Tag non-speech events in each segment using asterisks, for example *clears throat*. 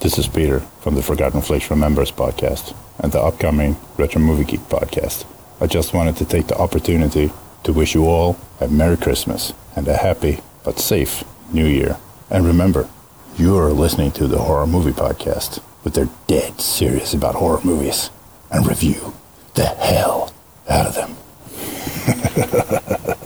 This is Peter from the Forgotten Flesh Remembers podcast and the upcoming Retro Movie Geek podcast. I just wanted to take the opportunity to wish you all a Merry Christmas and a happy but safe New Year. And remember, you are listening to the Horror Movie Podcast, but they're dead serious about horror movies and review the hell out of them. *laughs*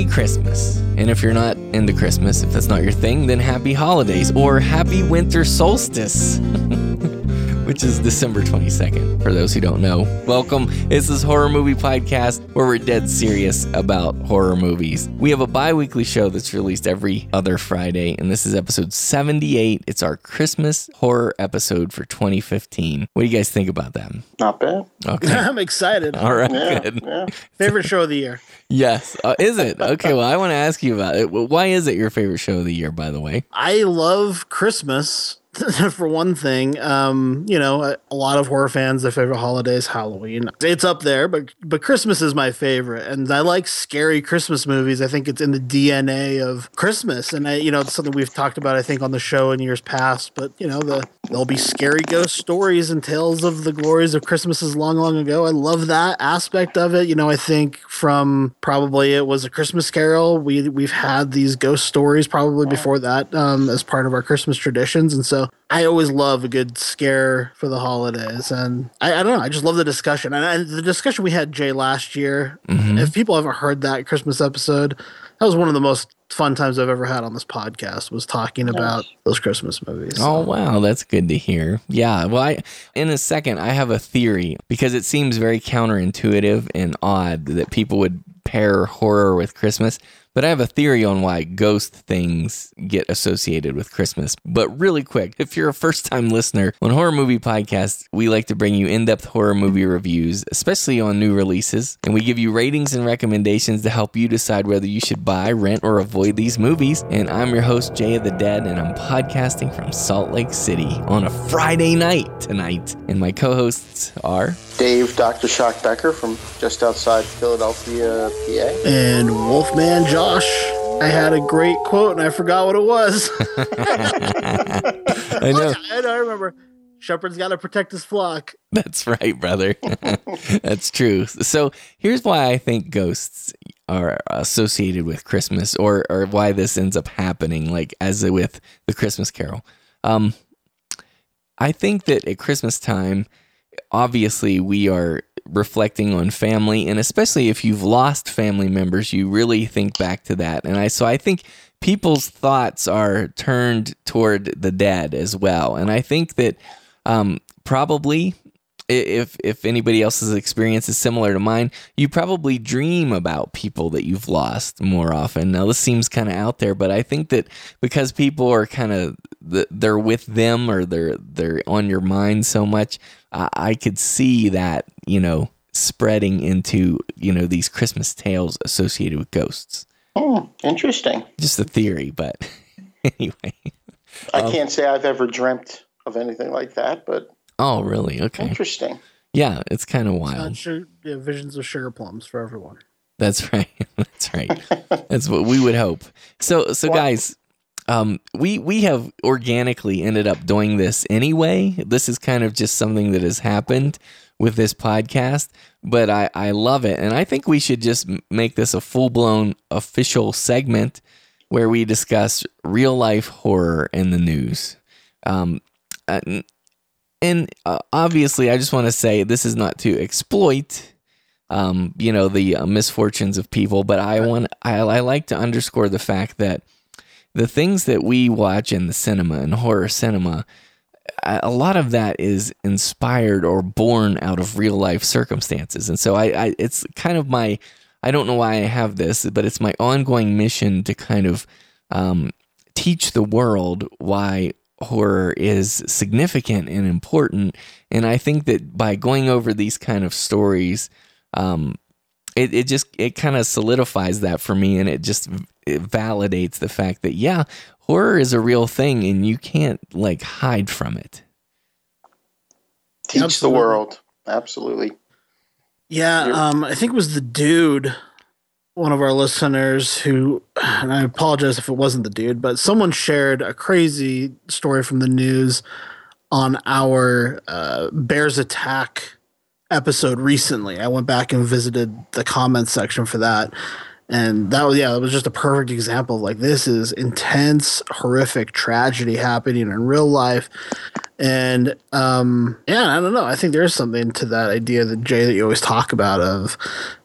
Merry Christmas. And if you're not into Christmas, if that's not your thing, then happy holidays or happy winter solstice, *laughs* which is December 22nd, for those who don't know. Welcome. This is Horror Movie Podcast, where we're dead serious about horror movies. We have a bi weekly show that's released every other Friday, and this is episode 78. It's our Christmas horror episode for 2015. What do you guys think about that? Not bad. Okay. *laughs* I'm excited. All right. Yeah, Good. yeah. Favorite show of the year. Yes. Uh, is it? Okay. Well, I want to ask you about it. Why is it your favorite show of the year, by the way? I love Christmas. *laughs* For one thing, um, you know, a, a lot of horror fans, their favorite holiday is Halloween. It's up there, but but Christmas is my favorite, and I like scary Christmas movies. I think it's in the DNA of Christmas, and I, you know, it's something we've talked about. I think on the show in years past. But you know, the there'll be scary ghost stories and tales of the glories of Christmases long, long ago. I love that aspect of it. You know, I think from probably it was a Christmas Carol. We we've had these ghost stories probably before that um, as part of our Christmas traditions, and so I always love a good scare for the holidays. And I, I don't know, I just love the discussion and, and the discussion we had Jay last year. Mm-hmm. If people haven't heard that Christmas episode, that was one of the most fun times I've ever had on this podcast. Was talking about those Christmas movies. Oh wow, that's good to hear. Yeah, well, I, in a second, I have a theory because it seems very counterintuitive and odd that people would pair horror with Christmas. But I have a theory on why ghost things get associated with Christmas. But really quick, if you're a first time listener, on Horror Movie Podcast, we like to bring you in depth horror movie reviews, especially on new releases. And we give you ratings and recommendations to help you decide whether you should buy, rent, or avoid these movies. And I'm your host, Jay of the Dead, and I'm podcasting from Salt Lake City on a Friday night tonight. And my co hosts are. Dave, Dr. Shock Becker from just outside Philadelphia, PA. And Wolfman Josh. I had a great quote and I forgot what it was. *laughs* *laughs* I know. I, I remember. Shepherd's got to protect his flock. That's right, brother. *laughs* That's true. So here's why I think ghosts are associated with Christmas, or or why this ends up happening, like as with the Christmas Carol. Um, I think that at Christmas time, obviously we are reflecting on family, and especially if you've lost family members, you really think back to that. And I so I think people's thoughts are turned toward the dead as well, and I think that um, probably if if anybody else's experience is similar to mine, you probably dream about people that you've lost more often. Now this seems kind of out there, but I think that because people are kind of they're with them or they're they're on your mind so much, I, I could see that you know spreading into you know these Christmas tales associated with ghosts. Hmm, interesting. Just a theory, but *laughs* anyway. I Um, can't say I've ever dreamt of anything like that, but Oh, really? Okay. interesting. Yeah, it's kind of wild. su- yeah, visions of sugar plums for everyone. That's right. *laughs* That's right. *laughs* That's what we would hope. So, so Wow. guys, um, we we have organically ended up doing this anyway. This is kind of just something that has happened with this podcast, but I I love it, and I think we should just make this a full blown official segment where we discuss real life horror in the news. Um, uh, and uh, obviously, I just want to say this is not to exploit um, you know, the uh, misfortunes of people. But I want, I, I like to underscore the fact that the things that we watch in the cinema and horror cinema, a lot of that is inspired or born out of real life circumstances. And so I, I, it's kind of my, I don't know why I have this, but it's my ongoing mission to kind of um, teach the world why horror is significant and important. And I think that by going over these kind of stories, um, it, it just it kind of solidifies that for me, and it just it validates the fact that yeah, horror is a real thing and you can't like hide from it. Teach Absolutely. the world. Absolutely. Yeah, um, I think it was the dude, one of our listeners who, and I apologize if it wasn't the dude, but someone shared a crazy story from the news on our uh, Bears Attack episode recently. I went back and visited the comments section for that. And that was, yeah, it was just a perfect example of like, this is intense, horrific tragedy happening in real life. And um, yeah, I don't know. I think there's something to that idea that Jay that you always talk about of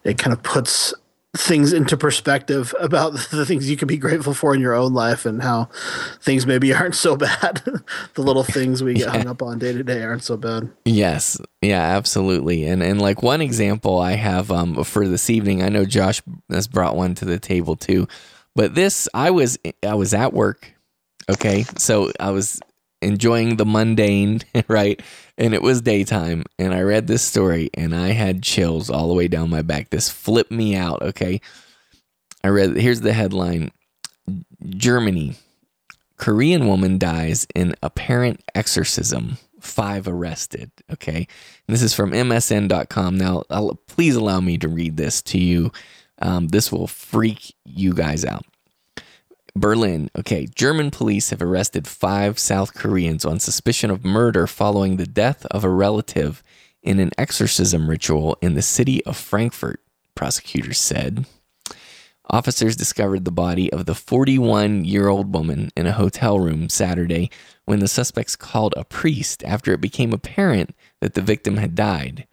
it kind of puts things into perspective about *laughs* the things you can be grateful for in your own life and how things maybe *laughs* aren't so bad. *laughs* the little things we get hung up on day to day aren't so bad. Yes. Yeah, absolutely. And and like one example I have um for this evening, I know Josh has brought one to the table too. But this I was I was at work. Okay. So I was enjoying the mundane, *laughs* right? And it was daytime and I read this story and I had chills all the way down my back. This flipped me out, okay? I read here's the headline. Germany Korean woman dies in apparent exorcism. Five arrested. Okay. And this is from MSN.com. Now, I'll, please allow me to read this to you. Um, this will freak you guys out. Berlin. Okay. German police have arrested five South Koreans on suspicion of murder following the death of a relative in an exorcism ritual in the city of Frankfurt, prosecutors said. Officers discovered the body of the 41 year old woman in a hotel room Saturday when the suspects called a priest after it became apparent that the victim had died,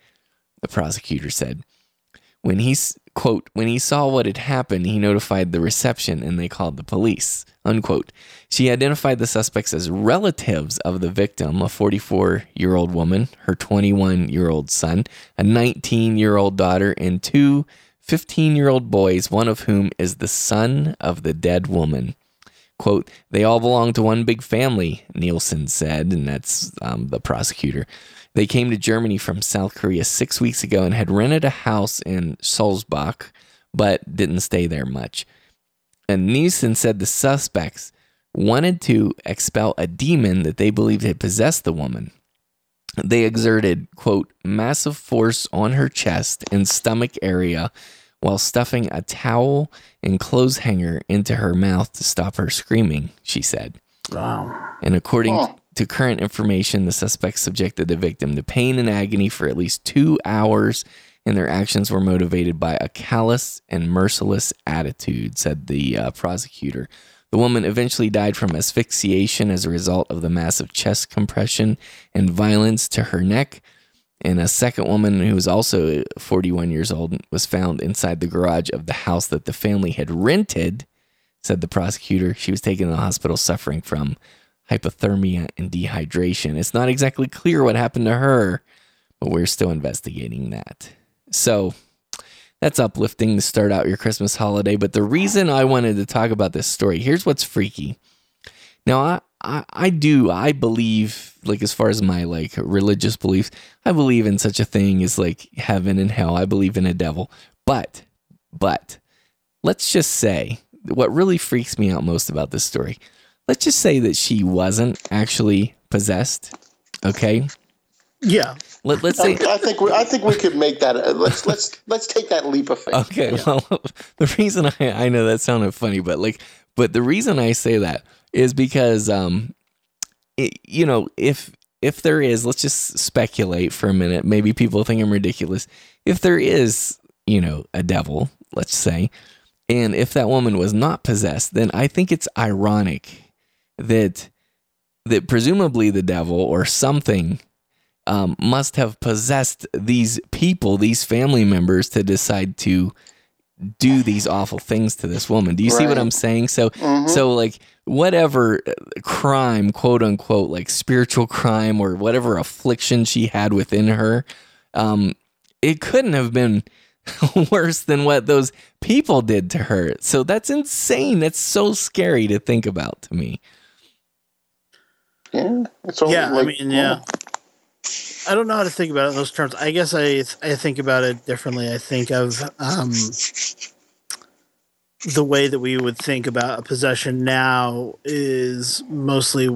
the prosecutor said. When he, quote, when he saw what had happened, he notified the reception and they called the police, unquote. She identified the suspects as relatives of the victim, a 44 year old woman, her 21 year old son, a 19 year old daughter, and two 15 year old boys, one of whom is the son of the dead woman. Quote, they all belong to one big family, Nielsen said, and that's um, the prosecutor. They came to Germany from South Korea six weeks ago and had rented a house in Sulzbach, but didn't stay there much. And Nielsen said the suspects wanted to expel a demon that they believed had possessed the woman. They exerted, quote, massive force on her chest and stomach area while stuffing a towel and clothes hanger into her mouth to stop her screaming, she said. Wow. And according Huh. To current information, the suspects subjected the victim to pain and agony for at least two hours, and their actions were motivated by a callous and merciless attitude, said the uh, prosecutor. The woman eventually died from asphyxiation as a result of the massive chest compression and violence to her neck. And a second woman, who was also 41 years old, was found inside the garage of the house that the family had rented, said the prosecutor. She was taken to the hospital suffering from hypothermia and dehydration. It's not exactly clear what happened to her, but we're still investigating that. So that's uplifting to start out your Christmas holiday. But the reason I wanted to talk about this story here's what's freaky. Now, I, I, I do, I believe, like, as far as my, like, religious beliefs, I believe in such a thing as, like, heaven and hell. I believe in a devil. But, but, let's just say what really freaks me out most about this story. Let's just say that she wasn't actually possessed. Okay. Yeah. Let, let's say, I think we, I think we could make that. Uh, let's let's let's take that leap of faith. Okay, well, *laughs* the reason I I know that sounded funny, but like, but the reason I say that is because um, it, you know, if if there is, let's just speculate for a minute. Maybe people think I'm ridiculous. If there is, you know, a devil, let's say, and if that woman was not possessed, then I think it's ironic that that presumably the devil or something um, must have possessed these people, these family members, to decide to do these awful things to this woman. Do you see what I'm saying? So, so like whatever uh, crime, quote unquote, like spiritual crime or whatever affliction she had within her, um, it couldn't have been *laughs* worse than what those people did to her. So that's insane. That's so scary to think about to me. Yeah, it's all Yeah, I mean, yeah. I don't know how to think about it in those terms. I guess I I think about it differently. I think of um the way that we would think about a possession now is mostly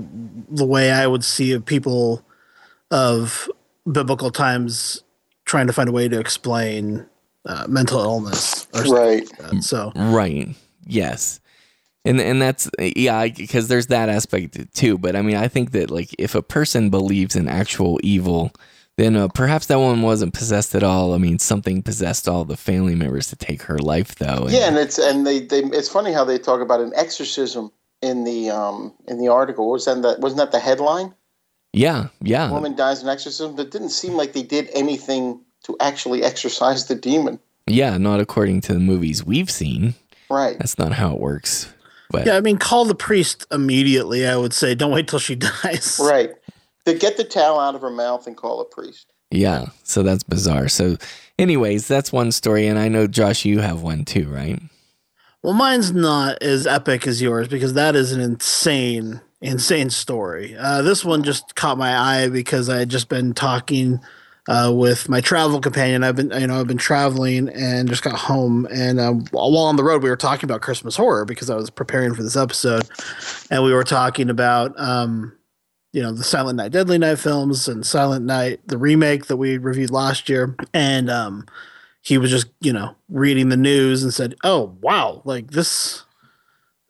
the way I would see of people of biblical times trying to find a way to explain uh, mental illness. Or Right. Like. So Right. Yes. And and that's yeah, because there's that aspect too. But I mean, I think that like if a person believes in actual evil, then uh, perhaps that one wasn't possessed at all. I mean, something possessed all the family members to take her life, though. And- Yeah, and it's and they, they it's funny how they talk about an exorcism in the um in the article. Was that that wasn't that the headline? yeah, yeah, Woman dies in exorcism, but it didn't seem like they did anything to actually exorcise the demon. yeah. Not according to the movies we've seen. Right. That's not how it works. But yeah, I mean, call the priest immediately. I would say, don't wait till she *laughs* dies. Right. To get the towel out of her mouth and call a priest. yeah, so that's bizarre. So, anyways, that's one story, and I know Josh, you have one too, right? Well, mine's not as epic as yours because that is an insane, insane story. Uh, this one just caught my eye because I had just been talking uh, with my travel companion. I've been, you know, I've been traveling and just got home. And uh, while on the road, we were talking about Christmas horror because I was preparing for this episode, and we were talking about, um, you know, the Silent Night, Deadly Night films and Silent Night, the remake that we reviewed last year, and um, he was just you know reading the news and said oh wow like this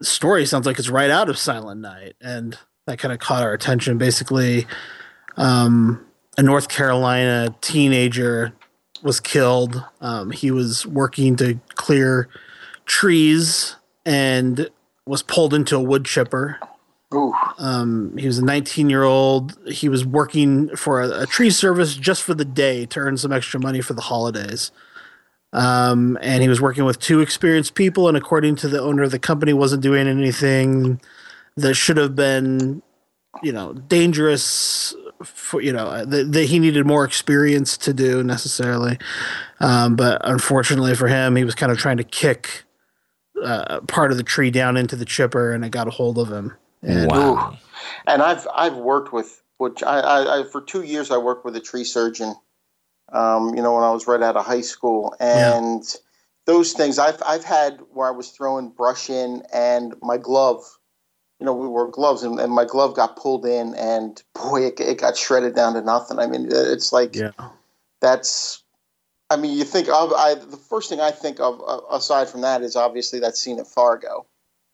story sounds like it's right out of silent night and that kind of caught our attention basically um, a north carolina teenager was killed um, he was working to clear trees and was pulled into a wood chipper Ooh. um, he was a 19 year old. He was working for a, a tree service just for the day to earn some extra money for the holidays. Um, and he was working with two experienced people, and according to the owner of the company, wasn't doing anything that should have been, you know, dangerous. For you know, that, that he needed more experience to do necessarily. Um, but unfortunately for him, he was kind of trying to kick uh, part of the tree down into the chipper, and it got a hold of him. And wow. And I've I've worked with which I, I, I for two years I worked with a tree surgeon. Um, you know, when I was right out of high school, and those things I've I've had where I was throwing brush in and my glove. You know, we wore gloves, and, and my glove got pulled in, and boy, it, it got shredded down to nothing. I mean, it's like yeah. that's. I mean, you think of I the first thing I think of uh, aside from that is obviously that scene at Fargo.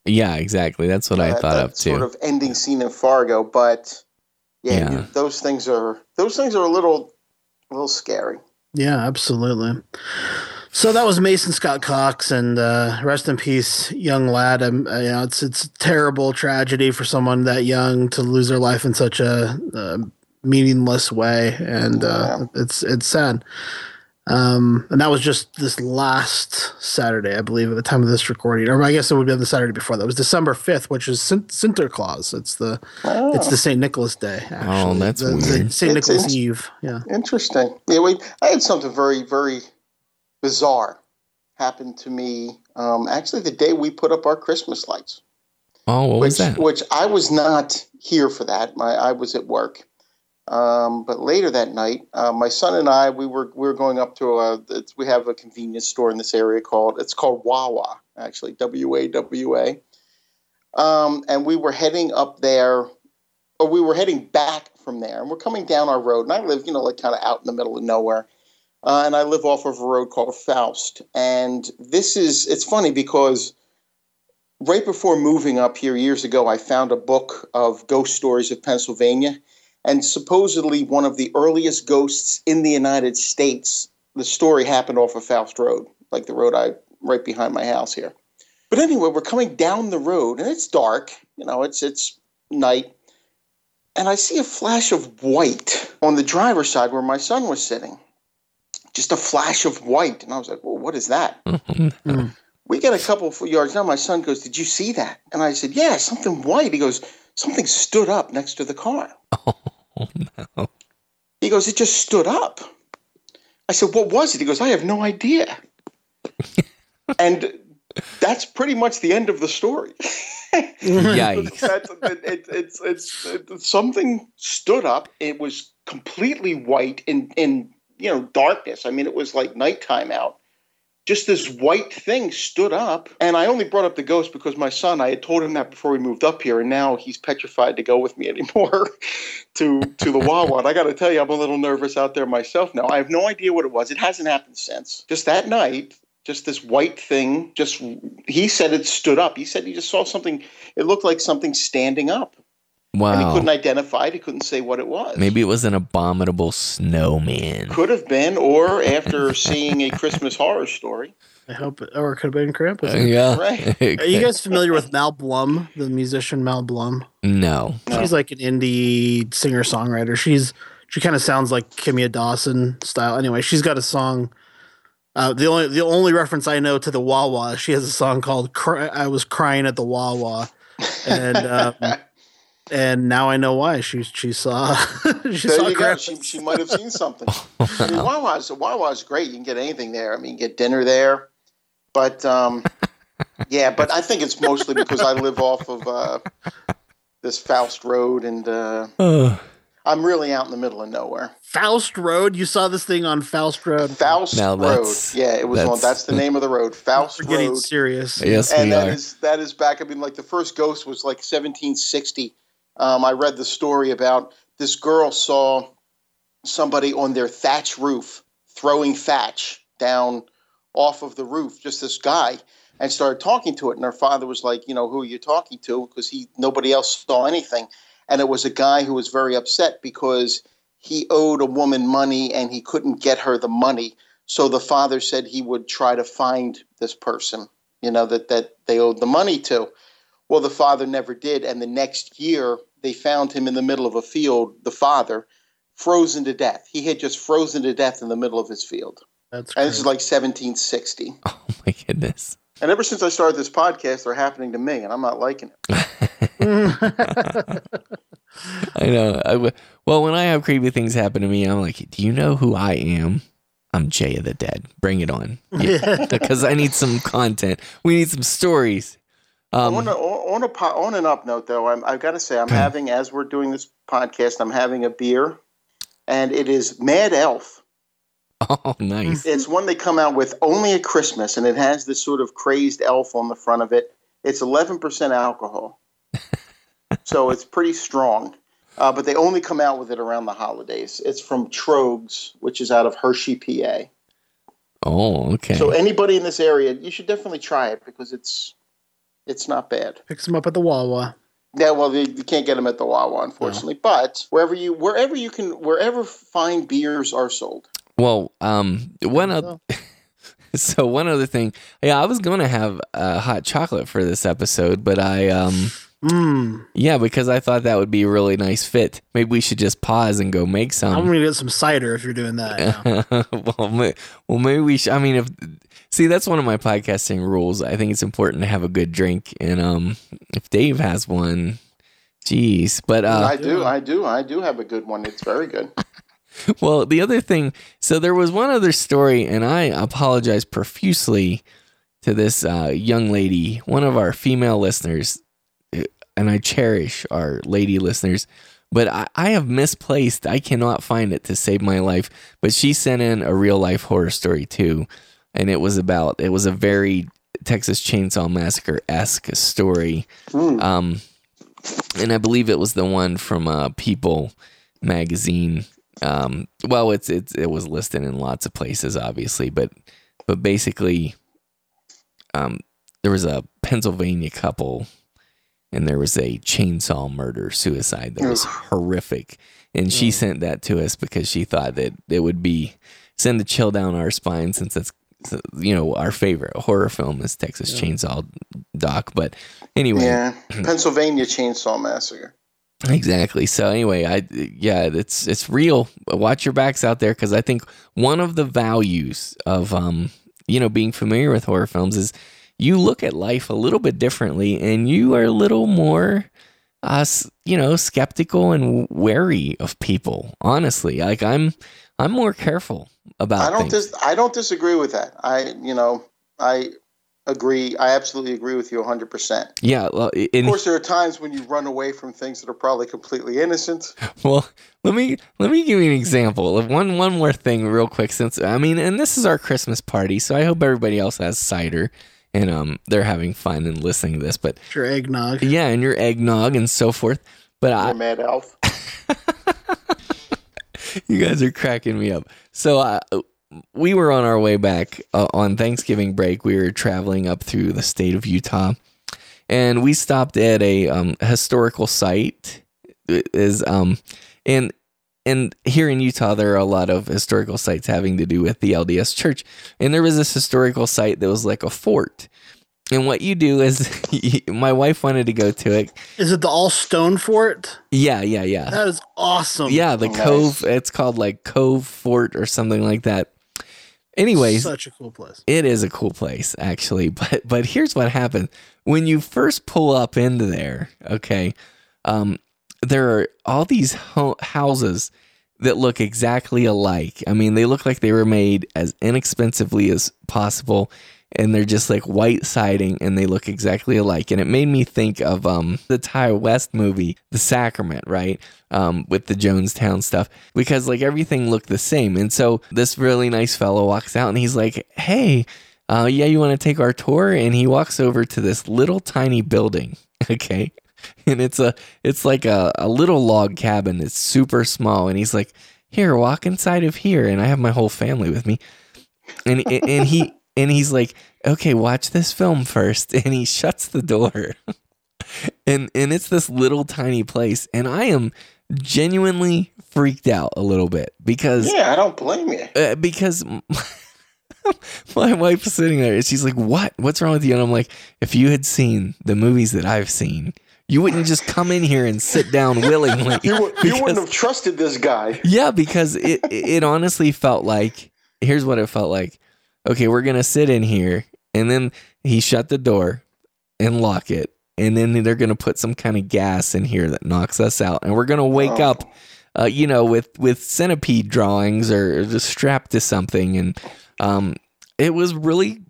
Yeah, exactly. That's what I thought that of too. Sort of ending scene in Fargo, but yeah, Yeah. you- those things are those things are a little a little scary. Yeah, absolutely. So that was Mason Scott Cox, and uh, rest in peace, young lad. Um, uh, you know, it's it's a terrible tragedy for someone that young to lose their life in such a, uh meaningless way, and uh, it's it's sad. Um, and that was just this last Saturday, I believe, at the time of this recording, or I guess it would be on the Saturday before that. It was December fifth, which is Sin- Sinterklaas. It's the Oh, it's the Saint Nicholas Day. Actually. that's the, the weird. Saint It's- Nicholas it's- Eve. Yeah. interesting. Yeah, wait, I had something very very bizarre happened to me. Um, actually, the day we put up our Christmas lights. oh, what which, was that? Which I was not here for that. My I was at work. Um, but later that night, uh, my son and I we were we were going up to a it's, we have a convenience store in this area called it's called Wawa actually W A W A. Um, and we were heading up there, or we were heading back from there, and we're coming down our road. And I live, you know, like kind of out in the middle of nowhere. Uh, and I live off of a road called Faust. And this is, it's funny because right before moving up here years ago, I found a book of ghost stories of Pennsylvania. And supposedly one of the earliest ghosts in the United States, the story happened off of Faust Road, like the road I right behind my house here. But anyway, we're coming down the road and it's dark, you know, it's it's night. And I see a flash of white on the driver's side where my son was sitting. Just a flash of white. And I was like, well, what is that? *laughs* Mm-hmm. Hmm. we get a couple of yards down. My son goes, Did you see that? And I said, Yeah, something white. He goes, Something stood up next to the car. *laughs* Oh no. He goes, It just stood up. I said, What was it? He goes, I have no idea. *laughs* and that's pretty much the end of the story. Yikes. That's, it, it, it's, it's, it's something stood up. It was completely white in, in you know darkness. I mean, it was like nighttime out, just this white thing stood up. And I only brought up the ghost because my son, I had told him that before we moved up here, and now he's petrified to go with me *laughs* anymore to to the Wawa. And I got to tell you, I'm a little nervous out there myself now. I have no idea what it was. It hasn't happened since. Just that night, just this white thing, just he said it stood up. He said he just saw something, it looked like something standing up. Wow. And he couldn't identify it. He couldn't say what it was. Maybe it was an abominable snowman. Could have been, or after seeing a Christmas horror story. I hope, it, or it could have been Krampus. Uh, yeah. Right. *laughs* Are you guys familiar with Mal Blum, the musician Mal Blum? no. No. She's like an indie singer songwriter. She's she kind of sounds like Kimya Dawson style. Anyway, she's got a song. Uh, the only the only reference I know to the Wawa, she has a song called Cry, "I Was Crying at the Wawa," and um, *laughs* and now I know why. She she saw *laughs* she there saw you go. She, she might have seen something. I mean, Wawa's Wawa's great. You can get anything there. I mean, you can get dinner there, but um, yeah. But I think it's mostly because I live off of uh, this Faust Road, and uh, Ugh. I'm really out in the middle of nowhere. Faust Road. You saw this thing on Faust Road. Faust Now Road. Yeah, it was on. that's- That's the name of the road. Faust We're getting Road. serious. yes, and we that are. is that is back. I mean, like the first ghost was like 1760. Um, I read the story about this girl saw somebody on their thatch roof throwing thatch down off of the roof. Just this guy, and started talking to it. And her father was like, "You know, who are you talking to?" Because he nobody else saw anything. And it was a guy who was very upset because he owed a woman money and he couldn't get her the money. So the father said he would try to find this person you know that that they owed the money to well the father never did and the next year they found him in the middle of a field the father frozen to death he had just frozen to death in the middle of his field That's and this is like 1760 *laughs* oh my goodness. and ever since i started this podcast they're happening to me and i'm not liking it *laughs* I know. I w- well, when I have creepy things happen to me, I'm like, do you know who I am? I'm Jay of the Dead. Bring it on. *laughs* Because I need some content. We need some stories. Um, on, a, on, a, on an up note though I'm, i've got to say i'm having as we're doing this podcast i'm having a beer and it is mad elf *laughs* oh, nice. It's one they come out with only at Christmas, and it has this sort of crazed elf on the front of it. It's 11% alcohol, *laughs* so it's pretty strong. Uh, but they only come out with it around the holidays. It's from Tröegs, which is out of Hershey, PA. Oh, okay. So anybody in this area, you should definitely try it because it's it's not bad. Picks them up at the Wawa. Yeah, well, you, you can't get them at the Wawa, unfortunately. But wherever you wherever you can wherever fine beers are sold. Well, um, one other, *laughs* so one other thing. Yeah, I was gonna have uh, hot chocolate for this episode, but I um, Mmm. yeah, because I thought that would be a really nice fit. Maybe we should just pause and go make some. I'm gonna get some cider if you're doing that. now. *laughs* well, may, well, maybe we should. I mean, if see, that's one of my podcasting rules. I think it's important to have a good drink, and um, if Dave has one, geez. But uh, I do, I do, I do have a good one. It's very good. *laughs* *laughs* Well, the other thing, so there was one other story, and I apologize profusely to this uh, young lady, one of our female listeners, uh, and I cherish our lady listeners, but I, I have misplaced. I cannot find it to save my life. But she sent in a real life horror story too, and it was about it was a very Texas Chainsaw Massacre esque story. Mm. Um, and I believe it was the one from uh, People magazine. Um, well, it's it's it was listed in lots of places, obviously, but but basically, um, there was a Pennsylvania couple, and there was a chainsaw murder suicide that was horrific, and she sent that to us because she thought that it would be send a chill down our spine since that's you know our favorite horror film is Texas Chainsaw Doc, but anyway, Yeah, *clears throat* Pennsylvania Chainsaw Massacre. Exactly. So anyway, I yeah, it's it's real. Watch your backs out there because I think one of the values of um you know being familiar with horror films is you look at life a little bit differently and you are a little more uh you know skeptical and wary of people. Honestly, like I'm I'm more careful about I don't things. dis- I don't disagree with that. I you know I agree. I absolutely agree with you 100%. Yeah, well, Of course, there are times when you run away from things that are probably completely innocent. *laughs* well, let me let me give you an example of one one more thing real quick. Since I mean, and this is our Christmas party, so I hope everybody else has cider and um they're having fun and listening to this. But Your eggnog. yeah, and your eggnog and so forth. But I, You're Mad Elf. *laughs* you guys are cracking me up. So uh, we were on our way back uh, on Thanksgiving break. We were traveling up through the state of Utah, and we stopped at a um, historical site. Is um and and here in Utah there are a lot of historical sites having to do with the LDS Church, and there was this historical site that was like a fort. And what you do is, *laughs* my wife wanted to go to it. Is it the all stone fort? Yeah, yeah, yeah. That is awesome. Yeah, the Nice. Cove. It's called like Cove Fort or something like that. Anyways, Such a cool place. it is a cool place actually. *laughs* But but here's what happened when you first pull up into there. Okay, um, there are all these ho- houses that look exactly alike. I mean, they look like they were made as inexpensively as possible. And they're just like white siding and they look exactly alike. And it made me think of um, the Ti West movie, The Sacrament, right? Um, with the Jonestown stuff, because like everything looked the same. And so this really nice fellow walks out and he's like, Hey, uh, yeah, you want to take our tour? And he walks over to this little tiny building. *laughs* Okay. And it's a, it's like a, a little log cabin. It's super small. And he's like, here, walk inside of here. And I have my whole family with me. And, and he, *laughs* and he's like, okay, watch this film first. *laughs* And he shuts the door. *laughs* and, and it's this little tiny place. And I am genuinely freaked out a little bit because Yeah, I don't blame you. uh, because *laughs* my wife is sitting there and she's like, "What? What's wrong with you?" And I'm like, "If you had seen the movies that I've seen, you wouldn't just come in here and sit down willingly." You, wou- you Because- wouldn't have trusted this guy. yeah, because it it honestly felt like here's what it felt like. Okay, we're gonna sit in here, and then he shut the door and lock it, and then they're gonna put some kind of gas in here that knocks us out, and we're gonna wake Oh. up, uh, you know, with with centipede drawings or just strapped to something, and um, it was really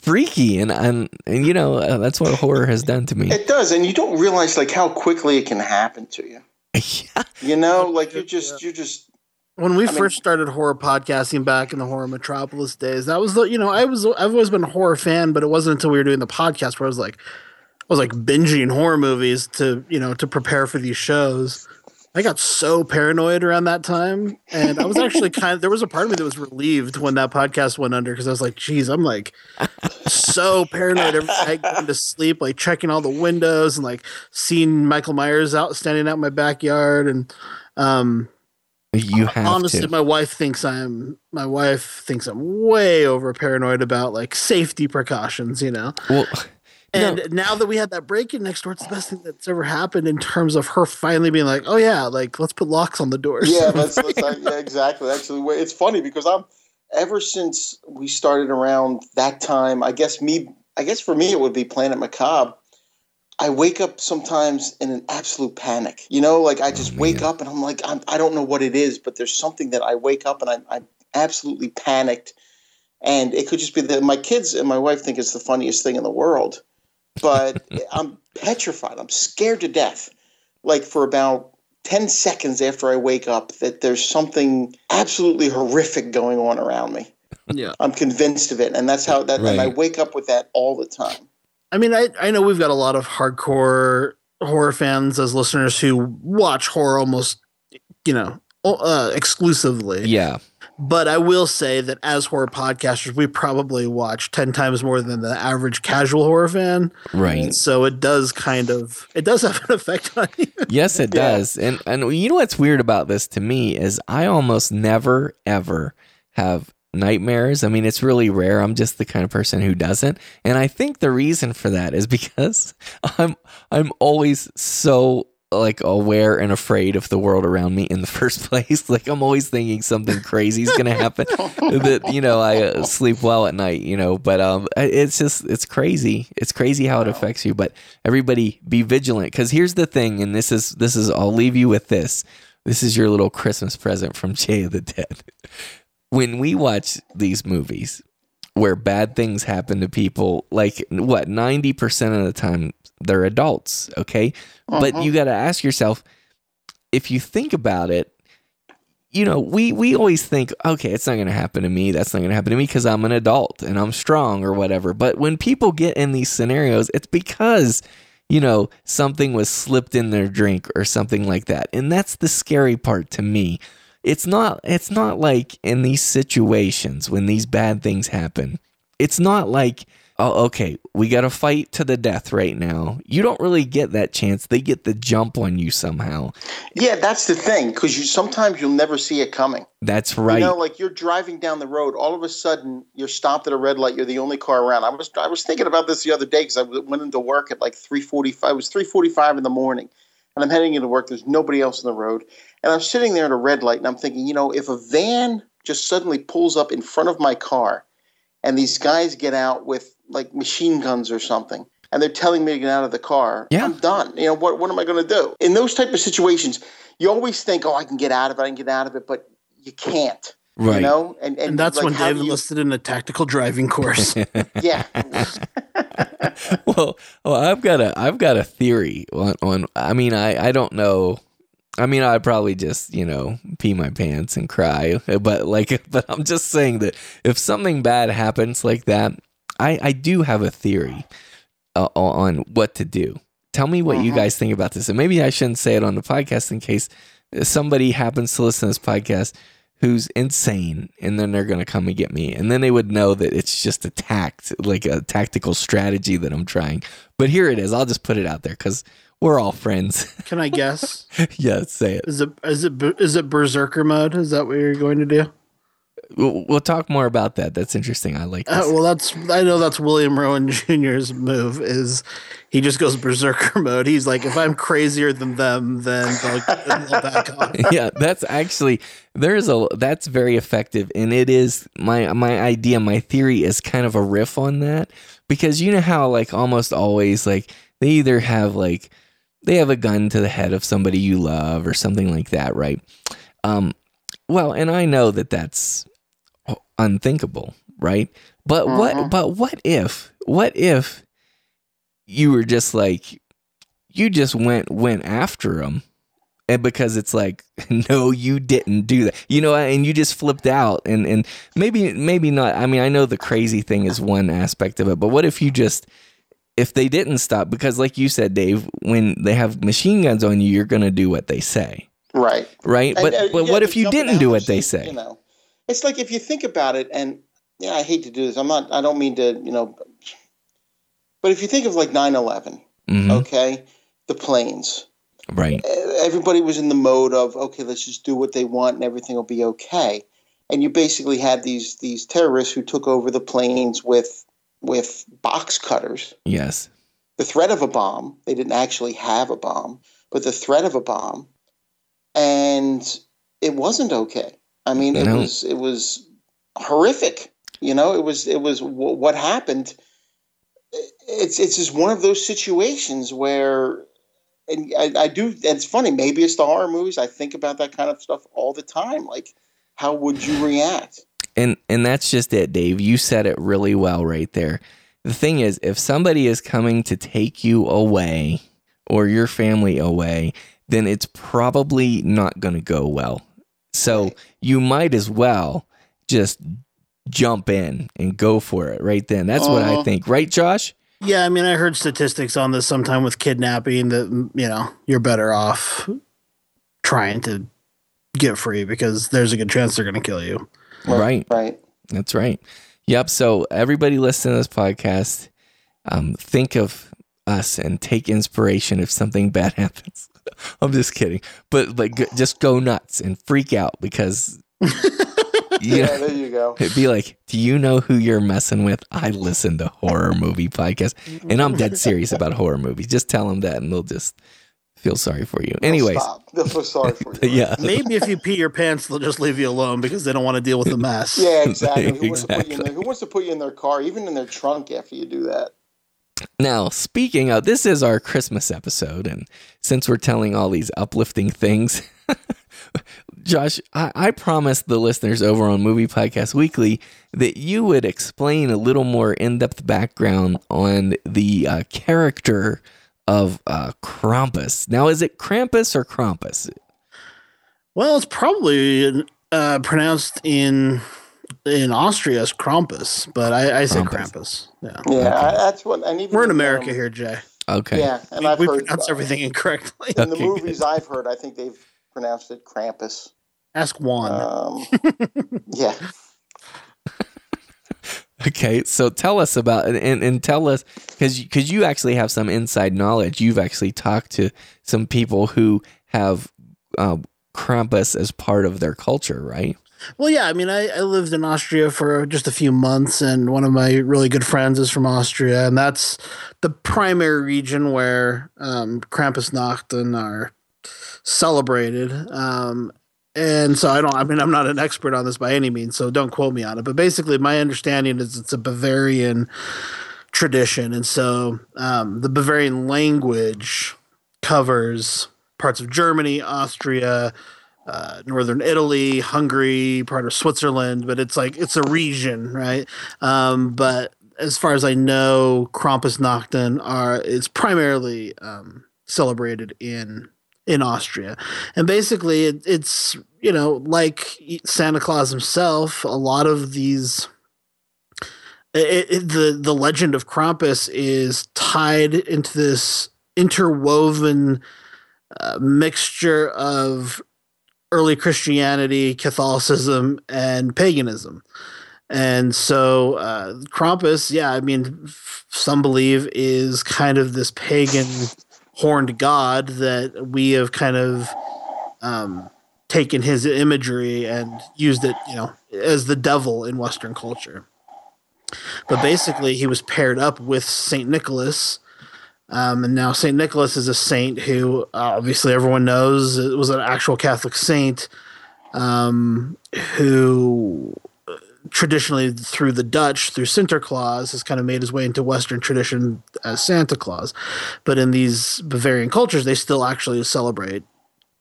freaky, and and and you know uh, that's what horror has done to me. It does, and you don't realize like how quickly it can happen to you. *laughs* yeah, You know, like you're just you're just When we I mean- first started horror podcasting back in the horror metropolis days, that was the you know I was I've always been a horror fan, but it wasn't until we were doing the podcast where I was like I was like binging horror movies to you know to prepare for these shows. I got so paranoid around that time, and I was actually *laughs* kind of there was a part of me that was relieved when that podcast went under because I was like, "Geez, I'm like so paranoid every night going to sleep, like checking all the windows and like seeing Michael Myers out standing out in my backyard." And um, you have honestly, to. my wife thinks I'm my wife thinks I'm way over paranoid about like safety precautions, you know. Well, And No. now that we had that break in next door, it's the best thing that's ever happened in terms of her finally being like, "Oh yeah, like let's put locks on the doors." yeah, *laughs* that's, that's yeah, exactly. Actually, it's funny because I'm ever since we started around that time. I guess me, I guess for me it would be Planet Macabre. I wake up sometimes in an absolute panic. You know, like I oh, just Oh, wake up and I'm like, I'm, I don't know what it is, but there's something that I wake up and I'm, I'm absolutely panicked. And it could just be that my kids and my wife think it's the funniest thing in the world, but *laughs* I'm petrified. I'm scared to death. Like for about 10 seconds after I wake up, that there's something absolutely horrific going on around me. yeah. I'm convinced of it. And that's how that, and I wake up with that all the time. I mean, I I know we've got a lot of hardcore horror fans as listeners who watch horror almost, you know, uh, exclusively. yeah. But I will say that as horror podcasters, we probably watch 10 times more than the average casual horror fan. Right. So it does kind of, it does have an effect on you. Yes, it *laughs* Yeah. does. And and you know what's weird about this to me is I almost never ever have nightmares. I mean, it's really rare. I'm just the kind of person who doesn't. And I think the reason for that is because *laughs* I'm I'm always so like aware and afraid of the world around me in the *laughs* first place. Like I'm always thinking something crazy is going to happen. *laughs* that you know I uh, sleep well at night. You know, but um, it's just it's crazy. It's crazy how it affects you. But everybody be vigilant because here's the thing, and this is this is I'll leave you with this. This is your little Christmas present from Jay of the Dead. When we watch these movies, where bad things happen to people, like what, 90% of the time they're adults, okay? But Mhm. you got to ask yourself if you think about it, you know, we we always think, okay, it's not going to happen to me. That's not going to happen to me because I'm an adult and I'm strong or whatever. But when people get in these scenarios, it's because you know something was slipped in their drink or something like that, and that's the scary part to me. It's not. It's not like in these situations when these bad things happen. It's not like. Oh, okay. We got to fight to the death right now. You don't really get that chance. They get the jump on you somehow. Yeah, that's the thing because you sometimes you'll never see it coming. That's right. You know, like you're driving down the road, all of a sudden you're stopped at a red light. You're the only car around. I was I was thinking about this the other day because i went into work at like three forty five. It was three forty five in the morning, and I'm heading into work. There's nobody else on the road, and I'm sitting there at a red light, and I'm thinking, you know, if a van just suddenly pulls up in front of my car, and these guys get out with like machine guns or something. And they're telling me to get out of the car. Yeah. I'm done. You know what? What am I going to do in those type of situations? You always think, "Oh, I can get out of it. I can get out of it," but you can't. right. You know, and and, And that's like, when how Dave do you- in a tactical driving course. *laughs* Yeah, *laughs* well, well, I've got a I've got a theory on, on I mean, I I don't know. I mean, I'd probably just, you know, pee my pants and cry, *laughs* but like *laughs* but I'm just saying that if something bad happens like that, I I do have a theory uh, on what to do. Tell me what you Mhm. guys think about this. And maybe I shouldn't say it on the podcast in case somebody happens to listen to this podcast who's insane and then they're going to come and get me and then they would know that it's just a tact like a tactical strategy that i'm trying but here it is i'll just put it out there because we're all friends *laughs* Can I guess? yeah say it Is it is it is it berserker mode? Is that what you're going to do? we'll, we'll talk more about that that's interesting i like Uh, well, that's I know that's William Rowan *laughs* Jr.'s move. Is he just goes berserker *laughs* mode? He's like, if I'm crazier than them, then they'll, they'll back off. yeah that's actually there's a that's very effective and it is my my idea my theory is kind of a riff on that because you know how like almost always like they either have like they have a gun to the head of somebody you love or something like that right? Um well and i know that that's unthinkable right? But what Mhm. but what if what if you were just like you just went went after him and because it's like *laughs* no you didn't do that. You know and you just flipped out and and maybe maybe not. I mean i know the crazy thing is one aspect of it but what if you just if they didn't stop because like you said dave when they have machine guns on you you're going to do what they say right. right but And, uh, but yeah, what if you didn't do what they say You know, it's like if you think about it, and yeah, I hate to do this. I'm not. I don't mean to. You know, but if you think of like 9/11, Mhm. okay, the planes. right everybody was in the mode of okay let's just do what they want and everything will be okay and you basically had these these terrorists who took over the planes with with box cutters yes the threat of a bomb they didn't actually have a bomb but the threat of a bomb and it wasn't okay i mean it No. was it was horrific you know it was it was w- what happened it's it's just one of those situations where and I, I do. And it's funny. Maybe it's the horror movies. I think about that kind of stuff all the time. Like, how would you react? And and that's just it dave you said it really well right there the thing is if somebody is coming to take you away or your family away then it's probably not going to go well so Right. you might as well just jump in and go for it right then that's what i Uh-huh. think right josh Yeah, I mean, I heard statistics on this sometime with kidnapping that you know you're better off trying to get free because there's a good chance they're going to kill you. Right. Right. That's right. Yep. So everybody listening to this podcast, um, think of us and take inspiration if something *laughs* bad happens. *laughs* I'm just kidding, but like, just go nuts and freak out because *laughs* Yeah. know, There you go. it'd be like, do you know who you're messing with? I listen to horror movie podcasts, and I'm dead serious about horror movies. Just tell them that, and they'll just feel sorry for you. They'll Anyways, stop. They'll feel sorry for *laughs* you. yeah, Maybe if you pee your pants, they'll just leave you alone because they don't want to deal with the mess. Yeah, exactly. Who, wants to put you in *laughs* Exactly. their, who wants to put you in their car, even in their trunk, after you do that? Now, speaking of, this is our Christmas episode, and since we're telling all these uplifting things, *laughs* Josh, I, I promised the listeners over on Movie Podcast Weekly that you would explain a little more in depth background on the uh, character of uh, Krampus. Now, is it Krampus or Krampus? Well, it's probably uh, pronounced in in Austria as Krampus, but I, I say Krampus. Yeah, Yeah, Okay. I, that's what. And even we're in America um, here, Jay. Okay. Yeah, and we I've we heard pronounce everything incorrectly. in the Okay, movies I've heard. I think they've pronounced it Krampus. Ask Juan. Um, *laughs* yeah. *laughs* Okay, so tell us about and and, and tell us because because you actually have some inside knowledge. You've actually talked to some people who have uh, Krampus as part of their culture, right? Well, yeah, I mean, I, I lived in Austria for just a few months, and one of my really good friends is from Austria, and that's the primary region where um, Krampusnachten are celebrated. Um, and so I don't, I mean, I'm not an expert on this by any means, so don't quote me on it. But basically, my understanding is it's a Bavarian tradition, and so um, the Bavarian language covers parts of Germany, Austria, uh, northern Italy, Hungary, part of Switzerland, but it's like it's a region, right? Um, but as far as I know, Krampusnachten are it's primarily um, celebrated in in Austria, and basically it, it's you know like Santa Claus himself. A lot of these. It, it, the the legend of Krampus is tied into this interwoven uh, mixture of early Christianity, Catholicism, and paganism. And so uh, Krampus, yeah, I mean, some believe is kind of this pagan horned god that we have kind of um, taken his imagery and used it, you know, as the devil in Western culture. But basically, he was paired up with Saint Nicholas. Um, and now Saint Nicholas is a saint who uh, obviously everyone knows was an actual Catholic saint um, who traditionally through the Dutch, through Sinterklaas, has kind of made his way into Western tradition as Santa Claus. But in these Bavarian cultures, they still actually celebrate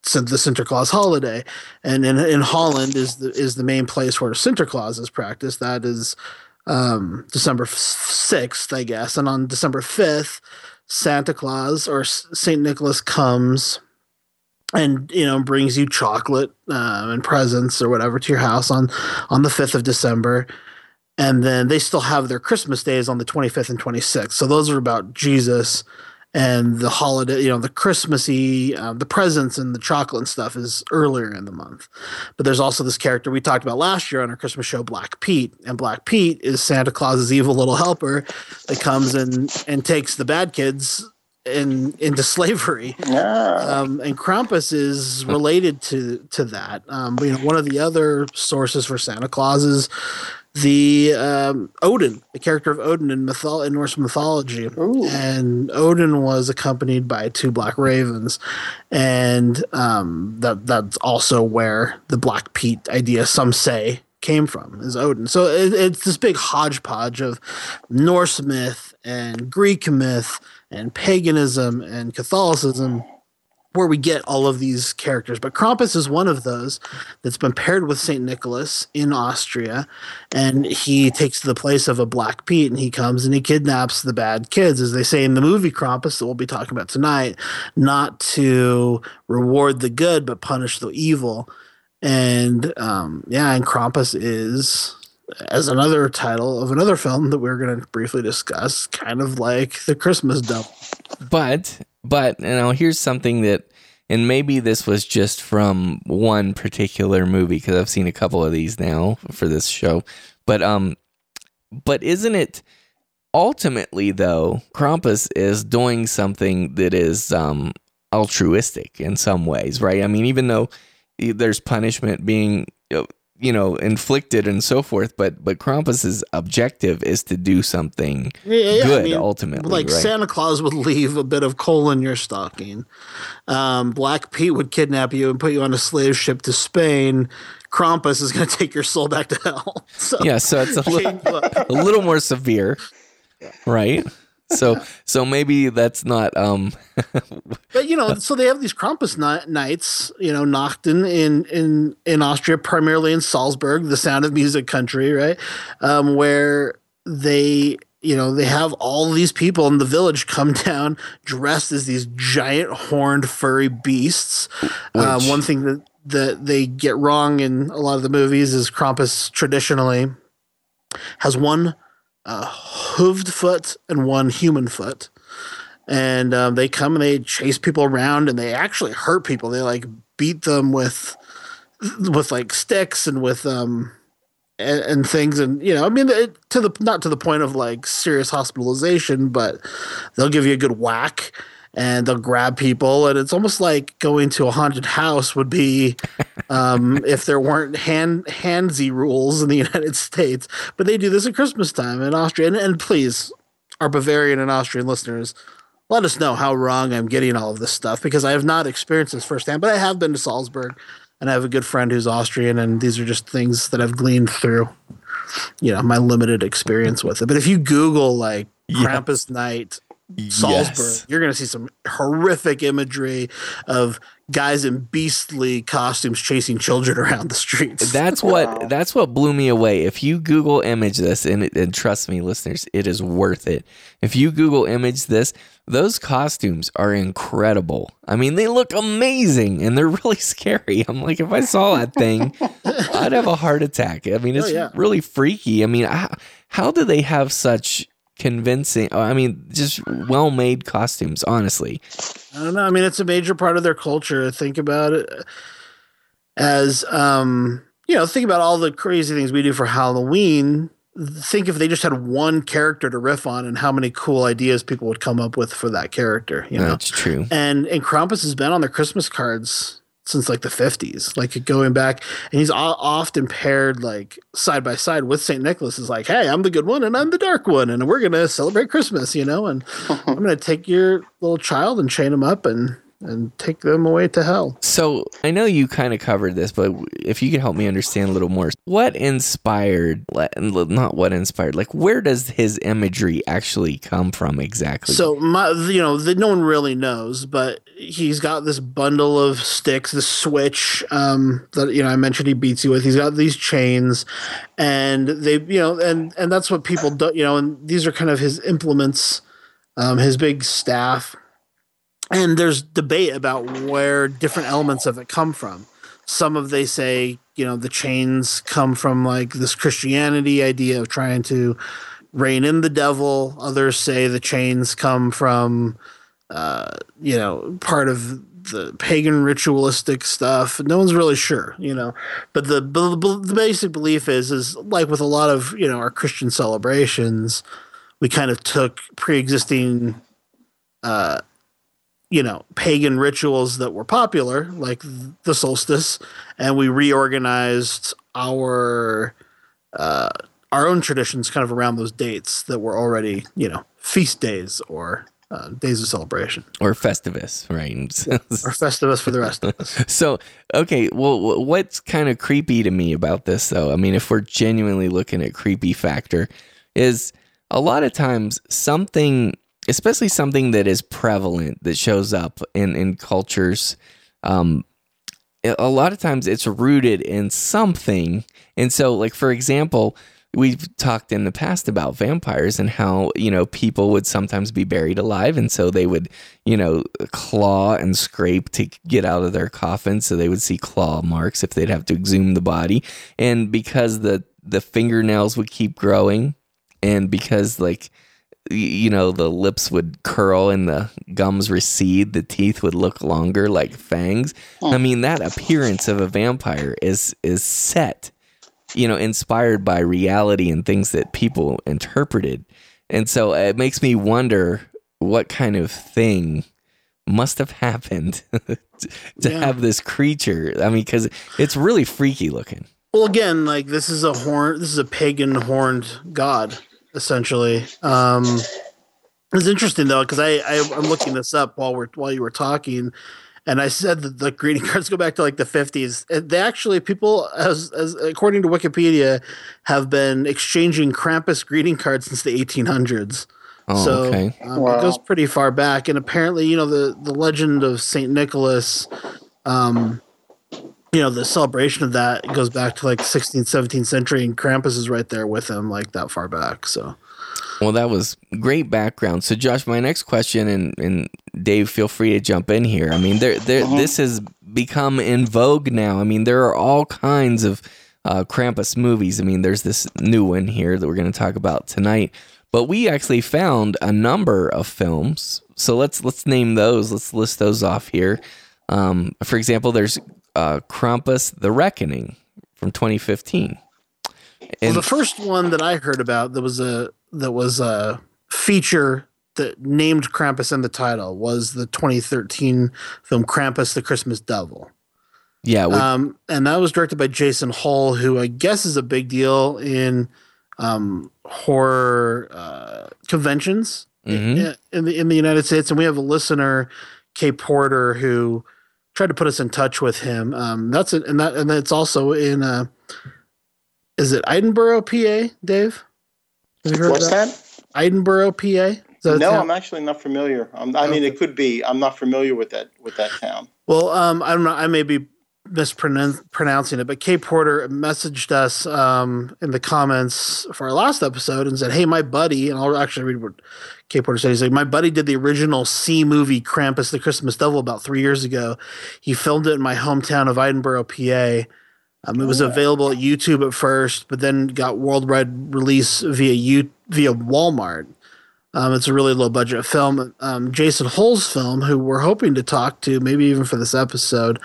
the Sinterklaas holiday. And in, in Holland is the, is the main place where Sinterklaas is practiced. That is um, December 6th, I guess. And on December 5th, Santa Claus or Saint Nicholas comes and you know brings you chocolate um, and presents or whatever to your house on on the 5th of December. And then they still have their Christmas days on the 25th and 26th so those are about Jesus and the holiday you know the Christmassy um, the presents and the chocolate and stuff is earlier in the month. But there's also this character we talked about last year on our Christmas show Black Pete. And Black Pete is Santa Claus's evil little helper that comes and and takes the bad kids in into *laughs* slavery Yeah. um, and Krampus is related to to that. Um, you know, one of the other sources for Santa Claus is the um, Odin, the character of Odin in mythol- in Norse mythology, Ooh. and Odin was accompanied by two black ravens, and um, that that's also where the Black Pete idea, some say, came from is Odin. So it, it's this big hodgepodge of Norse myth and Greek myth and paganism and Catholicism where we get all of these characters. But Krampus is one of those that's been paired with St. Nicholas in Austria. And he takes the place of a Black Pete and he comes and he kidnaps the bad kids, as they say in the movie Krampus that we'll be talking about tonight, not to reward the good, but punish the evil. And um, yeah, and Krampus is as another title of another film that we're going to briefly discuss, kind of like the Christmas Devil. But but you know, here's something that and maybe this was just from one particular movie because I've seen a couple of these now for this show. But um but isn't it ultimately though Krampus is doing something that is um altruistic in some ways, right? I mean even though there's punishment being you know inflicted and so forth but but krampus's objective is to do something Yeah, yeah, I good mean, ultimately like right Santa Claus would *laughs* leave a bit of coal in your stocking. Um, Black Pete would kidnap you and put you on a slave ship to Spain. Krampus is going *laughs* to take your soul back to hell. *laughs* So, yeah so it's a, I li- a little more severe right so so maybe that's not um *laughs* but you know so they have these krampus nights you know nachten in in in austria primarily in salzburg the sound of music country right? Um where they you know they have all these people in the village come *laughs* down dressed as these giant horned furry beasts. Um, one thing that that they get wrong in a lot of the movies is krampus traditionally has one uh, hooved foot and one human foot. And um, they come and they chase people around and they actually hurt people. They like beat them with with like sticks and with um and, and things and you know I mean it, to the not to the point of like serious hospitalization, but they'll give you a good whack and they'll grab people and it's almost like going to a haunted house would be *laughs* um, if there weren't hand handsy rules in the *laughs* United States. But they do this at Christmas time in Austria. And, and please, our Bavarian and Austrian listeners, let us know how wrong I'm getting all of this stuff because I have not experienced this firsthand, but I have been to Salzburg and I have a good friend who's Austrian, and these are just things that I've gleaned through, you know, my limited experience with it. But if you Google like Krampus Night Salzburg, yes. you're going to see some horrific imagery of guys in beastly costumes chasing children *laughs* around the streets. That's what that's what blew me away. If you Google image this, and, and trust me, listeners, it is worth it. If you Google image this, those costumes are incredible. I mean, they look amazing and they're *laughs* really scary. I'm like, if I saw that thing, *laughs* I'd have a heart attack. I mean, oh, it's oh, yeah. really freaky. I mean, how, how do they have such convincing. Uh, I mean, just well made costumes, honestly. I don't know. I mean, it's a major part of their culture. Think about it as, um, you know, think about all the crazy things we do for Halloween. Think if they just had one character to riff on and how many cool ideas people would come up with for that character. You know, that's true. And and Krampus has been on their Christmas cards since like the 50s like going back and he's often paired like side by side with st nicholas is like hey i'm the good one and i'm the dark one and we're gonna celebrate christmas you know and *laughs* i'm gonna take your little child and chain him up and and take them away to hell. So I know you kind of covered this, but if you could help me understand a little more, what inspired, not what inspired, like where does his imagery actually come from exactly? So my, you know, the, no one really knows, but he's got this bundle of sticks, the switch um, that you know I mentioned he beats you with. He's got these chains, and they, you know, and and that's what people do, you know, and these are kind of his implements, um, his big staff and there's debate about where different elements of it come from. Some of they say, you know, the chains come from like this Christianity idea of trying to rein in the devil. Others say the chains come from, uh, you know, part of the pagan ritualistic stuff. No one's really sure, you know. But the, the the basic belief is is like with a lot of you know our Christian celebrations, we kind of took pre-existing uh, you know pagan rituals that were popular like the solstice and we reorganized our uh, our own traditions kind of around those dates that were already you know feast days or uh, days of celebration. Or festivus right? *laughs* Or festivus for the rest of us. *laughs* So okay well what's kind of creepy to me about this though i mean if we're genuinely looking at creepy factor is a lot of times something especially something that is prevalent that shows up in in cultures um, a lot of times it's rooted in something. And so like for example we've talked in the past about vampires and how you know people would sometimes be buried alive. And so they would you know claw and scrape to get out of their coffin. So they would see claw marks if they'd have to exhume the body. And because the the fingernails would keep growing and because like you know the lips would curl and the gums recede the teeth would look longer like fangs. I hmm. mean that appearance of a vampire is is set you know inspired by reality and things that people interpreted. And so it makes me wonder what kind of thing must have happened *laughs* to yeah. have this creature. I mean because it's really freaky looking. Well again like this is a horn this is a pagan horned god essentially. Um, it's interesting though because I, I am looking this up while we're while you were talking, and I said that the greeting *laughs* cards go back to like the 50s. They actually people as as according to Wikipedia have been exchanging Krampus greeting cards since the 1800s. Oh, so okay. um, Wow. it goes pretty far back, and apparently, you know, the the legend of Saint Nicholas, um, you know, the celebration of that goes back to like 16th, 17th century, and Krampus is right there with him, like that far back. So Well, that was great background. So, Josh, my next question, and, and Dave, feel free to jump in here. I mean, there, there, this has become in vogue now. I mean, there are all kinds of uh, Krampus movies. I mean, there's this new one here that we're going to talk about tonight. But we actually found a number of films. So let's let's name those. Let's list those off here. Um, for example, there's uh, Krampus: The Reckoning from 2015. Well, the first one that I heard about that was a that was a feature that named Krampus in the title was the 2013 film Krampus: The Christmas Devil. yeah, we- Um, and that was directed by Jason Hull, who I guess is a big deal in um, horror uh, conventions mhm. in, in the in the United States. And we have a listener, Kay Porter, who tried to put us in touch with him. Um, that's it, and that and it's also in. Uh, is it Edinboro, PA, Dave? Have you heard What's that? that? Edinboro, PA. No? I'm actually not familiar. Um, I mean, it could be. I'm not familiar with that with that town. Well, um, I don't know. I may be mispronouncing it, but Kay Porter messaged us um, in the comments for our last episode and said, "Hey, my buddy," and I'll actually read what Kay Porter said. He's like, "My buddy did the original C movie Krampus: The Christmas Devil about three years ago. He filmed it in my hometown of Edinboro, PA." Um, it was available at YouTube at first, but then got worldwide release via U- via Walmart. Um, it's a really low budget film. Um, Jason Hull's film, who we're hoping to talk to, maybe even for this episode,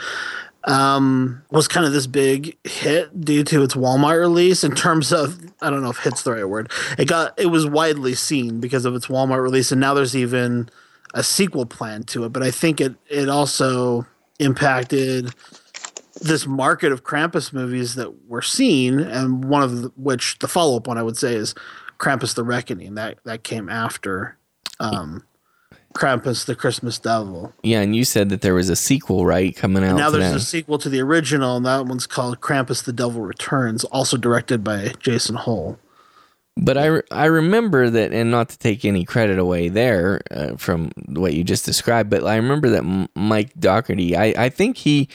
um, was kind of this big hit due to its Walmart release. In terms of, I don't know if "hit's" the right word. It got it was widely seen because of its Walmart release, and now there's even a sequel plan to it. But I think it it also impacted this market of Krampus movies that we're seeing, and one of the, which the follow up one I would say is Krampus: The Reckoning. That that came after um, Krampus: The Christmas Devil. Yeah, and you said that there was a sequel, right, coming out now today. there's a sequel to the original, and that one's called Krampus: The Devil Returns, also directed by Jason Hull. But I, I remember that, and not to take any credit away there uh, from what you just described, but I remember that M- Mike Dougherty, I, I think he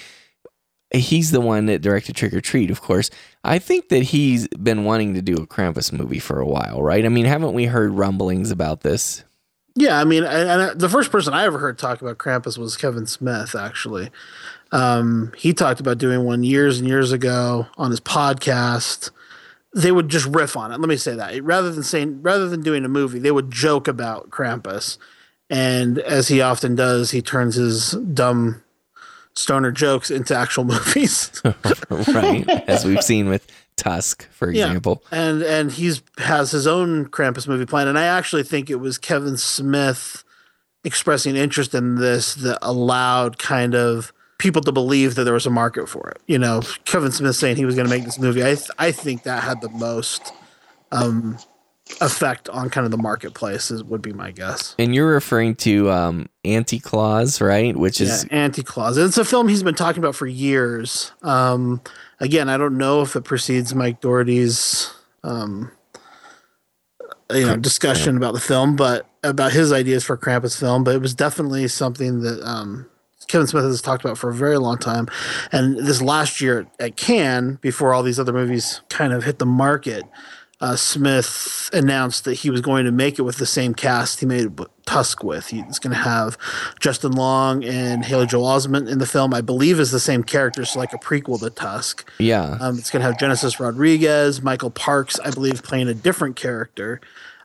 he's the one that directed Trick 'r Treat, of course. I think that he's been wanting to do a Krampus movie for a while, right? I mean, haven't we heard rumblings about this? Yeah, I mean, and, and the first person I ever heard talk about Krampus was Kevin Smith. Actually, um, he talked about doing one years and years ago on his podcast. They would just riff on it. Let me say that rather than saying rather than doing a movie, they would joke about Krampus, and as he often does, he turns his dumb stoner jokes into actual *laughs* movies. *laughs* right? As we've seen with Tusk, for Yeah. example. and and he's has his own Krampus movie plan, and I actually think it was Kevin Smith expressing interest in this that allowed kind of people to believe that there was a market for it. You know, Kevin Smith saying he was going to make this movie. I th- I think that had the most um, effect on kind of the marketplace. Is, would be my guess. And you're referring to um, Anti Claus, right? Which is Anti Claus. It's a film he's been talking about for years. Um, again, I don't know if it precedes Mike Dougherty's, um, you know, discussion about the film, but about his ideas for Krampus film. But it was definitely something that um, Kevin Smith has talked about for a very long time. And this last year at Cannes, before all these other movies kind of hit the market, uh, Smith announced that he was going to make it with the same cast he made Tusk with. He's going to have Justin Long and Haley Joel Osment in the film. I believe is the same character, so like a prequel to Tusk. yeah. Um, it's going to have Genesis Rodriguez, Michael Parks, I believe, playing a different character.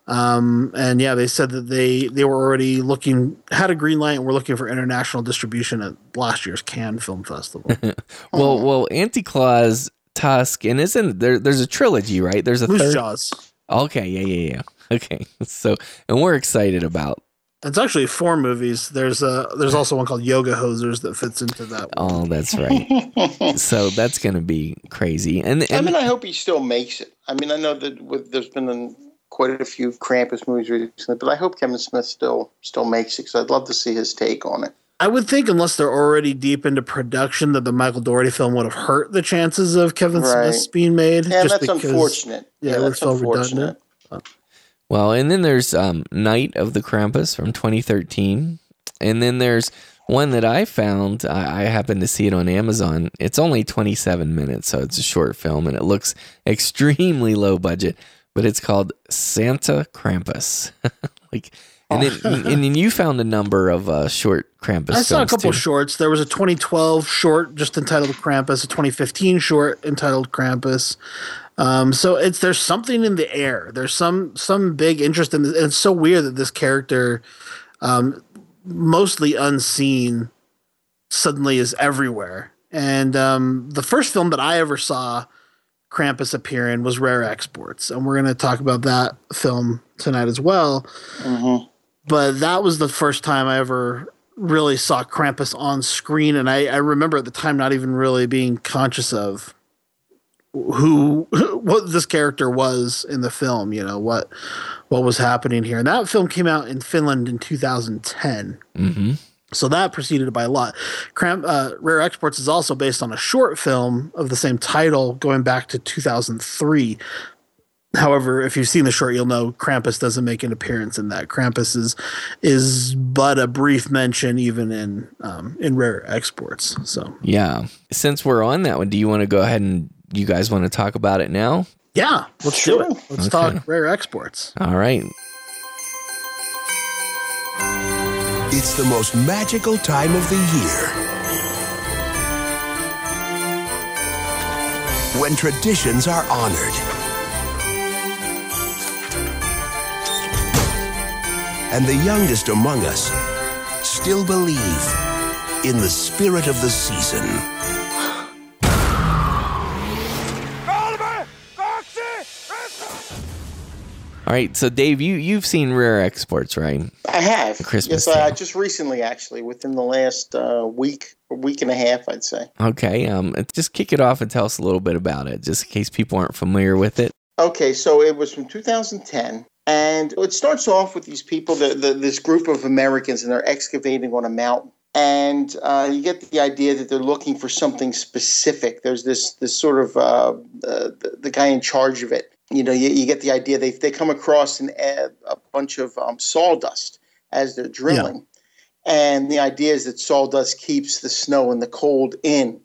Um, and yeah, they said that they they were already looking had a green light and were looking for international distribution at last year's Cannes Film Festival. *laughs* Well, well, Anti Claus, Tusk, and isn't there? There's a trilogy, right? There's a Moose third. Jaws. Okay, yeah, yeah, yeah. Okay, *laughs* so and we're excited about. It's actually four movies. There's a there's also one called Yoga Hosers that fits into that. One. Oh, that's right. *laughs* so that's gonna be crazy. And I mean, I hope he still makes it. I mean, I know that with, there's been an, quite a few Krampus movies recently, but I hope Kevin Smith still still makes it because I'd love to see his take on it. I would think unless they're already deep into production that the Michael Dougherty film would have hurt the chances of Kevin Right. Smith's being made. Yeah, just that's because- unfortunate. yeah, Yeah, that's looks so redundant. unfortunate. Well, and then there's um, Night of the Krampus from 2013. And then there's one that I found. I, I happened to see it on Amazon. It's only 27 minutes, so it's a short film and it looks *laughs* extremely low budget, but it's called Santa Krampus. *laughs* like, and then, and then you found a number of uh, short Krampus. I saw a couple too. shorts. There was a 2012 short just entitled Krampus, a 2015 short entitled Krampus. Um, so it's there's something in the air. There's some some big interest in this. And it's so weird that this character, um, mostly unseen, suddenly is everywhere. And um, the first film that I ever saw Krampus appear in was Rare Exports, and we're going to talk about that film tonight as well Mhm. But that was the first time I ever really saw Krampus on screen, and I, I remember at the time not even really being conscious of who *laughs* what this character was in the film. You know what what was happening here, and that film came out in Finland in 2010. Mm-hmm. So that preceded it by a lot. Cram, uh, Rare Exports is also based on a short film of the same title going back to 2003. However, if you've seen the short, you'll know Krampus doesn't make an appearance in that. Krampus is is but a brief mention even in um, in Rare Exports. So Yeah. Since we're on that one, do you want to go ahead and you guys want to talk about it now? yeah, let's Sure. do it. Let's Okay. talk Rare Exports. All right. It's the most magical time of the year. When traditions are honored. And the youngest among us still believe in the spirit of the season. All right. So Dave, you you've seen Rare Exports, right? I have. Christmas yes, I, just recently, actually, within the last uh, week, or week and a half, I'd say. Okay. Um just kick it off and tell us a little bit about it, just in case people aren't familiar with it. Okay, so it was from 2010, and it starts off with these people, the, the, this group of Americans, and they're excavating on a mountain. And uh, you get the idea that they're looking for something specific. There's this this sort of uh, uh, the, guy in charge of it. You know, you, you get the idea they they come across an, a, bunch of um, sawdust as they're drilling, and the idea is that sawdust keeps the snow and the cold in.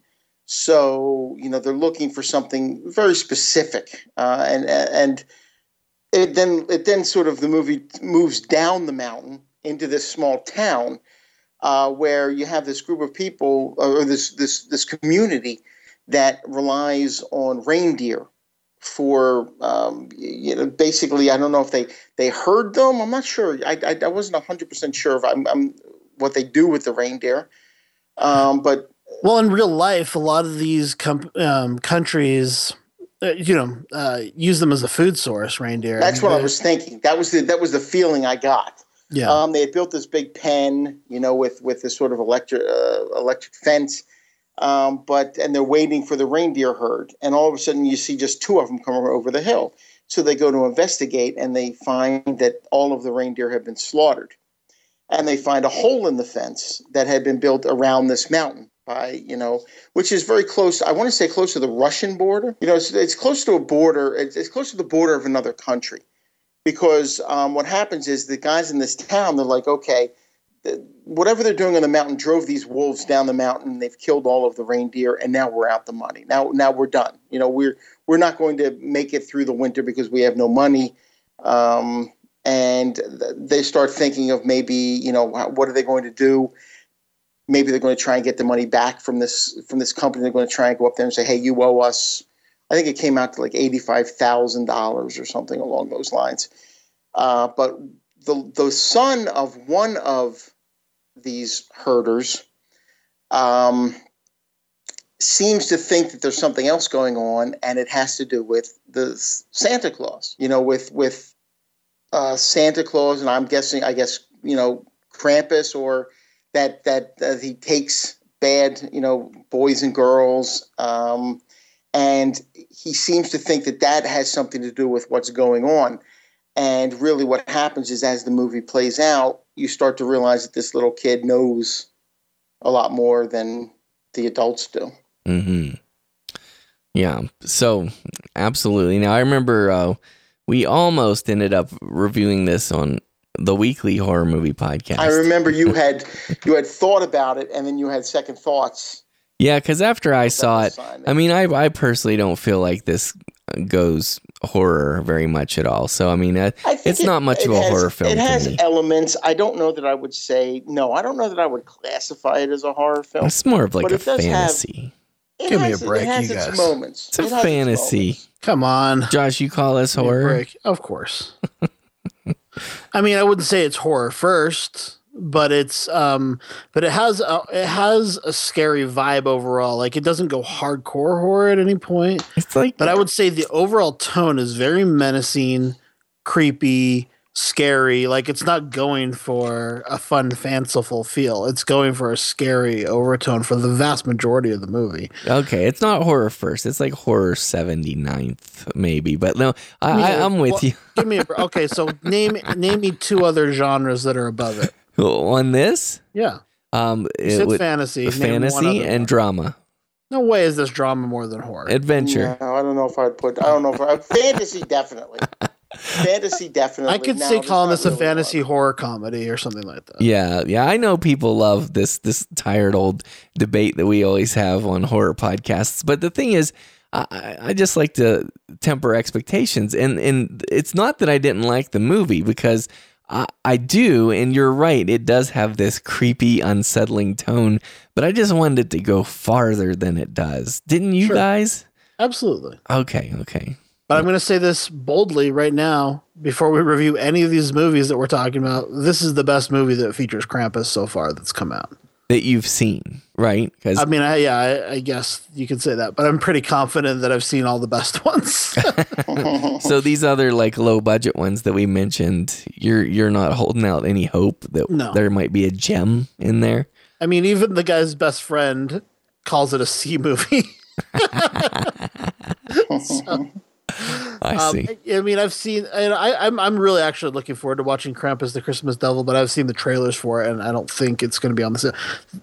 So you know they're looking for something very specific, uh, and and it then it then sort of the movie moves down the mountain into this small town uh, where you have this group of people or this this this community that relies on reindeer for um, you know basically I don't know if they they herd them. I'm not sure. I I, I wasn't hundred percent sure if I'm, I'm what they do with the reindeer. Um, but Well, in real life, a lot of these com- um, countries, uh, you know, uh, use them as a food source. Reindeer. That's what I was thinking. That was the that was the feeling I got. Yeah. Um, they had built this big pen, you know, with with this sort of electric uh, electric fence, um, but and they're waiting for the reindeer herd, and all of a sudden you see just two of them come over the hill. So they go to investigate, and they find that all of the reindeer have been slaughtered, and they find a hole in the fence that had been built around this mountain by you know, which is very close. I want to say close to the Russian border. You know, it's, it's close to a border. It's, it's close to the border of another country because um, what happens is the guys in this town they're like okay whatever they're doing on the mountain drove these wolves down the mountain they've killed all of the reindeer and now we're out the money now now we're done you know we're we're not going to make it through the winter because we have no money um, and th- they start thinking of maybe you know what are they going to do maybe they're going to try and get the money back from this from this company they're going to try and go up there and say hey you owe us I think it came out to like eighty-five thousand dollars or something along those lines. Uh, but the the son of one of these herders um, seems to think that there's something else going on, and it has to do with the Santa Claus. You know, with with uh, Santa Claus, and I'm guessing, I guess, you know, Krampus, or that that uh, he takes bad, you know, boys and girls. Um, and he seems to think that that has something to do with what's going on. And really, what happens is as the movie plays out, you start to realize that this little kid knows a lot more than the adults do. Mm-hmm. Yeah. So absolutely. Now I remember uh, we almost ended up reviewing this on the weekly horror movie podcast. I remember you had you had thought about it, and then you had second thoughts. Yeah, because after I saw it. I mean, I I personally don't feel like this goes horror very much at all. So I mean, uh, I it's it- not much it of a has- horror film It has me. elements. I don't know that I would say no. I don't know that I would classify it as a horror film. It's more of like a it does have- fantasy. It Give me a break, It has you its guys. moments. It's a It fantasy. moments. Come on. Josh, you call this Give me a horror? break. Of course. *laughs* I mean, I wouldn't say it's horror first, but it's um but it has a, it has a scary vibe overall. Like it doesn't go hardcore horror at any point, It's like but I would say the overall tone is very menacing, creepy, scary. Like it's not going for a fun fanciful feel. It's going for a scary overtone for the vast majority of the movie. okay. It's not horror first. It's like horror 79th maybe. But no, I, I, Yeah, I'm with well, you Give me a okay. So name name me two other genres that are above it. *laughs* on this. Yeah, Um, it said would- fantasy, Name one fantasy and one. drama, no way is this drama more than horror. adventure. No, I don't know if I'd put. I don't know if I, *laughs* fantasy definitely. Fantasy definitely. I could Now, say there's calling this a really fantasy lot. horror comedy or something like that. Yeah, yeah, I know people love this this tired old debate that we always have on horror podcasts. But the thing is, I, I- I just like to temper expectations, and and it's not that I didn't like the movie because I, I do, and you're right, it does have this creepy, unsettling tone. But I just wanted it to go farther than it does. Didn't you Sure. guys? Absolutely. Okay, okay. But I'm going to say this boldly right now before we review any of these movies that we're talking about. This is the best movie that features Krampus so far that's come out. That you've seen, right? Because I mean, I, yeah, I, I guess you could say that, but I'm pretty confident that I've seen all the best *laughs* ones. *laughs* so these other like low budget ones that we mentioned, you're you're not holding out any hope that No. there might be a gem in there. I mean, even the guy's best friend calls it a C movie. *laughs* *laughs* I Um, see. I, I mean, I've seen, and I, I'm, I'm really actually looking forward to watching Krampus the Christmas Devil, but I've seen the trailers for it, and I don't think it's going to be on the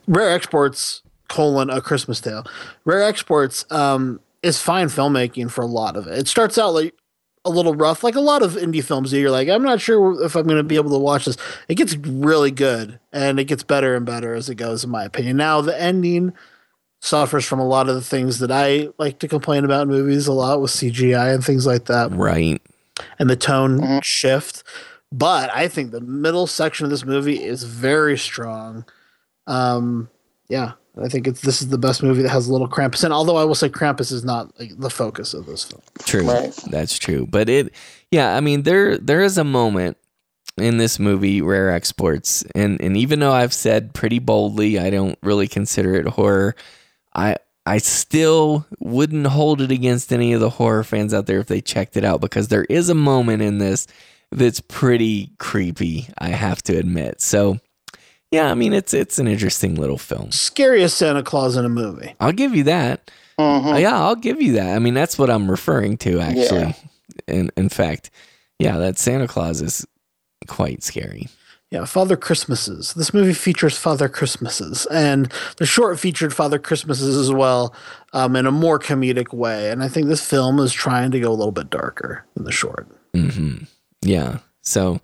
Rare Exports colon a Christmas Tale. Rare Exports um, is fine filmmaking for a lot of it. It starts out like a little rough, like a lot of indie films. You're like, I'm not sure if I'm going to be able to watch this. It gets really good, and it gets better and better as it goes, in my opinion. Now the ending suffers from a lot of the things that I like to complain about in movies a lot with CGI and things like that right. and the tone Mm-hmm. shift. But I think the middle section of this movie is very strong. Um, yeah, I think it's this is the best movie that has a little Krampus. And although I will say Krampus is not like, the focus of this film. True. Right. That's true. But it yeah, I mean there there is a moment in this movie, Rare Exports, and and even though I've said pretty boldly I don't really consider it horror, I I still wouldn't hold it against any of the horror fans out there if they checked it out because there is a moment in this that's pretty creepy, I have to admit. So yeah, I mean it's it's an interesting little film. Scariest Santa Claus in a movie. I'll give you that. Mhm. Yeah, I'll give you that. I mean, that's what I'm referring to, actually. In in fact, yeah, that Santa Claus is quite scary. Yeah, Father Christmases. This movie features Father Christmases, and the short featured Father Christmases as well, um, in a more comedic way. And I think this film is trying to go a little bit darker than the short. hmm Yeah. So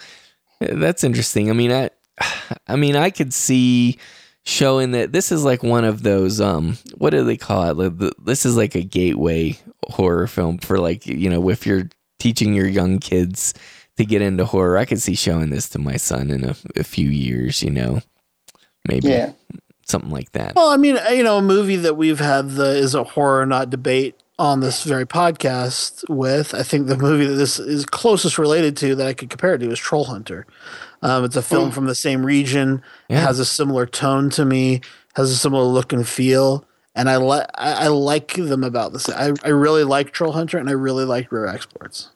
uh, that's interesting. I mean, I, *sighs* I mean, I could see showing that this is like one of those. Um, what do they call it? This is like a gateway horror film for like you know, if you're teaching your young kids to get into horror, I could see showing this to my son in a, a few years. You know, maybe Yeah. something like that. Well, I mean, you know, a movie that we've had the is a horror not debate on this very podcast with. I think the movie that this is closest related to that I could compare it to is Troll Hunter. Um, it's a film from the same region. Yeah. It has a similar tone to me. Has a similar look and feel. And I like I, I like them about this. I, I really like Troll Hunter and I really like Rare Exports.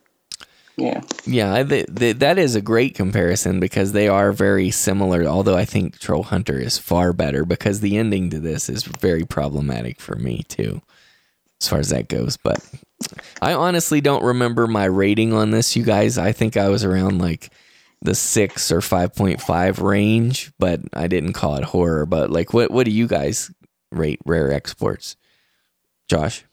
Yeah. Yeah, that is a great comparison because they are very similar. Although I think Troll Hunter is far better because the ending to this is very problematic for me too, as far as that goes. But I honestly don't remember my rating on this, you guys. I think I was around like the six or five point five range, but I didn't call it horror. But like, what what do you guys rate Rare Exports, Josh?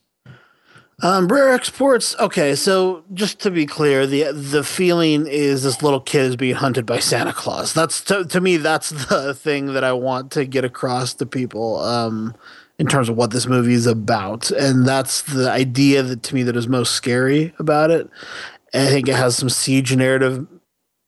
Um, rare exports. Okay, so just to be clear, the the feeling is this little kid is being hunted by Santa Claus. That's to, to me, that's *laughs* the thing that I want to get across to people. Um, in terms of what this movie is about, and that's the idea that to me that is most scary about it. I think it has some siege narrative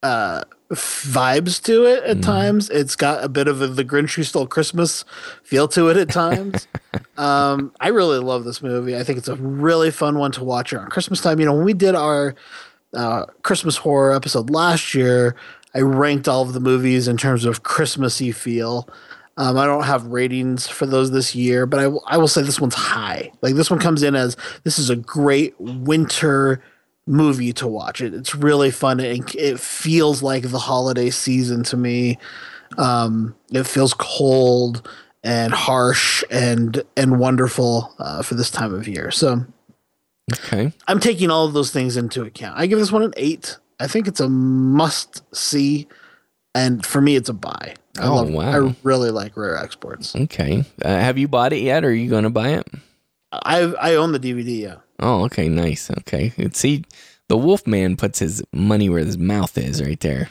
uh, vibes to it at mm. times. It's got a bit of a, the Grinch Who Stole Christmas feel to it at times. *laughs* um, I really love this movie. I think it's a really fun one to watch around Christmas time. You know, when we did our uh, Christmas horror episode last year, I ranked all of the movies in terms of Christmassy feel. Um, I don't have ratings for those this year, but I, I will say this one's high. Like this one comes in as this is a great winter movie to watch. It, it's really fun. It, it feels like the holiday season to me. Um, it feels cold and harsh and and wonderful uh, for this time of year. So, okay, I'm taking all of those things into account. I give this one an eight. I think it's a must see, and for me, it's a buy. I oh love, wow! I really like Rare Exports. Okay, uh, have you bought it yet, or are you going to buy it? I I own the DVD. Yeah. Oh, okay, nice. Okay, see, the Wolfman puts his money where his mouth is, right there.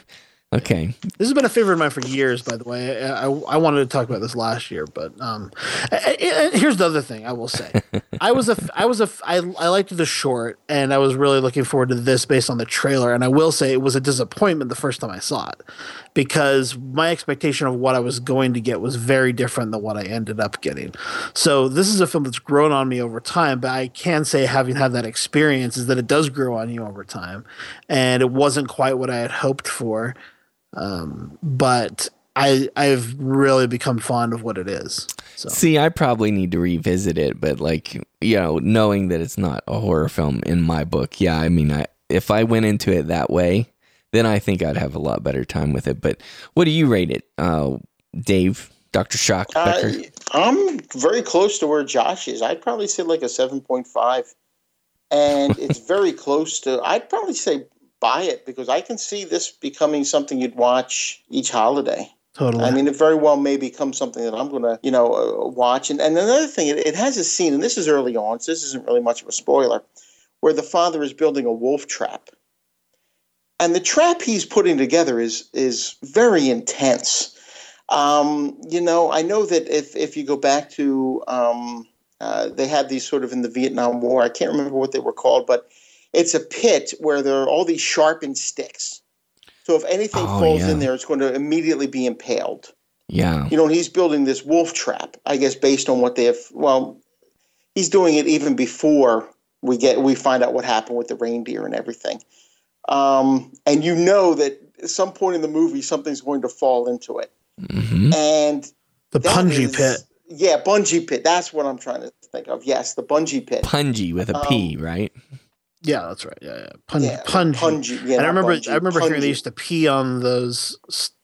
Okay. This has been a favorite of mine for years, by the way. I, I, I wanted to talk about this last year, but um, here's the other thing I will say. *laughs* I was a, I was a, I, I liked the short, and I was really looking forward to this based on the trailer. And I will say it was a disappointment the first time I saw it because my expectation of what I was going to get was very different than what I ended up getting. So this is a film that's grown on me over time, but I can say having had that experience is that it does grow on you over time, and it wasn't quite what I had hoped for. Um, but I I've really become fond of what it is. So. See, I probably need to revisit it, but like you know, knowing that it's not a horror film in my book, yeah, I mean, I if I went into it that way, then I think I'd have a lot better time with it. But what do you rate it, uh, Dave? Dr. Shock uh, I'm very close to where Josh is. I'd probably say like a 7.5. And it's very close to, I'd probably say buy it because I can see this becoming something you'd watch each holiday. Totally. I mean, it very well may become something that I'm going to, you know, uh, watch. And, and another thing, it, it, has a scene, and this is early on, so this isn't really much of a spoiler, where the father is building a wolf trap. And the trap he's putting together is is very intense. Um, you know, I know that if if you go back to um, uh, they had these sort of in the Vietnam War. I can't remember what they were called, but it's a pit where there are all these sharpened sticks. So if anything oh, falls yeah. in there, it's going to immediately be impaled. Yeah. You know, he's building this wolf trap, I guess, based on what they have. Well, he's doing it even before we get we find out what happened with the reindeer and everything. Um, and you know that at some point in the movie, something's going to fall into it. Mm-hmm. And the punji pit. Yeah, bungee pit. That's what I'm trying to think of. Yes, the bungee pit. Punji with a P, um, right? Yeah, that's right. Yeah, yeah. Pun- yeah punji. Yeah, and I remember, I remember hearing they used to pee on those.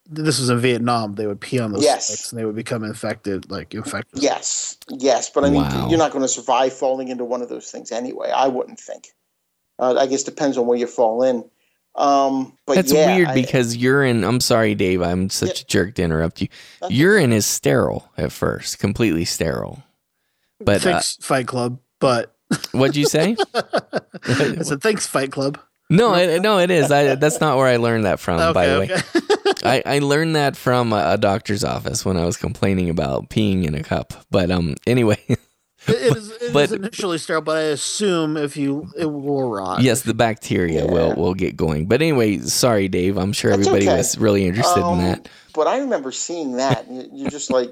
This was in Vietnam. They would pee on those yes. sticks, and they would become infected, like infected. Yes, yes. But I mean, wow. you're not going to survive falling into one of those things anyway. I wouldn't think. Uh, I guess depends on where you fall in. Um, but that's yeah, weird I, because urine. I'm sorry, Dave. I'm such yeah, a jerk to interrupt you. Urine is sterile at first, completely sterile. But thanks, uh, Fight Club. But What'd you say? *laughs* I said thanks, Fight Club. No, it, no, it is. I, that's not where I learned that from. Okay, by the okay. way, *laughs* I, I learned that from a, a, doctor's office when I was complaining about peeing in a cup. But um, anyway, *laughs* it, it, is, it but, is initially sterile, but I assume if you it will rot. Yes, the bacteria yeah. will will get going. But anyway, sorry, Dave. I'm sure that's everybody okay. was really interested um, in that. But I remember seeing that. You're just like,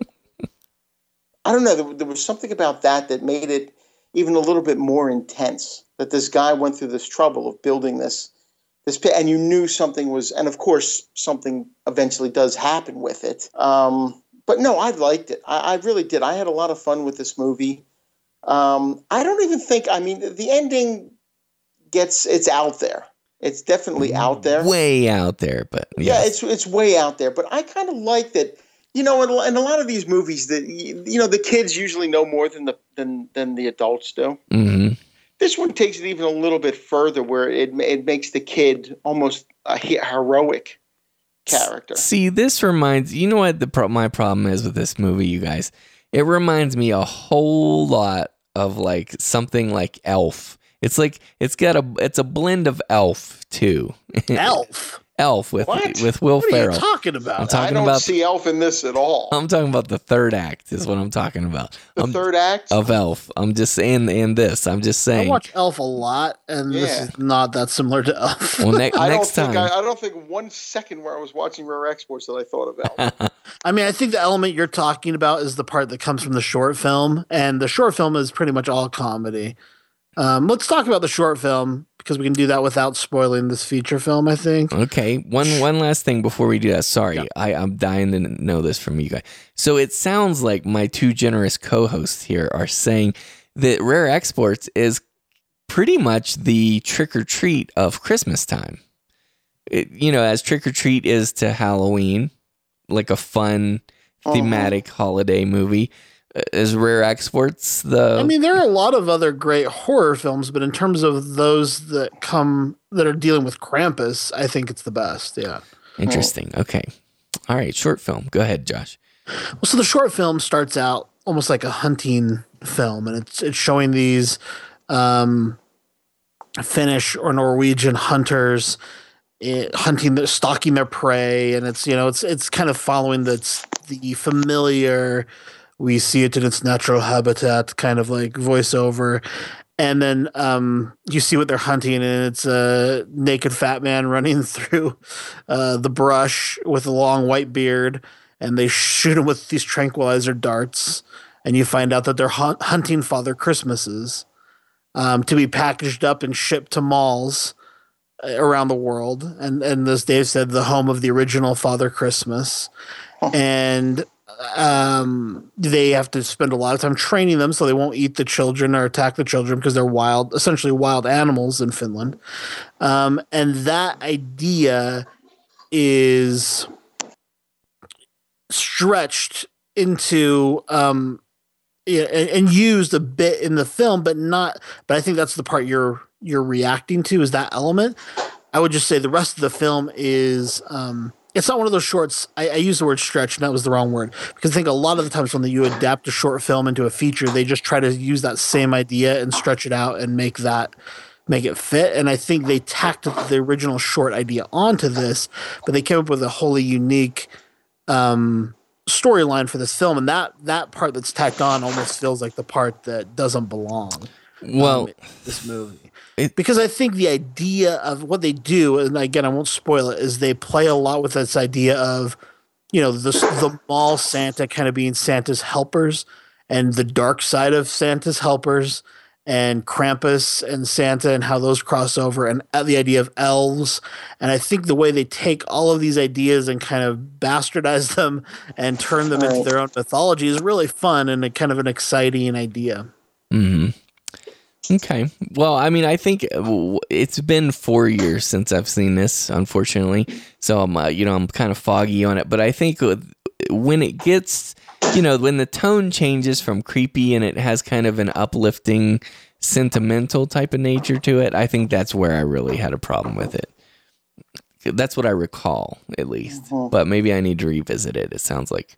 I don't know. There, there was something about that that made it even a little bit more intense. That this guy went through this trouble of building this this pit, and you knew something was, and of course something eventually does happen with it. Um, but no, I liked it. I, I, really did. I had a lot of fun with this movie. Um, I don't even think. I mean, the ending gets it's out there. It's definitely out there, way out there. But yes. yeah, it's it's way out there. But I kind of like that you know, in, in, a lot of these movies, that you know, the kids usually know more than the than than the adults do. Mm-hmm. This one takes it even a little bit further, where it it makes the kid almost a heroic character. See, this reminds you know what the pro- my problem is with this movie, you guys. It reminds me a whole lot of like something like Elf. It's like it's got a it's a blend of Elf too. *laughs* Elf. Elf with What? with Will What are Ferrell. you talking I'm about? talking I don't about see Elf in this at all. I'm talking about the third act is what I'm talking about. the I'm, third act. of Elf. I'm just saying in this. I'm just saying. I watch Elf a lot, and this Yeah. is not that similar to Elf. well, ne- *laughs* I don't next think time. I, I don't think one second where I was watching Rare Exports that I thought of Elf. *laughs* I mean, I think the element you're talking about is the part that comes from the short film, and the short film is pretty much all comedy. Um, let's talk about the short film because we can do that without spoiling this feature film. I think. Okay, one one last thing before we do that. Sorry, Yeah. I, I'm dying to know this from you guys. So it sounds like my two generous co-hosts here are saying that Rare Exports is pretty much the trick or treat of Christmas time. It, you know, as trick or treat is to Halloween, like a fun Uh-huh. thematic holiday movie. Is Rare Exports the? I mean, there are a lot of other great horror films, but in terms of those that come that are dealing with Krampus, I think it's the best. Yeah. interesting. Okay, all right, short film. Go ahead, Josh. Well, so the short film starts out almost like a hunting film, and it's it's showing these um, Finnish or Norwegian hunters it, hunting, their, stalking their prey, and it's you know it's it's kind of following the the familiar. We see it in its natural habitat, kind of like voiceover. And then um, you see what they're hunting, and it's a naked fat man *laughs* running through uh, the brush with a long white beard and they shoot him with these tranquilizer darts and you find out that they're hun- hunting father christmases um, to be packaged up and shipped to malls uh, around the world. And and as dave said the home of the original father christmas. And um, they have to spend a lot of time training them so they won't eat the children or attack the children because they're wild essentially wild animals in finland. Um, and that idea is stretched into um and, and used a bit in the film but not but i think that's the part you're you're reacting to is that element. I would just say the rest of the film is um it's not one of those shorts I, I use the word stretch and that was the wrong word because i think a lot of the times when you adapt a short film into a feature they just try to use that same idea and stretch it out and make that make it fit and i think they tacked the original short idea onto this but they came up with a wholly unique um, storyline for this film, and that that part that's tacked on almost feels like the part that doesn't belong. Well, um, in this movie. It- because I think the idea of what they do, and again, I won't spoil it, is they play a lot with this idea of, you know, the the mall Santa kind of being Santa's helpers, and the dark side of Santa's helpers, and Krampus and Santa, and how those cross over, and uh, the idea of elves, and I think the way they take all of these ideas and kind of bastardize *laughs* them and turn them into Right. their own mythology is really fun and a kind of an exciting idea. hmm Okay. Well, I mean, I think uh, it's been four years since I've seen this, unfortunately. So I'm, uh, you know, I'm kind of foggy on it. But I think when it gets, you know, when the tone changes from creepy and it has kind of an uplifting, sentimental type of nature to it, I think that's where I really had a problem with it. That's what I recall, at least. But maybe I need to revisit it. It sounds like.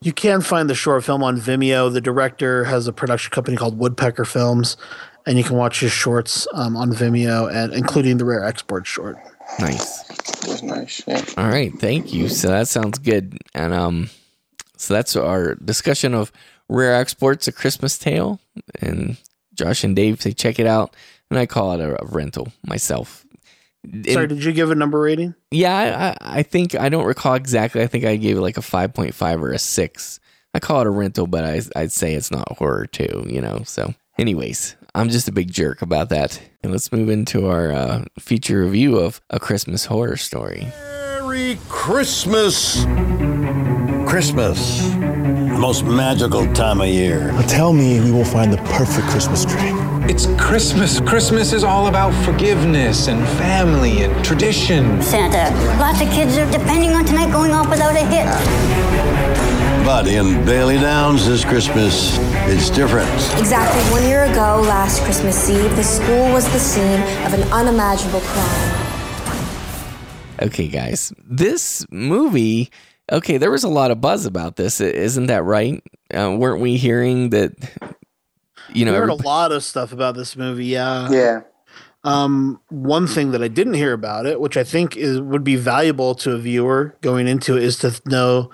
You can find the short film on Vimeo. The director has a production company called Woodpecker Films, and you can watch his shorts um, on Vimeo, and including the rare export short. Nice. It was nice. Yeah. All right, thank you. So that sounds good. And um so that's our discussion of Rare Exports a Christmas Tale. And Josh and Dave say check it out. And I call it a, a rental myself. And- Sorry, did you give a number rating? yeah, I, I- I think I don't recall exactly. I think I gave it like a five point five or a six. I call it a rental, but I I'd say it's not horror too, you know. So anyways, I'm just a big jerk about that. And let's move into our uh, feature review of a Christmas horror story. Merry Christmas! Christmas, the most magical time of year. Tell me we will find the perfect Christmas tree. It's Christmas. Christmas is all about forgiveness and family and tradition. Santa. Lots of kids are depending on tonight going off without a hit. But in Bailey Downs this Christmas, it's different. Exactly one year ago, last Christmas Eve, the school was the scene of an unimaginable crime. Okay, guys, this movie. Okay, there was a lot of buzz about this. Isn't that right? Uh, weren't we hearing that? you know, I heard a lot of stuff about this movie. Yeah. Yeah. Um, one thing that I didn't hear about it, which I think is would be valuable to a viewer going into it, is to know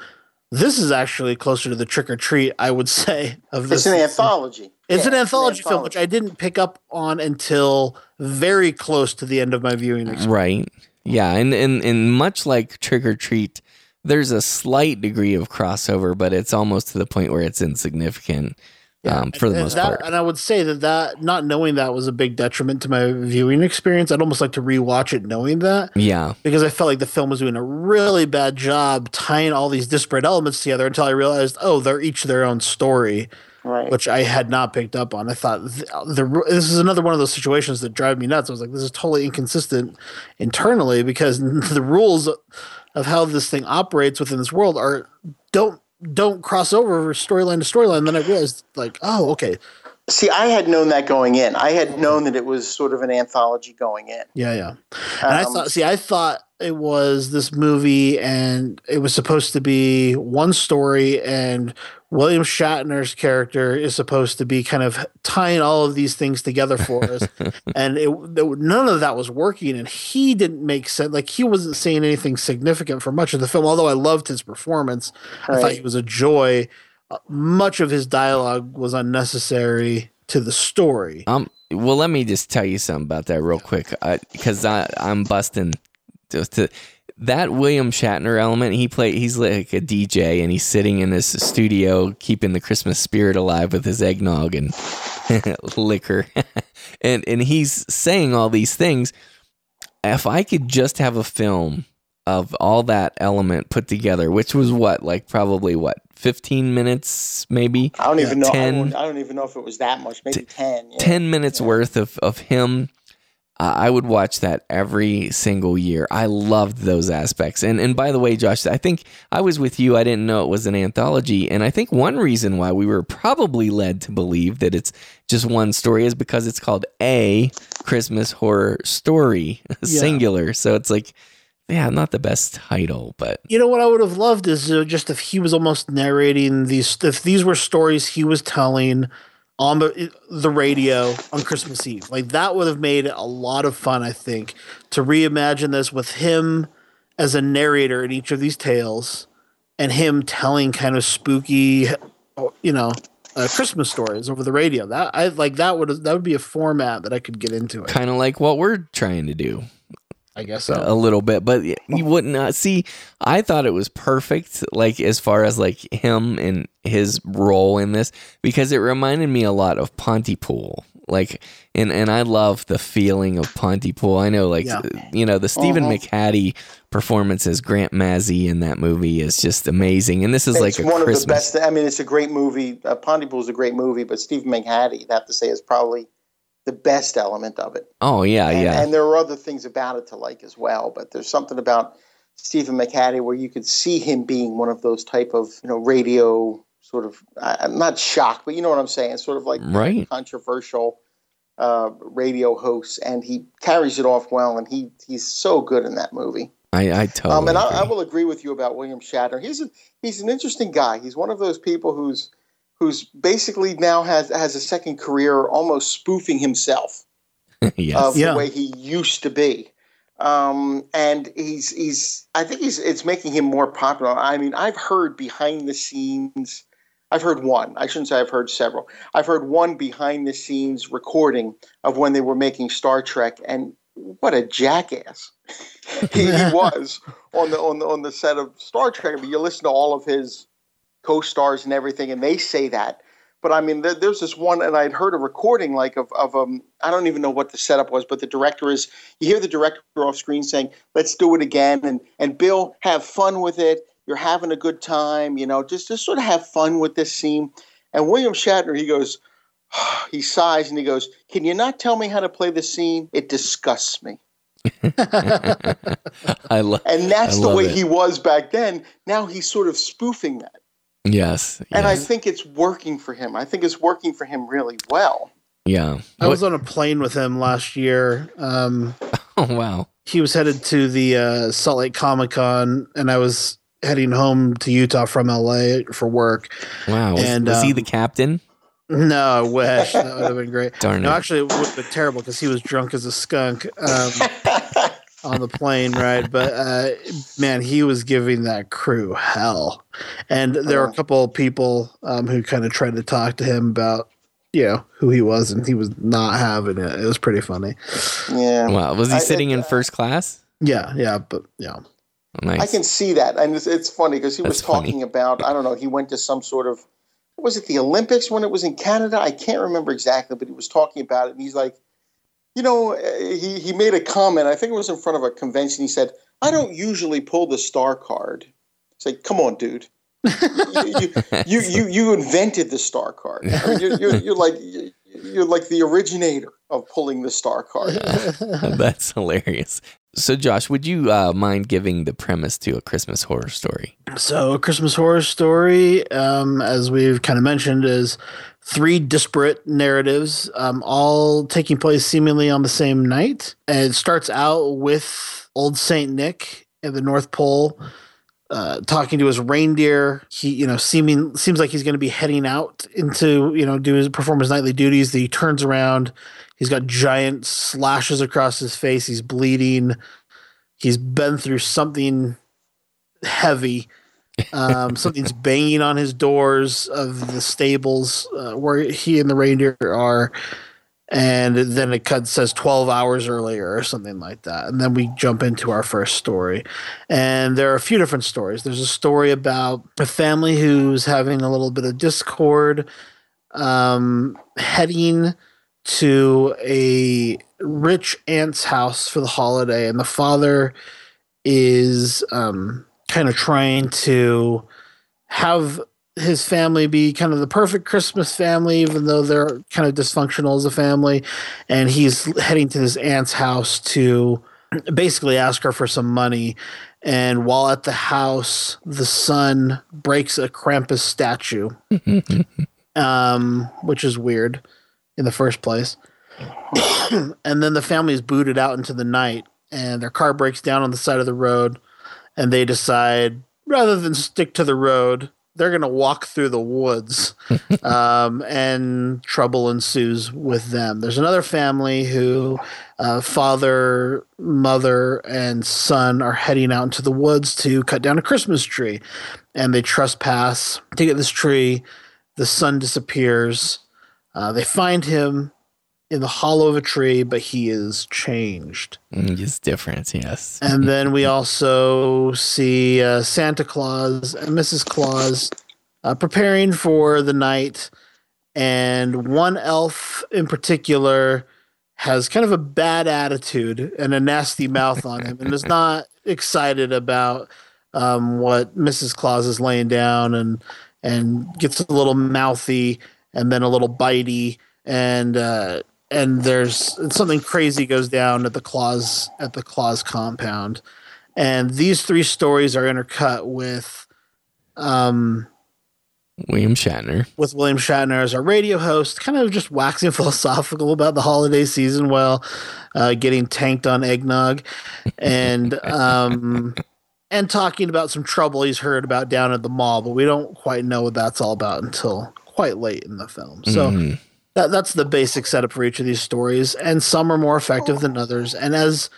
this is actually closer to the Trick 'r Treat. I would *laughs* say of this. It's an anthology. It's Yeah, an anthology film, which I didn't pick up on until very close to the end of my viewing experience. Right. Yeah, and, and and much like Trick 'r Treat, there's a slight degree of crossover, but it's almost to the point where it's insignificant um, for the and most that, part. And I would say that that not knowing that was a big detriment to my viewing experience. I'd almost like to rewatch it knowing that. Yeah. Because I felt like the film was doing a really bad job tying all these disparate elements together until I realized, oh, they're each their own story. Right. Which I had not picked up on. I thought th- the this is another one of those situations that drive me nuts. I was like, this is totally inconsistent internally because *laughs* the rules of how this thing operates within this world are don't don't cross over storyline to storyline. Then I realized, like, oh, okay, See, I had known that going in. I had known that it was sort of an anthology going in. Yeah, yeah. And I Um, thought, see, I thought it was this movie, and it was supposed to be one story, and William Shatner's character is supposed to be kind of tying all of these things together for *laughs* us, and it, it- none of that was working, and he didn't make sense. Like he wasn't saying anything significant for much of the film. Although I loved his performance, I thought he was a joy. Uh, much of his dialogue was unnecessary to the story. Um. Well, let me just tell you something about that real quick, because I, I'm busting to, to that William Shatner element. He play. He's like a DJ, and he's sitting in his studio, keeping the Christmas spirit alive with his eggnog and *laughs* liquor, *laughs* and and he's saying all these things. If I could just have a film of all that element put together, which was what, like probably what, 15 minutes, maybe? I don't even know. I 10, don't, I don't even know if it was that much. Maybe ten. yeah. 10 minutes worth of, of him. Uh, I would watch that every single year. I loved those aspects. And and by the way, Josh, I think I was with you. I didn't know it was an anthology. And I think one reason why we were probably led to believe that it's just one story is because it's called A Christmas Horror Story, *laughs* singular. So it's like, yeah, not the best title, but You know what I would have loved is uh, just if he was almost narrating these, if these were stories he was telling on the the radio on Christmas Eve, like that would have made a lot of fun. I think to reimagine this with him as a narrator in each of these tales, and him telling kind of spooky, you know, uh, Christmas stories over the radio. That I like that would that would be a format that I could get into. Kind of like what we're trying to do. I guess so. a little bit, but you wouldn't uh, see. I thought it was perfect, like as far as like him and his role in this, because it reminded me a lot of Pontypool. Like, and and I love the feeling of Pontypool. I know, like Yeah. you know, the Stephen Uh-huh. McHattie performance as Grant Mazzy in that movie is just amazing. And this is it's like a one Christmas. of the best. I mean, it's a great movie. Uh, Pontypool is a great movie, but Stephen McHattie, you'd have to say, is probably the best element of it. Oh yeah, and, yeah. and there are other things about it to like as well. But there's something about Stephen McHattie where you could see him being one of those type of you know radio sort of I'm not shocked, but you know what I'm saying, sort of like Right. controversial uh, radio hosts, and he carries it off well, and he he's so good in that movie. I, I totally. Um, and I, I will agree with you about William Shatner. He's a, he's an interesting guy. He's one of those people who's who's basically now has has a second career, almost spoofing himself *laughs* yes. of Yeah. the way he used to be. Um, and he's he's I think he's it's making him more popular. I mean, I've heard behind the scenes. I've heard one. I shouldn't say I've heard several. I've heard one behind the scenes recording of when they were making Star Trek, and what a jackass *laughs* he, he *laughs* was on the on the on the set of Star Trek. But you listen to all of his co-stars and everything, and they say that. But I mean, there, there's this one, and I'd heard a recording like of of um, I don't even know what the setup was, but the director is you hear the director off screen saying, "Let's do it again," and and Bill, have fun with it. You're having a good time, you know, just just sort of have fun with this scene. And William Shatner, he goes, *sighs* he sighs and he goes, "Can you not tell me how to play the scene? It disgusts me." *laughs* I love. And that's the way it. he was back then. Now he's sort of spoofing that. Yes. And I think it's working for him. I think it's working for him really well. yeah. I was on a plane with him last year. Um, *laughs* Oh wow. he was headed to the uh, Salt Lake Comic Con, and I was heading home to Utah from LA for work. Wow. Was, And, was he um, the captain? No, I wish that would have been great. *laughs* Darn it. no, actually, it would have been terrible because he was drunk as a skunk um, *laughs* on the plane ride. But uh, man, he was giving that crew hell. And there were a couple of people um, who kind of tried to talk to him about, you know, who he was, and he was not having it. It was pretty funny. Yeah. Wow. Was he I- sitting in uh, first class? Yeah, yeah, but yeah. Nice. I can see that, and it's, it's funny because he was That's funny. talking about I don't know. He went to some sort of was it the Olympics when it was in Canada? I can't remember exactly, but he was talking about it, and he's like, you know, uh, he he made a comment. I think it was in front of a convention. He said, "I don't usually pull the star card." It's like, come on, dude. you, you, you you invented the star card. I mean, you're, you're, you're like you're like the originator of pulling the star card. *laughs* That's hilarious. So, Josh, would you uh, mind giving the premise to a Christmas horror story? So, a Christmas Horror Story, um, as we've kind of mentioned, is three disparate narratives, um, all taking place seemingly on the same night. And it starts out with Old Saint Nick at the North Pole. Uh, talking to his reindeer, he you know seeming seems like he's going to be heading out into you know do his perform his nightly duties. He turns around, he's got giant slashes across his face. He's bleeding. He's been through something heavy. Um, *laughs* something's banging on his doors of the stables uh, where he and the reindeer are. And then it cut says 12 hours earlier or something like that. And then we jump into our first story. And there are a few different stories. There's a story about a family who's having a little bit of discord, um, heading to a rich aunt's house for the holiday. And the father is um, kind of trying to have his family be kind of the perfect Christmas family, even though they're kind of dysfunctional as a family. And he's heading to his aunt's house to basically ask her for some money. And while at the house, the son breaks a Krampus statue, *laughs* um, which is weird in the first place. *coughs* and then the family is booted out into the night, and their car breaks down on the side of the road. And they decide rather than stick to the road, they're going to walk through the woods *laughs* um, and trouble ensues with them. There's another family who uh, father, mother, and son are heading out into the woods to cut down a Christmas tree. And they trespass to get this tree. The son disappears. Uh, they find him in the hollow of a tree, but he is changed. He's different, yes. And *laughs* then we also see uh, Santa Claus and Mrs. Claus uh, preparing for the night. And one elf in particular has kind of a bad attitude and a nasty mouth on him and is *laughs* not excited about um, what Mrs. Claus is laying down and and gets a little mouthy and then a little bitey and uh, and there's something crazy goes down at the Claus at the Claus compound and these three stories are intercut with um William Shatner. with William Shatner as our radio host, kind of just waxing *laughs* philosophical about the holiday season while uh, getting tanked on eggnog, and um, and talking about some trouble he's heard about down at the mall, but we don't quite know what that's all about until quite late in the film. So. Mhm. That, that's the basic setup for each of these stories, and some are more effective than others. And as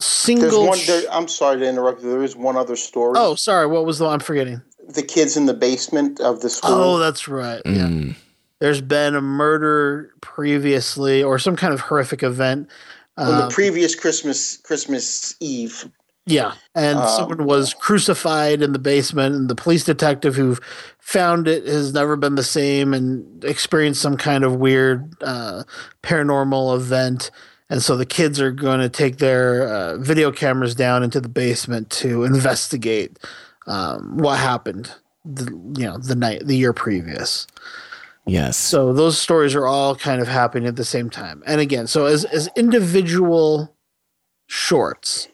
single, one. There, I'm sorry to interrupt. you. There is one other story. oh, sorry, what was the one I'm forgetting? the kids in the basement of the school. Oh, that's right. Yeah. Mm. There's been a murder previously, or some kind of horrific event. on Um, the previous Christmas Christmas Eve. Yeah, and Um, someone was crucified in the basement, and the police detective who found it has never been the same and experienced some kind of weird uh, paranormal event. And so the kids are going to take their uh, video cameras down into the basement to *laughs* investigate um, what happened. The, you know, the night, the year previous. Yes. So those stories are all kind of happening at the same time. And again, so as as individual shorts,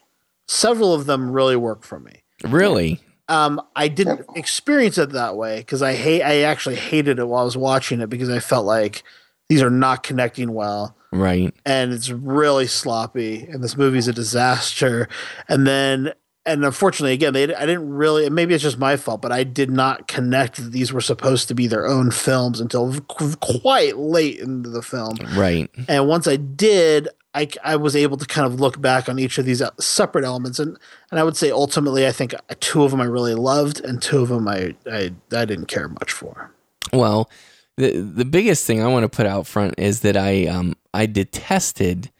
several of them really work for me. Really? Um, I didn't experience it that way because I hate. I actually hated it while I was watching it because I felt like these are not connecting well, Right. and it's really sloppy. And this movie's a disaster. And then and unfortunately, again, they I didn't really. Maybe it's just my fault, but I did not connect that these were supposed to be their own films until qu- quite late into the film. Right. And once I did, I, I was able to kind of look back on each of these uh, separate elements, and and I would say ultimately, I think two of them I really loved, and two of them I I, I didn't care much for. Well, the the biggest thing I want to put out front is that I um I detested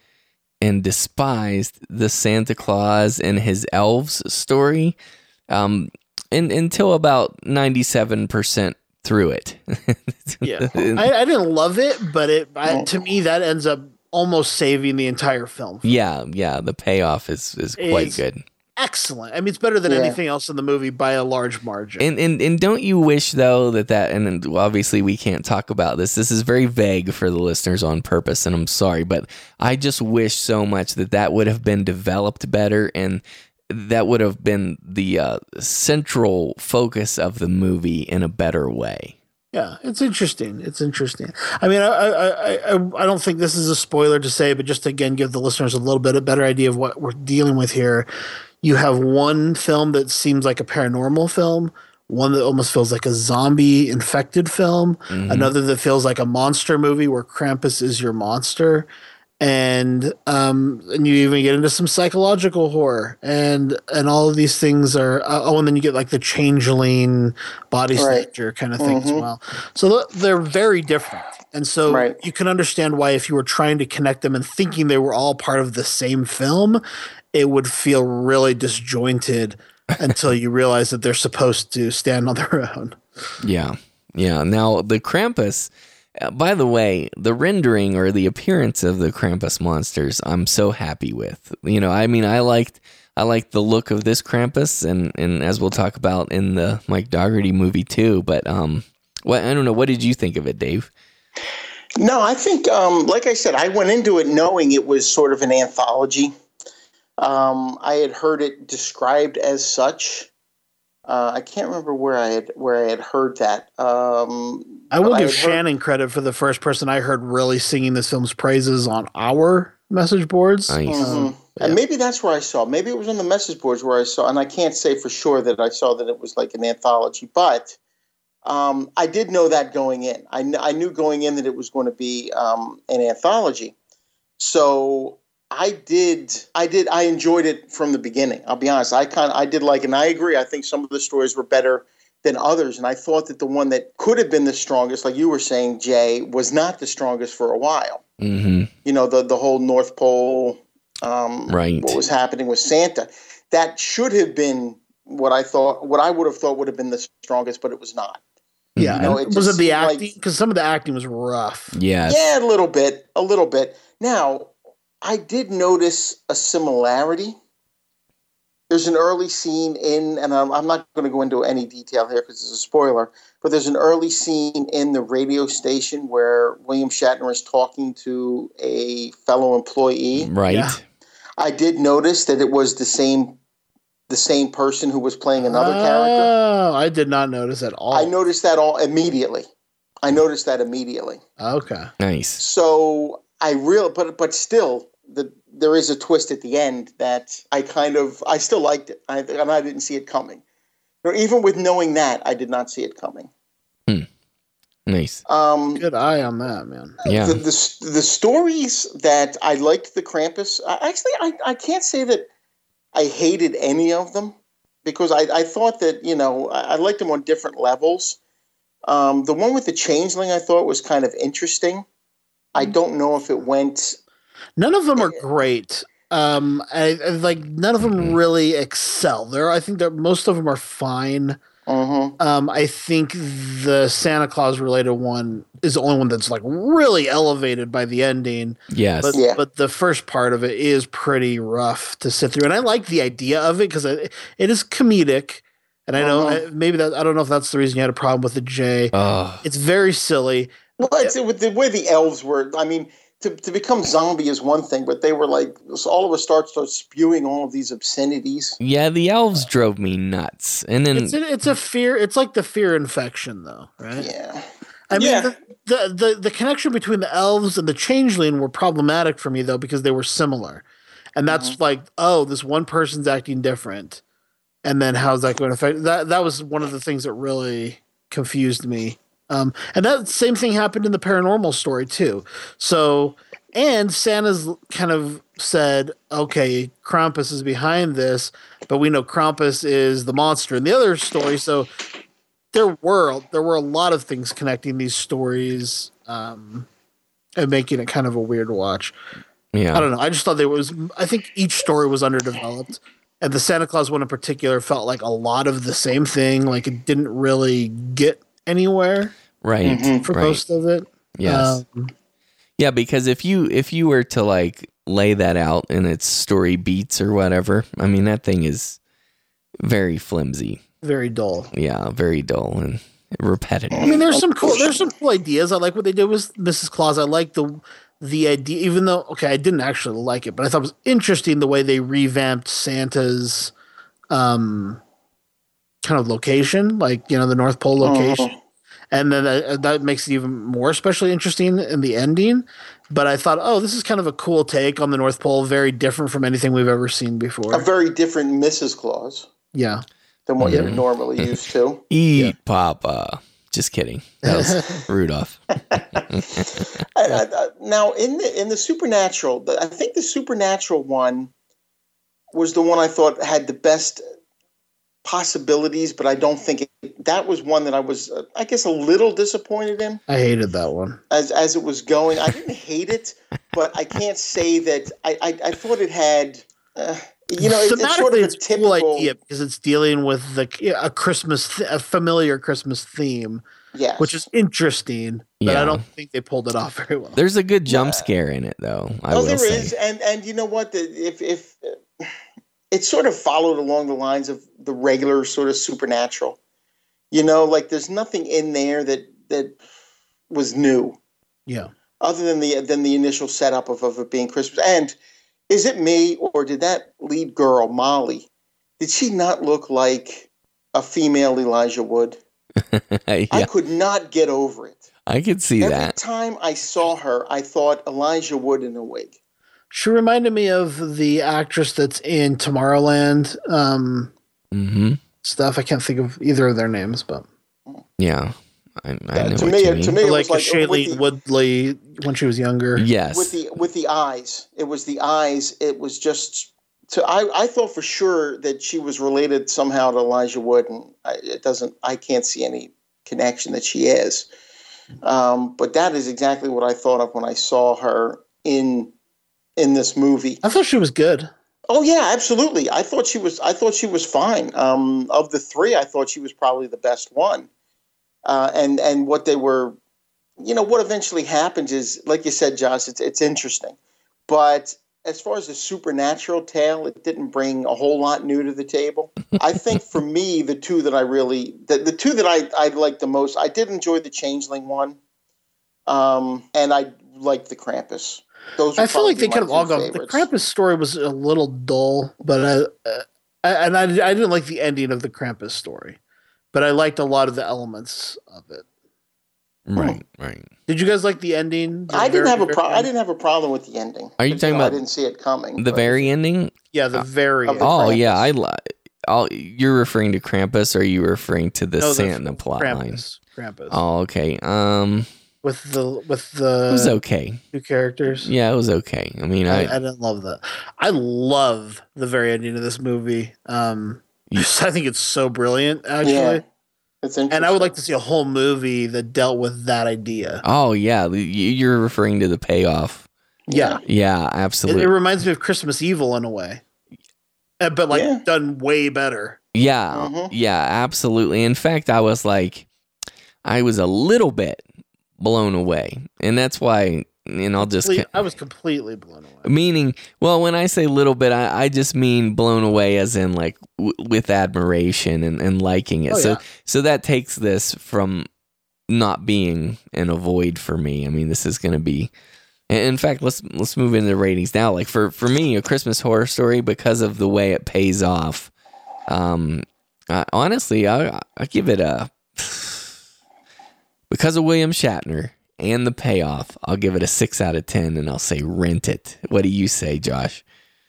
and despised the Santa Claus and his elves story um in, until about 97% through it. *laughs* yeah. I, I, didn't love it, but it I, to me that ends up almost saving the entire film. Yeah, yeah, the payoff is is quite it's, good excellent. I mean, it's better than yeah. anything else in the movie by a large margin. And, and and don't you wish though that that and obviously we can't talk about this. This is very vague for the listeners on purpose, and I'm sorry, but I just wish so much that that would have been developed better and that would have been the uh, central focus of the movie in a better way. Yeah, it's interesting. It's interesting. I mean, I, I, I, I don't think this is a spoiler to say, but just again give the listeners a little bit a better idea of what we're dealing with here you have one film that seems like a paranormal film, one that almost feels like a zombie infected film, mm-hmm. another that feels like a monster movie where Krampus is your monster. And um, and you even get into some psychological horror, and and all of these things are uh, oh, and then you get like the changeling body snatcher right. kind of thing mm-hmm. as well. So they're very different, and so right. you can understand why if you were trying to connect them and thinking they were all part of the same film, it would feel really disjointed *laughs* until you realize that they're supposed to stand on their own. Yeah. Yeah. Now, the Krampus, uh, by the way, the rendering or the appearance of the Krampus monsters, I'm so happy with. You know, I mean, I liked. I liked the look of this Krampus, and, and as we'll talk about in the Mike Dougherty movie too. But um, what I don't know, what did you think of it, Dave? No, I think, um, like I said, I went into it knowing it was sort of an anthology. Um, I had heard it described as such. Uh, I can't remember where I had where I had heard that. Um, I will give I Shannon heard, credit for the first person I heard really singing this film's praises on our message boards. Nice. Mm-hmm. yeah. And maybe that's where I saw. Maybe it was on the message boards where I saw, and I can't say for sure that I saw that it was like an anthology, but um, I did know that going in. I, kn- I knew going in that it was going to be um, an anthology. So I did. I did. I enjoyed it from the beginning. I'll be honest. I kind. I did like, and I agree. I think some of the stories were better than others, and I thought that the one that could have been the strongest, like you were saying, Jay, was not the strongest for a while. Mm-hmm. You know, the the whole North Pole, um, right? What was happening with Santa? That should have been what I thought. What I would have thought would have been the strongest, but it was not. Yeah, you know, it was it the acting? Because like, some of the acting was rough. Yeah, yeah, a little bit, a little bit. Now I did notice a similarity. There's an early scene in, and I'm, I'm not going to go into any detail here because it's a spoiler, but there's an early scene in the radio station where William Shatner is talking to a fellow employee. Right. Yeah. I did notice that it was the same the same person who was playing another oh, character. Oh, I did not notice at all. I noticed that all immediately. I noticed that immediately. Okay. Nice. So I real, but but still, the there is a twist at the end that I kind of I still liked it. I and I didn't see it coming. You know, even with knowing that, I did not see it coming. Hmm. Nice. Um, Good eye on that, man. Yeah. The, the, the stories that I liked the Krampus. Actually, I, I can't say that I hated any of them because I, I thought that you know I, I liked them on different levels. Um, the one with the changeling I thought was kind of interesting. I don't know if it went. None of them are great. Um, I, I like none of them mm-hmm. really excel. There, I think that most of them are fine. Mm-hmm. Um, I think the Santa Claus related one is the only one that's like really elevated by the ending. Yes, but, yeah. but the first part of it is pretty rough to sit through, and I like the idea of it because it, it is comedic. And I know uh-huh. maybe that I don't know if that's the reason you had a problem with the J. Uh. It's very silly. Well, it's, with the way the elves were. I mean, to, to become zombie is one thing, but they were like all of us start start spewing all of these obscenities. Yeah, the elves drove me nuts, and then it's a, it's a fear. It's like the fear infection, though, right? Yeah. I mean, yeah. the, the, the the connection between the elves and the changeling were problematic for me though because they were similar, and that's mm-hmm. like, oh, this one person's acting different. and then how's that going to affect that? That was one of the things that really confused me. Um, and that same thing happened in the paranormal story too. So, and Santa's kind of said, okay, Krampus is behind this, but we know Krampus is the monster in the other story. So there were there were a lot of things connecting these stories um, and making it kind of a weird watch. Yeah. I don't know. I just thought there was. I think each story was underdeveloped, and the Santa Claus one in particular felt like a lot of the same thing. Like it didn't really get anywhere. Right. Mm-hmm. For right. most of it. Yes. Um, Yeah, because if you if you were to like lay that out in its story beats or whatever, I mean that thing is very flimsy. very dull. Yeah, very dull and repetitive. I mean, there's some cool. There's some cool ideas. I like what they did with Mrs. Claus. I like the the idea, even though okay, I didn't actually like it, but I thought it was interesting the way they revamped Santa's um kind of location, like you know the North Pole uh-huh. location, and then that, uh, that makes it even more especially interesting in the ending. But I thought, oh, this is kind of a cool take on the North Pole, very different from anything we've ever seen before. A very different Mrs. Claus yeah. than what you're mm-hmm. normally used to. *laughs* Eat Papa. Just kidding. That was *laughs* Rudolph. *laughs* I, I, I- now in the in the supernatural, the, I think the supernatural one was the one I thought had the best possibilities, but I don't think it, that was one that I was, uh, I guess, a little disappointed in I hated that one. as as it was going. I didn't hate it, but I can't say that I I, I thought it had. Uh, you know, it, it's sort of a it's a typical. cool idea because it's dealing with the a Christmas, th- a familiar Christmas theme, yeah, which is interesting. But Yeah. I don't think they pulled it off very well. There's a good jump scare in it though. I oh, will there say. is, and and you know what? The, if if it sort of followed along the lines of the regular sort of supernatural, you know, like there's nothing in there that that was new Yeah, other than the than the initial setup of, of it being Christmas. And is it me or did that lead girl Molly? Did she not look like a female Elijah Wood? *laughs* I could not get over it. I could see Every that. Every time I saw her, I thought Elijah Wood in a wig. She reminded me of the actress that's in Tomorrowland um, hmm stuff. I can't think of either of their names, but Yeah, I, I Yeah, know to what me, you it- mean. to me, it like, was like Shailene the- Woodley when she was younger. yes, with the with the eyes it was the eyes it was just to I, I thought for sure that she was related somehow to elijah wood and I, it doesn't i can't see any connection that she is um, but that is exactly what i thought of when i saw her in in this movie. I thought she was good. oh yeah absolutely. I thought she was i thought she was fine. Um, of the three i thought she was probably the best one. Uh, and and what they were you know what eventually happens is like you said josh it's, it's interesting. But as far as the supernatural tale it didn't bring a whole lot new to the table. I think for me the two that i really the, the two that i i liked the most i did enjoy the changeling one um, and i liked the krampus those I feel like they probably could have all two gone. The favorites. Krampus story was a little dull, but I, uh, I and I, I didn't like the ending of the Krampus story, but I liked a lot of the elements of it. right, right. Did you guys like the ending? The I didn't have a very pro- I didn't have a problem with the ending. Are you But, talking about? I didn't see it coming. The but- very ending. Yeah, the very. of the end. Oh yeah, I. Li- I'll, you're referring to Krampus, or are you referring to the No, Santa plot line? Krampus. Krampus. Oh, okay. Um, With the with the it was okay. two characters. Yeah, it was okay. I mean, I, I, I didn't love that. I love the very ending of this movie. Um, You- *laughs* I think it's so brilliant, actually. Yeah, it's interesting. And I would like to see a whole movie that dealt with that idea. oh yeah, you- you're referring to the payoff. Yeah, Yeah, absolutely. it reminds me of Christmas Evil in a way, Uh, but like Yeah. done way better. Yeah, Mhm. yeah, absolutely. In fact, I was like, I was a little bit blown away, and that's why. And I'll just I was completely blown away. meaning, well, when I say little bit, I, I just mean blown away, as in like w- with admiration and, and liking it. Oh, so, yeah. so that takes this from not being an avoid for me. I mean, this is going to be. In fact, let's let's move into the ratings now. Like for for me, a Christmas horror story because of the way it pays off. Um, uh, honestly, I I give it a because of William Shatner and the payoff. I'll give it a six out of ten, and I'll say rent it. What do you say, Josh?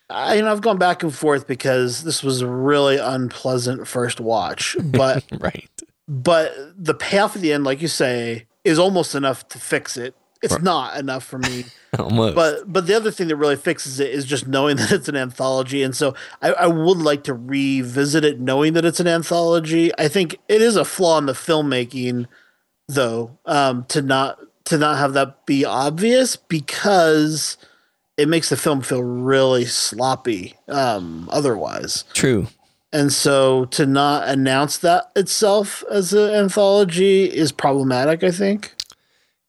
I, you know, I've gone back and forth because this was a really unpleasant first watch, but *laughs* right. But the payoff at the end, like you say, is almost enough to fix it. It's right. not enough for me. *laughs* almost. But but the other thing that really fixes it is just knowing *laughs* that it's an anthology, and so I, I would like to revisit it, knowing that it's an anthology. I think it is a flaw in the filmmaking, though, um, to not to not have that be obvious because it makes the film feel really sloppy um, otherwise. True. And so to not announce that itself as an anthology is problematic, I think.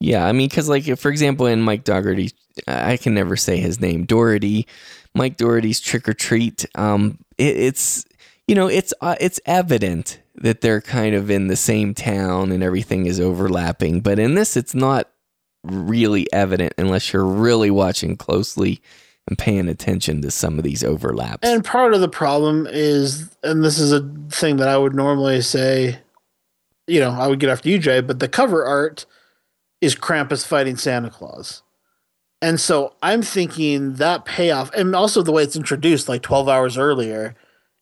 Yeah, I mean, because like for example, in Mike Dougherty, I can never say his name, Doherty, Mike Doherty's Trick 'r Treat. Um, it, it's you know, it's uh, it's evident that they're kind of in the same town and everything is overlapping, but in this, it's not really evident unless you're really watching closely and paying attention to some of these overlaps. And part of the problem is, and this is a thing that I would normally say, you know, I would get after you, Jay, but the cover art is Krampus fighting Santa Claus. And so I'm thinking that payoff, and also the way it's introduced, like 12 hours earlier,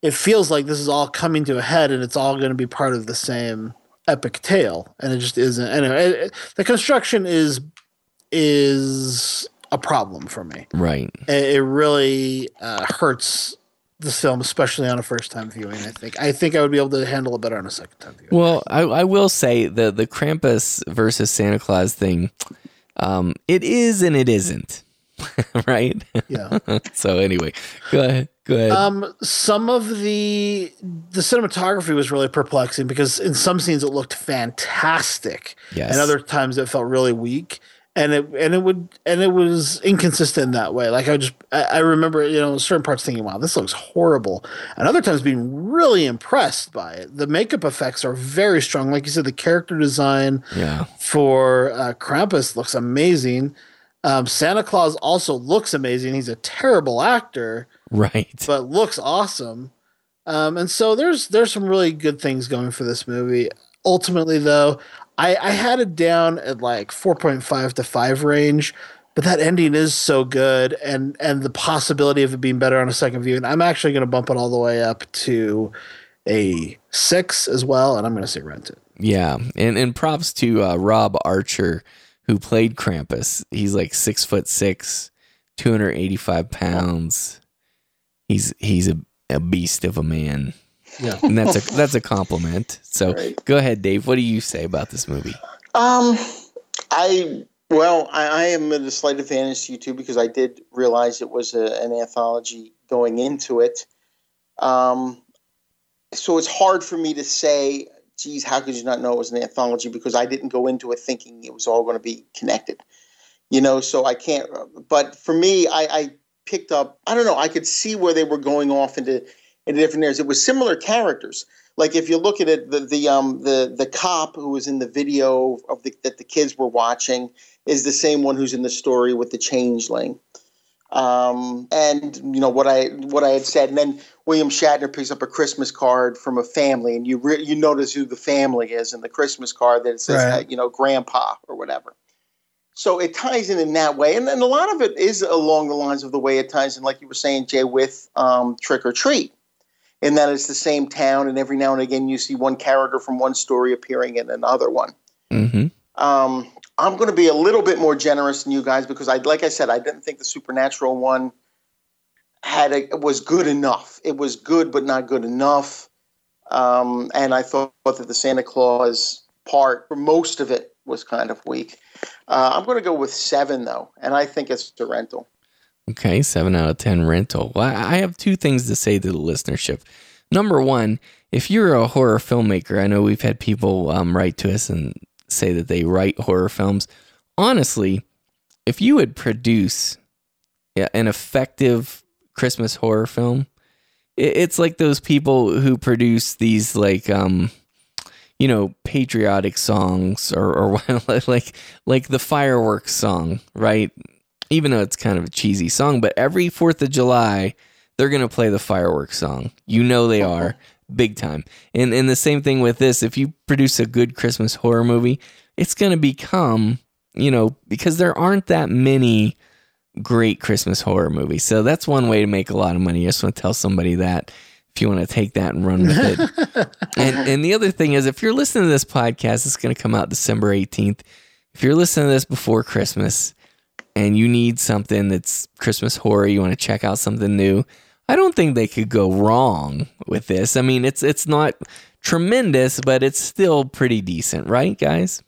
it feels like this is all coming to a head and it's all going to be part of the same epic tale. And it just isn't. Anyway, it, it, the construction is is a problem for me. Right. It, it really uh, hurts the film, especially on a first time viewing. I think I think I would be able to handle it better on a second time viewing. Well, I, I will say the the Krampus versus Santa Claus thing, um, it is and it isn't, *laughs* right? Yeah. *laughs* so anyway, go ahead. Go ahead. Um, some of the the cinematography was really perplexing because in some scenes it looked fantastic, yes. and other times it felt really weak and it and it would and it was inconsistent in that way. Like I just I, I, remember you know certain parts thinking, wow, this looks horrible, and other times being really impressed by it. The makeup effects are very strong. Like you said, the character design yeah. for uh, Krampus looks amazing. Um, Santa Claus also looks amazing. He's a terrible actor, right? But looks awesome. Um, and so there's there's some really good things going for this movie. Ultimately, though, I, I had it down at like 4.5 to 5 range, but that ending is so good and and the possibility of it being better on a second view. And I'm actually going to bump it all the way up to a 6 as well, and I'm going to say rent it. Yeah. And and props to uh, Rob Archer who played Krampus. He's like six foot six, 285 pounds. He's he's a, a beast of a man. Yeah, and that's a that's a compliment. So right. go ahead, Dave. What do you say about this movie? Um, I well, I, I am at a slight advantage to you too because I did realize it was a, an anthology going into it. Um, so it's hard for me to say, geez, how could you not know it was an anthology? Because I didn't go into it thinking it was all going to be connected. You know, so I can't. But for me, I, I picked up. I don't know. I could see where they were going off into in different areas. It was similar characters. Like if you look at it, the the um the the cop who was in the video of the that the kids were watching is the same one who's in the story with the changeling. Um, and you know what I what I had said, and then William Shatner picks up a Christmas card from a family, and you re- you notice who the family is in the Christmas card that it says right. you know Grandpa or whatever. So it ties in in that way, and then a lot of it is along the lines of the way it ties in, like you were saying, Jay, with um, Trick 'r Treat in that it's the same town, and every now and again you see one character from one story appearing in another one. Mm-hmm. Um, I'm going to be a little bit more generous than you guys because I, like I said, I didn't think the supernatural one had a, was good enough. It was good, but not good enough. Um, and I thought that the Santa Claus part, for most of it, was kind of weak. Uh, I'm going to go with seven though, and I think it's a rental. Okay, seven out of 10 rental. Well, I have two things to say to the listenership. Number one, if you're a horror filmmaker, I know we've had people um, write to us and say that they write horror films. Honestly, if you would produce an effective Christmas horror film, it's like those people who produce these, like, um, you know, patriotic songs or, or *laughs* like like the fireworks song, right? even though it's kind of a cheesy song, but every 4th of July, they're going to play the fireworks song. You know they are big time. And and the same thing with this, if you produce a good Christmas horror movie, it's going to become, you know, because there aren't that many great Christmas horror movie. So that's one way to make a lot of money. I just want to tell somebody that if you want to take that and run with it. *laughs* and, and the other thing is, if you're listening to this podcast, it's going to come out December 18th. If you're listening to this before Christmas and you need something that's Christmas horror, you want to check out something new, I don't think they could go wrong with this. I mean, it's it's not tremendous, but it's still pretty decent, right, guys?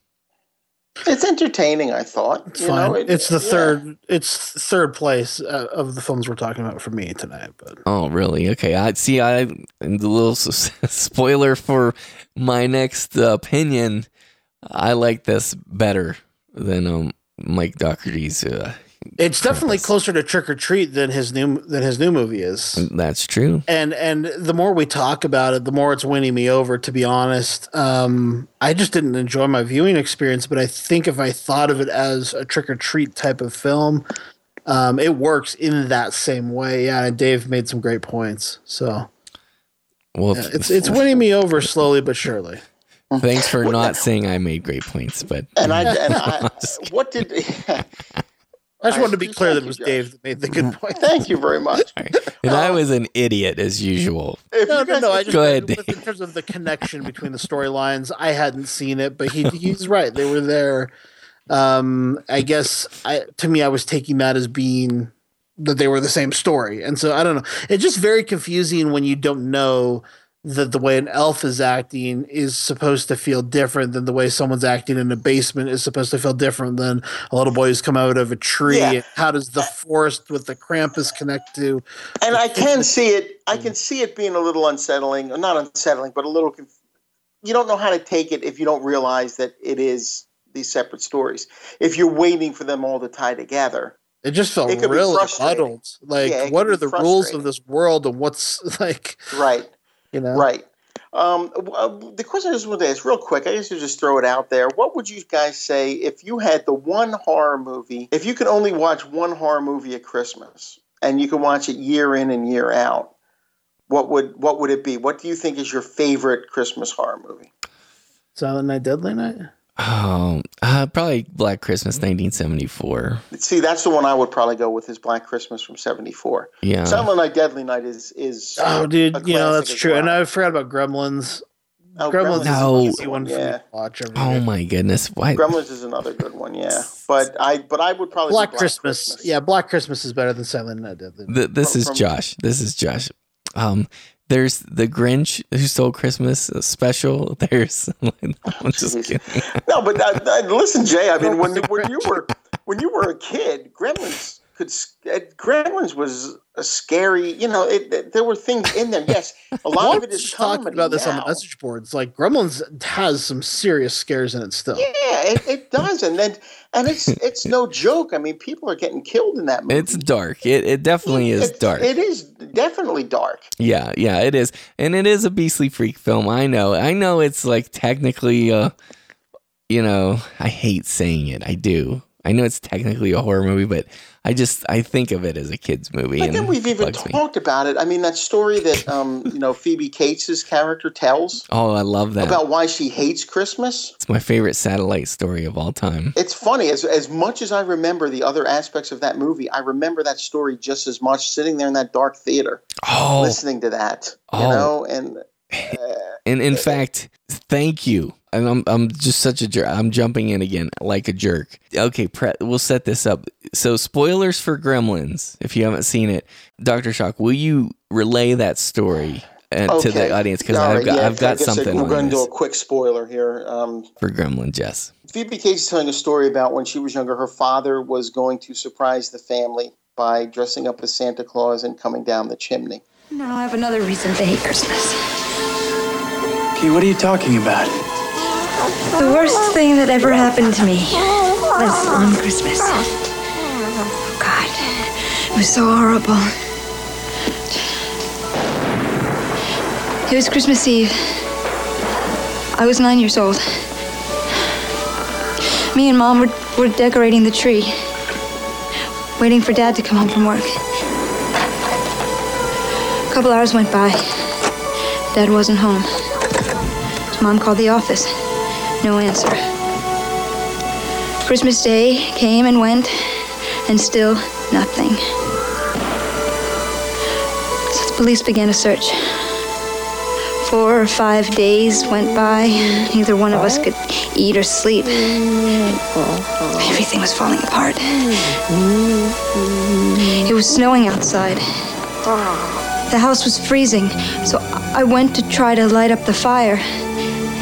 It's entertaining. I thought. It's You fine. know, it- it's the yeah. third. It's third place uh, of the films we're talking about for me tonight. But Oh, really? Okay. I see. I and the little *laughs* spoiler for my next uh, opinion. I like this better than um Mike Doherty's. Uh, it's definitely closer to Trick 'r Treat than his new than his new movie is. that's true. And and the more we talk about it, the more it's winning me over. To be honest, um, I just didn't enjoy my viewing experience. But I think if I thought of it as a Trick 'r Treat type of film, um, it works in that same way. Yeah, and Dave made some great points. So Well, yeah, it's it's winning me over slowly but surely. thanks for not saying I made great points, but And I and *laughs* I, what did? *laughs* I just wanted to be clear that it was Josh. Dave that made the good point. Thank you very much. and I was an idiot as usual. If No, no, no. I just Go ahead, with- in terms of the connection between the storylines, I hadn't seen it, but he he's right. They were there. Um, I guess I to me, I was taking that as being that they were the same story, and so I don't know. It's just very confusing when you don't know that the way an elf is acting is supposed to feel different than the way someone's acting in a basement is supposed to feel different than a little boy who's come out of a tree. Yeah. How does the forest with the Krampus connect to? and I can *laughs* see it. I hmm. can see it being a little unsettling, not unsettling, but a little. Conf- you don't know how to take it if you don't realize that it is these separate stories. If you're waiting for them all to tie together, It just felt It really muddled. Like, Yeah, what are the rules of this world, and what's *laughs* like, right? You know? Right. Um, uh, the question I just wanted to ask, real quick, I guess you just throw it out there. What would you guys say if you had the one horror movie, if you could only watch one horror movie at Christmas and you could watch it year in and year out? What would what would it be? What do you think is your favorite Christmas horror movie? Silent Night, Deadly Night. Oh, uh, probably Black Christmas, 1974. See, that's the one I would probably go with is Black Christmas from '74. Yeah. Silent Night, Deadly Night is is Oh, a dude, you know that's as true. And. I forgot about Gremlins. Oh, Gremlins, Gremlins is No. an easy one for me Yeah. to watch every Oh year. my goodness! Why? Gremlins is another good one, yeah. But I but I would probably do Black, Christmas. Yeah, Black Christmas is better than Silent Night, Deadly Night. Th- this From- is from- Josh. This is Josh. Um, there's the Grinch who stole Christmas special. *laughs* There's I'm just kidding. No, but listen, Jay. I mean, when when you were *laughs* when you were a kid, Gremlins could Gremlins was a scary. You know, it, it- there were things in there. *laughs* Yes, a lot of it is talking comedy about this on the message boards. Like Gremlins has some serious scares in it still. Yeah, it, it *laughs* does, and then and it's it's no joke. I mean, people are getting killed in that movie. It's dark. It it definitely is It- dark. It is definitely dark. Yeah, yeah, it is, and it is a beastly freak film. I know, I know. It's like technically, uh, you know, I hate saying it. I do. I know it's technically a horror movie, but I just I think of it as a kids movie. But and then we've even bugs me. talked about it. I mean, that story that um, *laughs* you know Phoebe Cates' character tells Oh, I love that. about why she hates Christmas. it's my favorite satellite story of all time. It's funny as as much as I remember the other aspects of that movie. I remember that story just as much sitting there in that dark theater, Oh, listening to that. You Oh. know, and *laughs* and in fact, thank you. And I'm I'm just such a jerk. I'm jumping in again like a jerk. Okay, pre- we'll set this up. So, spoilers for Gremlins. If you haven't seen it, Doctor Shock, will you relay that story uh, to the audience? Because I've got yeah, I've got something We're going to this do a quick spoiler here. Um, for Gremlins. Yes. Phoebe Cates is telling a story about when she was younger. Her father was going to surprise the family by dressing up as Santa Claus and coming down the chimney. Now I have another reason to hate Christmas. What are you talking about? The worst thing that ever happened to me was on Christmas. God. It was so horrible. It was Christmas Eve. I was nine years old. Me and Mom were, were decorating the tree, waiting for Dad to come home from work. A couple hours went by. Dad wasn't home. Mom called the office. No answer. Christmas Day came and went, and still Nothing. So the police began a search. Four or five days went by. Neither one of us could eat or sleep. Everything was falling apart. It was snowing outside. The house was freezing, so I went to try to light up the fire.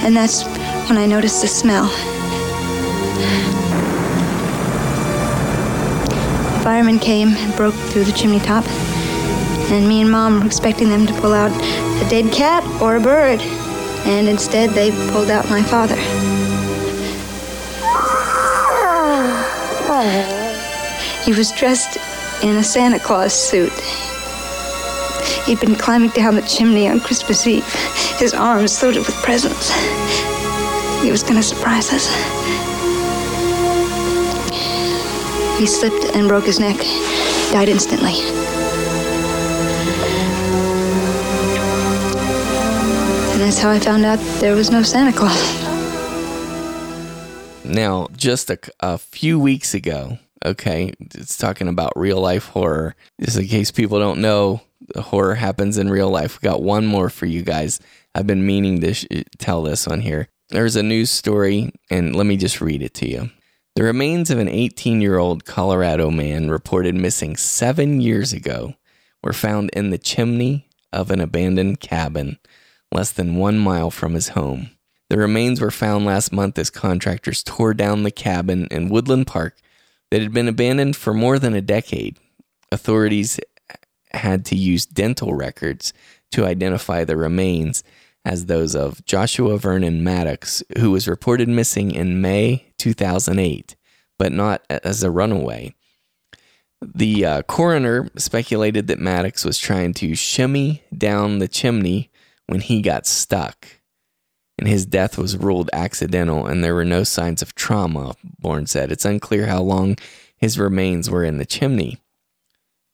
And that's when I noticed the smell. Firemen came and broke through the chimney top. And me and Mom were expecting them to pull out a dead cat or a bird. And instead, they pulled out my father. He was dressed in a Santa Claus suit. He'd been climbing down the chimney on Christmas Eve, his arms loaded with presents. He was going to surprise us. He slipped and broke his neck, died instantly. And that's how I found out there was no Santa Claus. Now, just a, a few weeks ago, okay, it's talking about real life horror. Just in case people don't know, horror happens in real life. We got one more for you guys. I've been meaning to sh- eh, tell this one here. There's a news story, and let me just read it to you. The remains of an 18 year old Colorado man reported missing seven years ago were found in the chimney of an abandoned cabin less than one mile from his home. The remains were found last month as contractors tore down the cabin in Woodland Park that had been abandoned for more than a decade. Authorities had to use dental records to identify the remains as those of Joshua Vernon Maddox, who was reported missing in May 2008, but not as a runaway. The uh, coroner speculated that Maddox was trying to shimmy down the chimney when he got stuck and his death was ruled accidental and there were no signs of trauma, Bourne said. It's unclear how long his remains were in the chimney.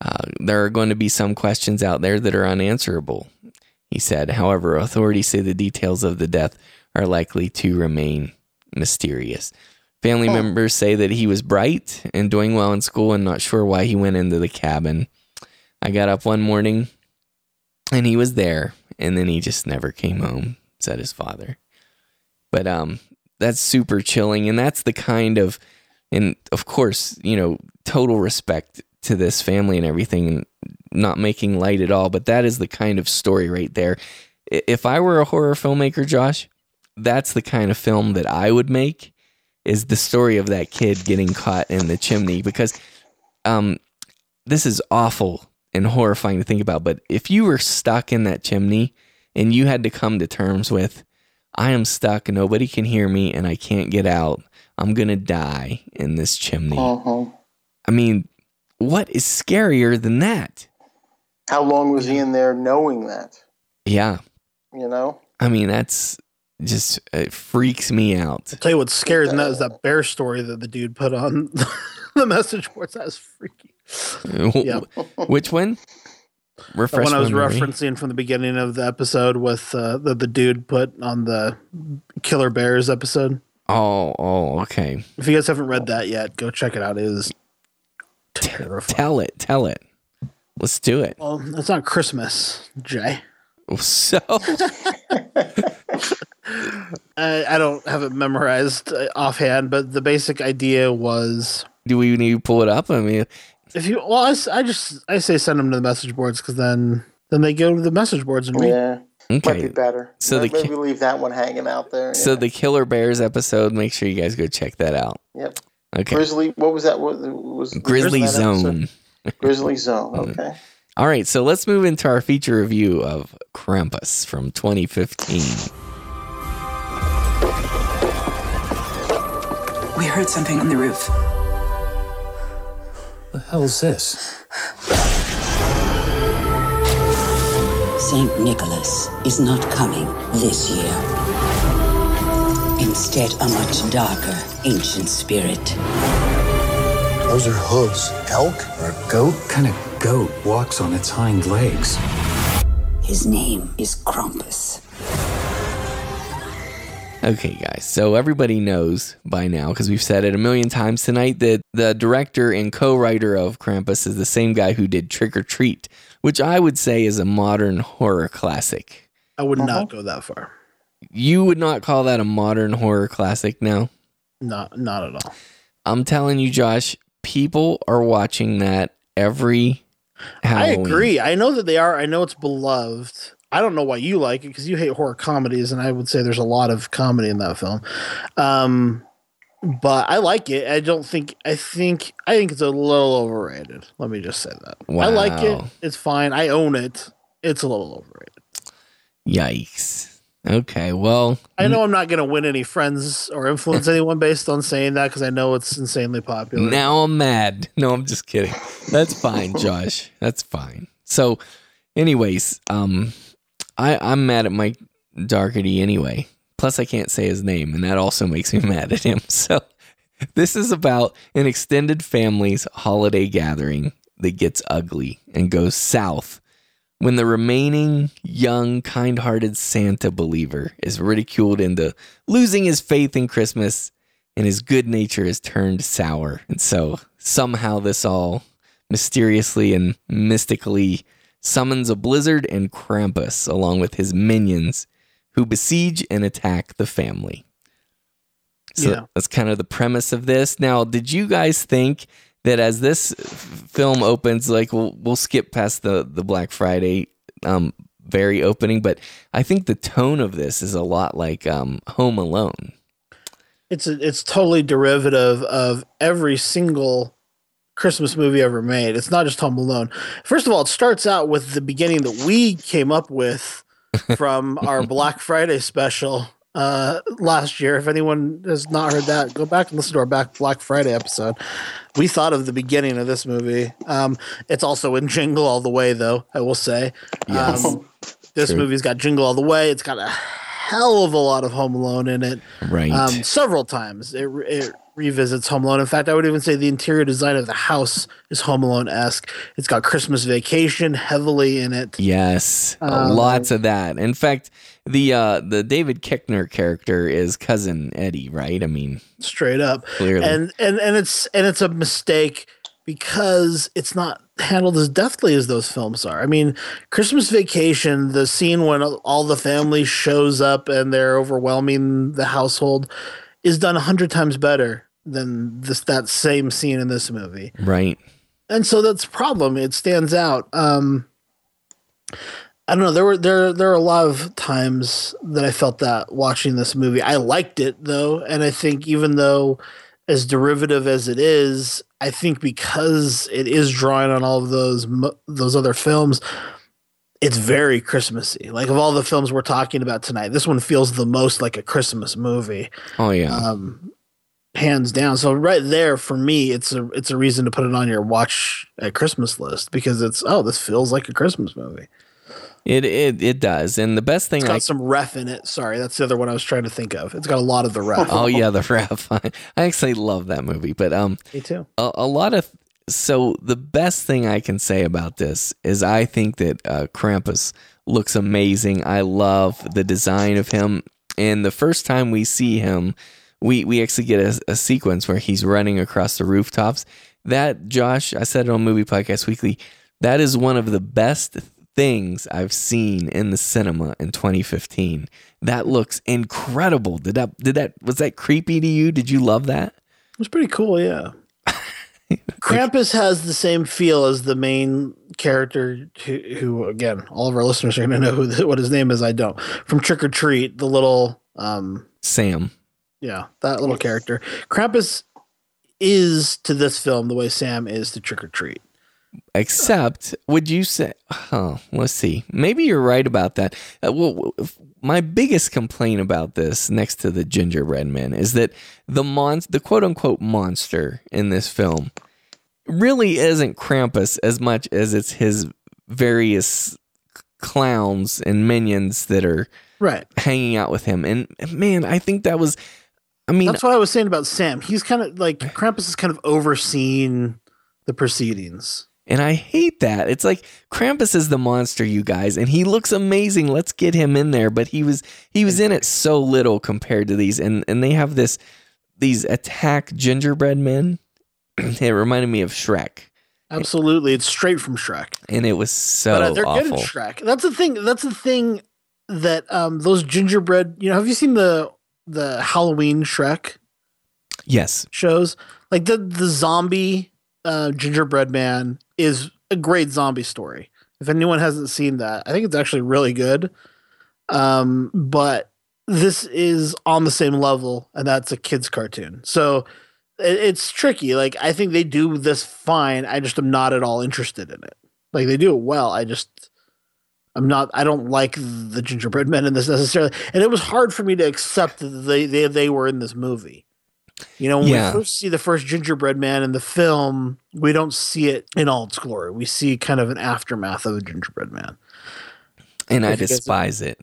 Uh, there are going to be some questions out there that are unanswerable, he said. However, authorities say the details of the death are likely to remain mysterious. Family oh. members say that he was bright and doing well in school and not sure why he went into the cabin. I got up one morning and he was there, and then he just never came home said his father. But um, that's super chilling, and that's the kind of, and of course, you know, total respect to this family and everything, and not making light at all. But that is the kind of story right there. If I were a horror filmmaker, Josh, that's the kind of film that I would make. Is the story of that kid getting caught in the chimney because, um, this is awful and horrifying to think about. But if you were stuck in that chimney and you had to come to terms with I am stuck, nobody can hear me, and I can't get out. I'm gonna die in this chimney. Uh-huh. I mean, what is scarier than that? How long was he in there knowing that? Yeah. You know? I mean, that's just it freaks me out. I'll tell you what's scarier than that is that bear story that the dude put on *laughs* the message boards. That's freaky. yeah. *laughs* Which one? Refresh the one I was memory. referencing from the beginning of the episode with uh, the the dude put on the Killer Bears episode. Oh, oh, okay. If you guys haven't read that yet, go check it out. It is terrifying. Tell it, tell it. Let's do it. Well, it's not Christmas, Jay. So *laughs* I, I don't have it memorized uh, offhand, but the basic idea was. Do we need to pull it up? I mean, if you, well, I, I just I say send them to the message boards because then then they go to the message boards and read. Yeah, okay. might be better. So maybe, the, maybe leave that one hanging out there. So the Killer Bears episode, make sure you guys go check that out. Yep. Okay. Grizzly, what was that? What was Grizzly Zone? Grizzly Zone. *laughs* Uh-huh. Okay. All right, so let's move into our feature review of Krampus from 2015. We heard something on the roof. The hell's this? St. Nicholas is not coming this year. Instead, a much darker ancient spirit. Those are hooves. Elk or a goat? What kind of goat walks on its hind legs? His name is Krampus. Okay, guys. So everybody knows by now because we've said it a million times tonight that the director and co-writer of Krampus is the same guy who did Trick 'r Treat, which I would say is a modern horror classic. I would not uh-huh. go that far. You would not call that a modern horror classic now? Not not at all. I'm telling you, Josh, people are watching that every Halloween. I agree. I know that they are. I know it's beloved. I don't know why you like it because you hate horror comedies, and I would say there's a lot of comedy in that film. Um, but I like it. I don't think. I think. I think it's a little overrated. Let me just say that. Wow. I like it. It's fine. I own it. It's a little overrated. Yikes. Okay, well, I know I'm not going to win any friends or influence anyone based on saying that because I know it's insanely popular. Now I'm mad. *laughs* No, I'm just kidding. That's fine, Josh. That's fine. So, anyways, um, I I'm mad at Mike Darkety anyway. Plus, I can't say his name, and that also makes me *laughs* mad at him. So, this is about an extended family's holiday gathering that gets ugly and goes south when the remaining young, kind hearted Santa believer is ridiculed into losing his faith in Christmas and his good nature is turned sour. And so somehow this all mysteriously and mystically summons a blizzard and Krampus along with his minions who besiege and attack the family. So Yeah. that's kind of the premise of this. Now, did you guys think that as this film opens, like we'll we'll skip past the the Black Friday um very opening, but I think the tone of this is a lot like um Home Alone. It's a, it's totally derivative of every single Christmas movie ever made. It's not just Home Alone. First of all, it starts out with the beginning that we came up with *laughs* from our Black Friday special uh, last year. If anyone has not heard that, go back and listen to our back Black Friday episode. We thought of the beginning of this movie. Um, it's also in Jingle All the Way, though. I will say, Yes. um, this True. movie's got Jingle All the Way. It's got a hell of a lot of Home Alone in it Right. um, several times. It, it revisits Home Alone. In fact, I would even say the interior design of the house is Home Alone esque. It's got Christmas Vacation heavily in it. Yes, Um, lots of that. In fact, the uh the David Koechner character is cousin Eddie, right? I mean, straight up. Clearly. And and and it's and it's a mistake because it's not handled as deftly as those films are. I mean, Christmas Vacation, the scene when all the family shows up and they're overwhelming the household, is done a hundred times better than this that same scene in this movie. right. and so that's a problem. It stands out. Um, I don't know. There were there there are a lot of times that I felt that watching this movie. I liked it though, and I think even though as derivative as it is, I think because it is drawing on all of those those other films, it's very Christmassy. Like of all the films we're talking about tonight, this one feels the most like a Christmas movie Oh yeah. um, hands down. So right there for me, it's a it's a reason to put it on your watch at Christmas list because it's oh this feels like a Christmas movie. It it it does. And the best thing It's I got some ref in it. Sorry, that's the other one I was trying to think of. It's got a lot of the ref. *laughs* Oh yeah, the ref. *laughs* I actually love that movie, but um me too. a, a lot of so the best thing I can say about this is I think that uh, Krampus looks amazing. I love the design of him, and the first time we see him, we we actually get a, a sequence where he's running across the rooftops. That Josh, I said it on Movie Podcast Weekly. That is one of the best things I've seen in the cinema in 2015. That looks incredible. Did that did that was that creepy to you? Did you love that? It was pretty cool, yeah. *laughs* Krampus has the same feel as the main character, who, who again, all of our listeners are going to know who the, what his name is. I don't. From Trick 'r Treat, the little, um, Sam. yeah, that little character. Krampus is to this film the way Sam is to Trick 'r Treat. Except, would you say? Oh, let's see. Maybe you're right about that. Uh, well, my biggest complaint about this, next to the gingerbread man, is that the mon- the quote unquote monster in this film, really isn't Krampus as much as it's his various clowns and minions that are Right. hanging out with him. And man, I think that was. I mean, That's what I was saying about Sam. He's kind of like Krampus is kind of overseeing the proceedings. And I hate that. It's like Krampus is the monster, you guys, and he looks amazing. Let's get him in there. But he was he was in it so little compared to these, and and they have this these attack gingerbread men. *clears throat* it reminded me of Shrek, Absolutely, it's straight from Shrek. and it was so but uh, they're good awful. at Shrek. That's the thing. That's the thing that um those gingerbread. You know, have you seen the the Halloween Shrek Yes, shows? Like the the zombie uh, gingerbread man is a great zombie story. If anyone hasn't seen that, I think it's actually really good. Um, but this is on the same level, and that's a kids' cartoon. So it, it's tricky. Like I think they do this fine. I just am not at all interested in it. Like they do it well. I just I'm not. I don't like the gingerbread men in this necessarily, and it was hard for me to accept that they they they were in this movie. You know, when Yeah. we first see the first gingerbread man in the film, we don't see it in all its glory. We see kind of an aftermath of the gingerbread man. and I If guys- despise it.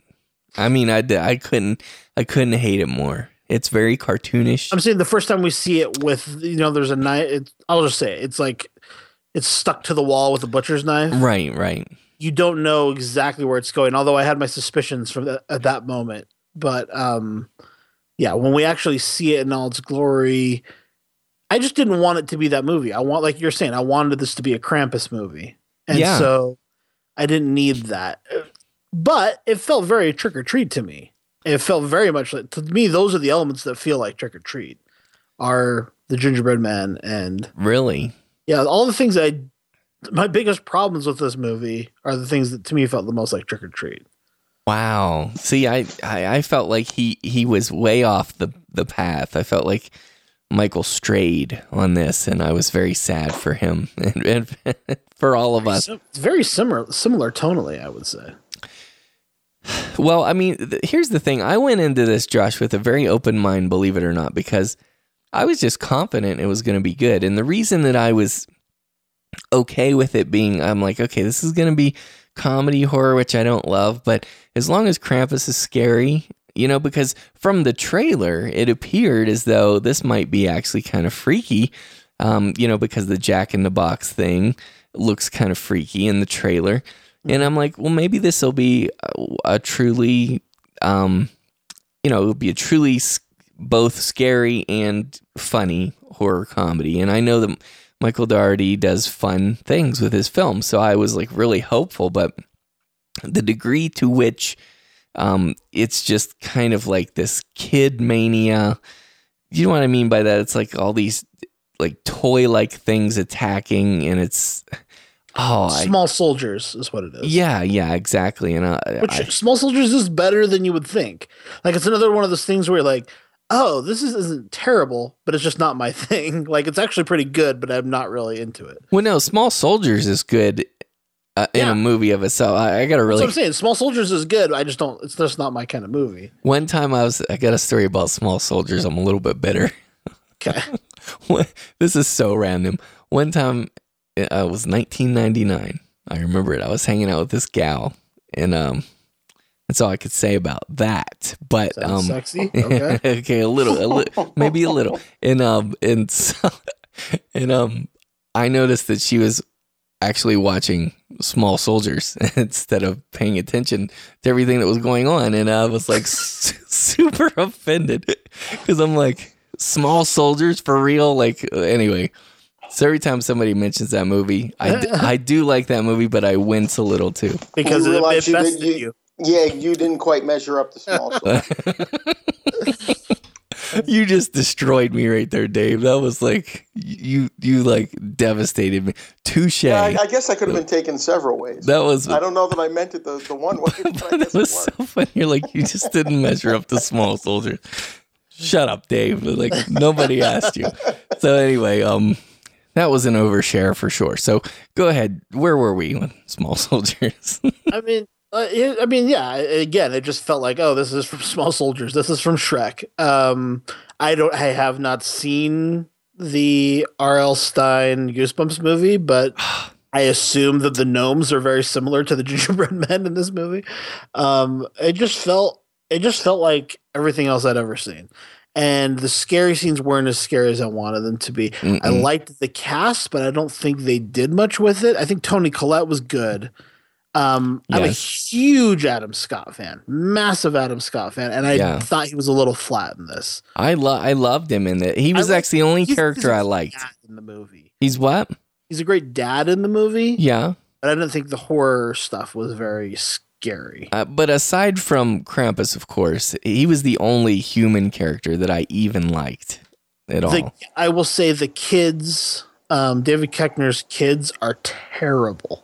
I mean, I, I couldn't I couldn't hate it more. It's very cartoonish. I'm saying the first time we see it with you know, there's a knife. I'll just say it, it's like it's stuck to the wall with a butcher's knife. Right, right. You don't know exactly where it's going. Although I had my suspicions from that, at that moment, but um, yeah, when we actually see it in all its glory, I just didn't want it to be that movie. I want, like you're saying, I wanted this to be a Krampus movie, and Yeah. so I didn't need that. But it felt very Trick 'r Treat to me. It felt very much like to me. Those are the elements that feel like Trick 'r Treat. Are the gingerbread man and Really? yeah, all the things I. My biggest problems with this movie are the things that to me felt the most like Trick 'r Treat. Wow. See, I, I, I felt like he, he was way off the, the path. I felt like Michael strayed on this, and I was very sad for him *laughs* and, and for all of us. It's very similar, similar tonally, I would say. Well, I mean, th- here's the thing. I went into this, Josh, with a very open mind, believe it or not, because I was just confident it was going to be good. And the reason that I was okay with it being, I'm like, okay, this is going to be comedy horror, which I don't love, but as long as Krampus is scary, you know, because from the trailer, it appeared as though this might be actually kind of freaky, um, you know, because the Jack in the Box thing looks kind of freaky in the trailer. And I'm like, well, maybe this will be a, a truly, um, you know, it'll be a truly both scary and funny horror comedy. And I know that Michael Dougherty does fun things with his film. so I was like really hopeful. But the degree to which um, it's just kind of like this kid mania, you know what I mean by that? It's like all these like toy like things attacking, and it's oh, I, Small soldiers is what it is. yeah, yeah, exactly. And I, Which I, small soldiers is better than you would think. Like it's another one of those things where like, oh, this is, isn't terrible, but it's just not my *laughs* thing. Like it's actually pretty good, but I'm not really into it. well, no, Small Soldiers is good uh, in Yeah. a movie of itself. I, I got to That's really what I'm saying. Small soldiers is good. I just don't. It's just not my kind of movie. One time I was I got a story about small soldiers. I'm a little bit bitter. Okay. *laughs* this is so random. One time uh, it was 1999. I remember it. I was hanging out with this gal and um that's all I could say about that. But um sexy. *laughs* Okay. okay, a little, a little maybe a little. *laughs* And um and so *laughs* and um I noticed that she was actually watching small soldiers instead of paying attention to everything that was going on and i was like super offended because i'm like small soldiers for real like anyway so every time somebody mentions that movie i, d- I do like that movie but i wince a little too Because You it, realize it you vested did- you. Yeah, you didn't quite measure up the small *laughs* soldier. *laughs* you just destroyed me right there dave that was like you you like devastated me touche Yeah, I, I guess I could have been taken several ways. That was- I don't know that I meant it the, the one way. But I *laughs* it guess was it so funny. You're like, you just didn't measure up the small soldiers. Shut up, Dave. Like nobody asked you. So anyway, um, that was an overshare for sure. So go ahead. Where were we with small soldiers? I mean, uh, it, I mean, yeah. Again, it just felt like, oh, this is from *laughs* Small Soldiers. This is from Shrek. Um, I don't. I have not seen the R.L. Stine Goosebumps movie, but *sighs* I assume that the gnomes are very similar to the *laughs* gingerbread men in this movie. Um, it just felt. It just felt like everything else I'd ever seen, and the scary scenes weren't as scary as I wanted them to be. Mm-mm. I liked the cast, but I don't think they did much with it. I think Toni Collette was good. Um, I'm a huge Adam Scott fan, massive Adam Scott fan, and I Yeah. thought he was a little flat in this. I lo- I loved him in it. He was actually the only character he's I liked. in the movie. He's what? He's a great dad in the movie, Yeah. but I didn't think the horror stuff was very scary. Uh, but aside from Krampus, of course, he was the only human character that I even liked at all. I will say the kids, um, David Koechner's kids are terrible.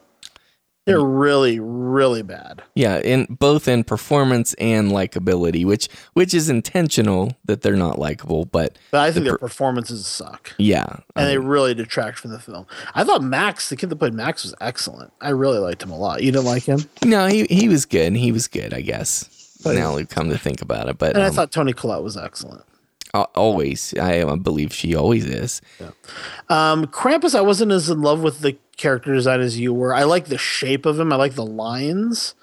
They're really, really bad. yeah, in both in performance and likability, which which is intentional that they're not likable, but But I think the their per- performances suck. yeah, And they um, really detract from the film. I thought Max, the kid that played Max, was excellent. I really liked him a lot. You didn't like him? no, he he was good. He was good, I guess. But- now we've come to think about it, but And I um, thought Toni Collette was excellent. always, I, I believe she always is. Um, Krampus, I wasn't as in love with the character design as you were. I like the shape of him. I like the lines.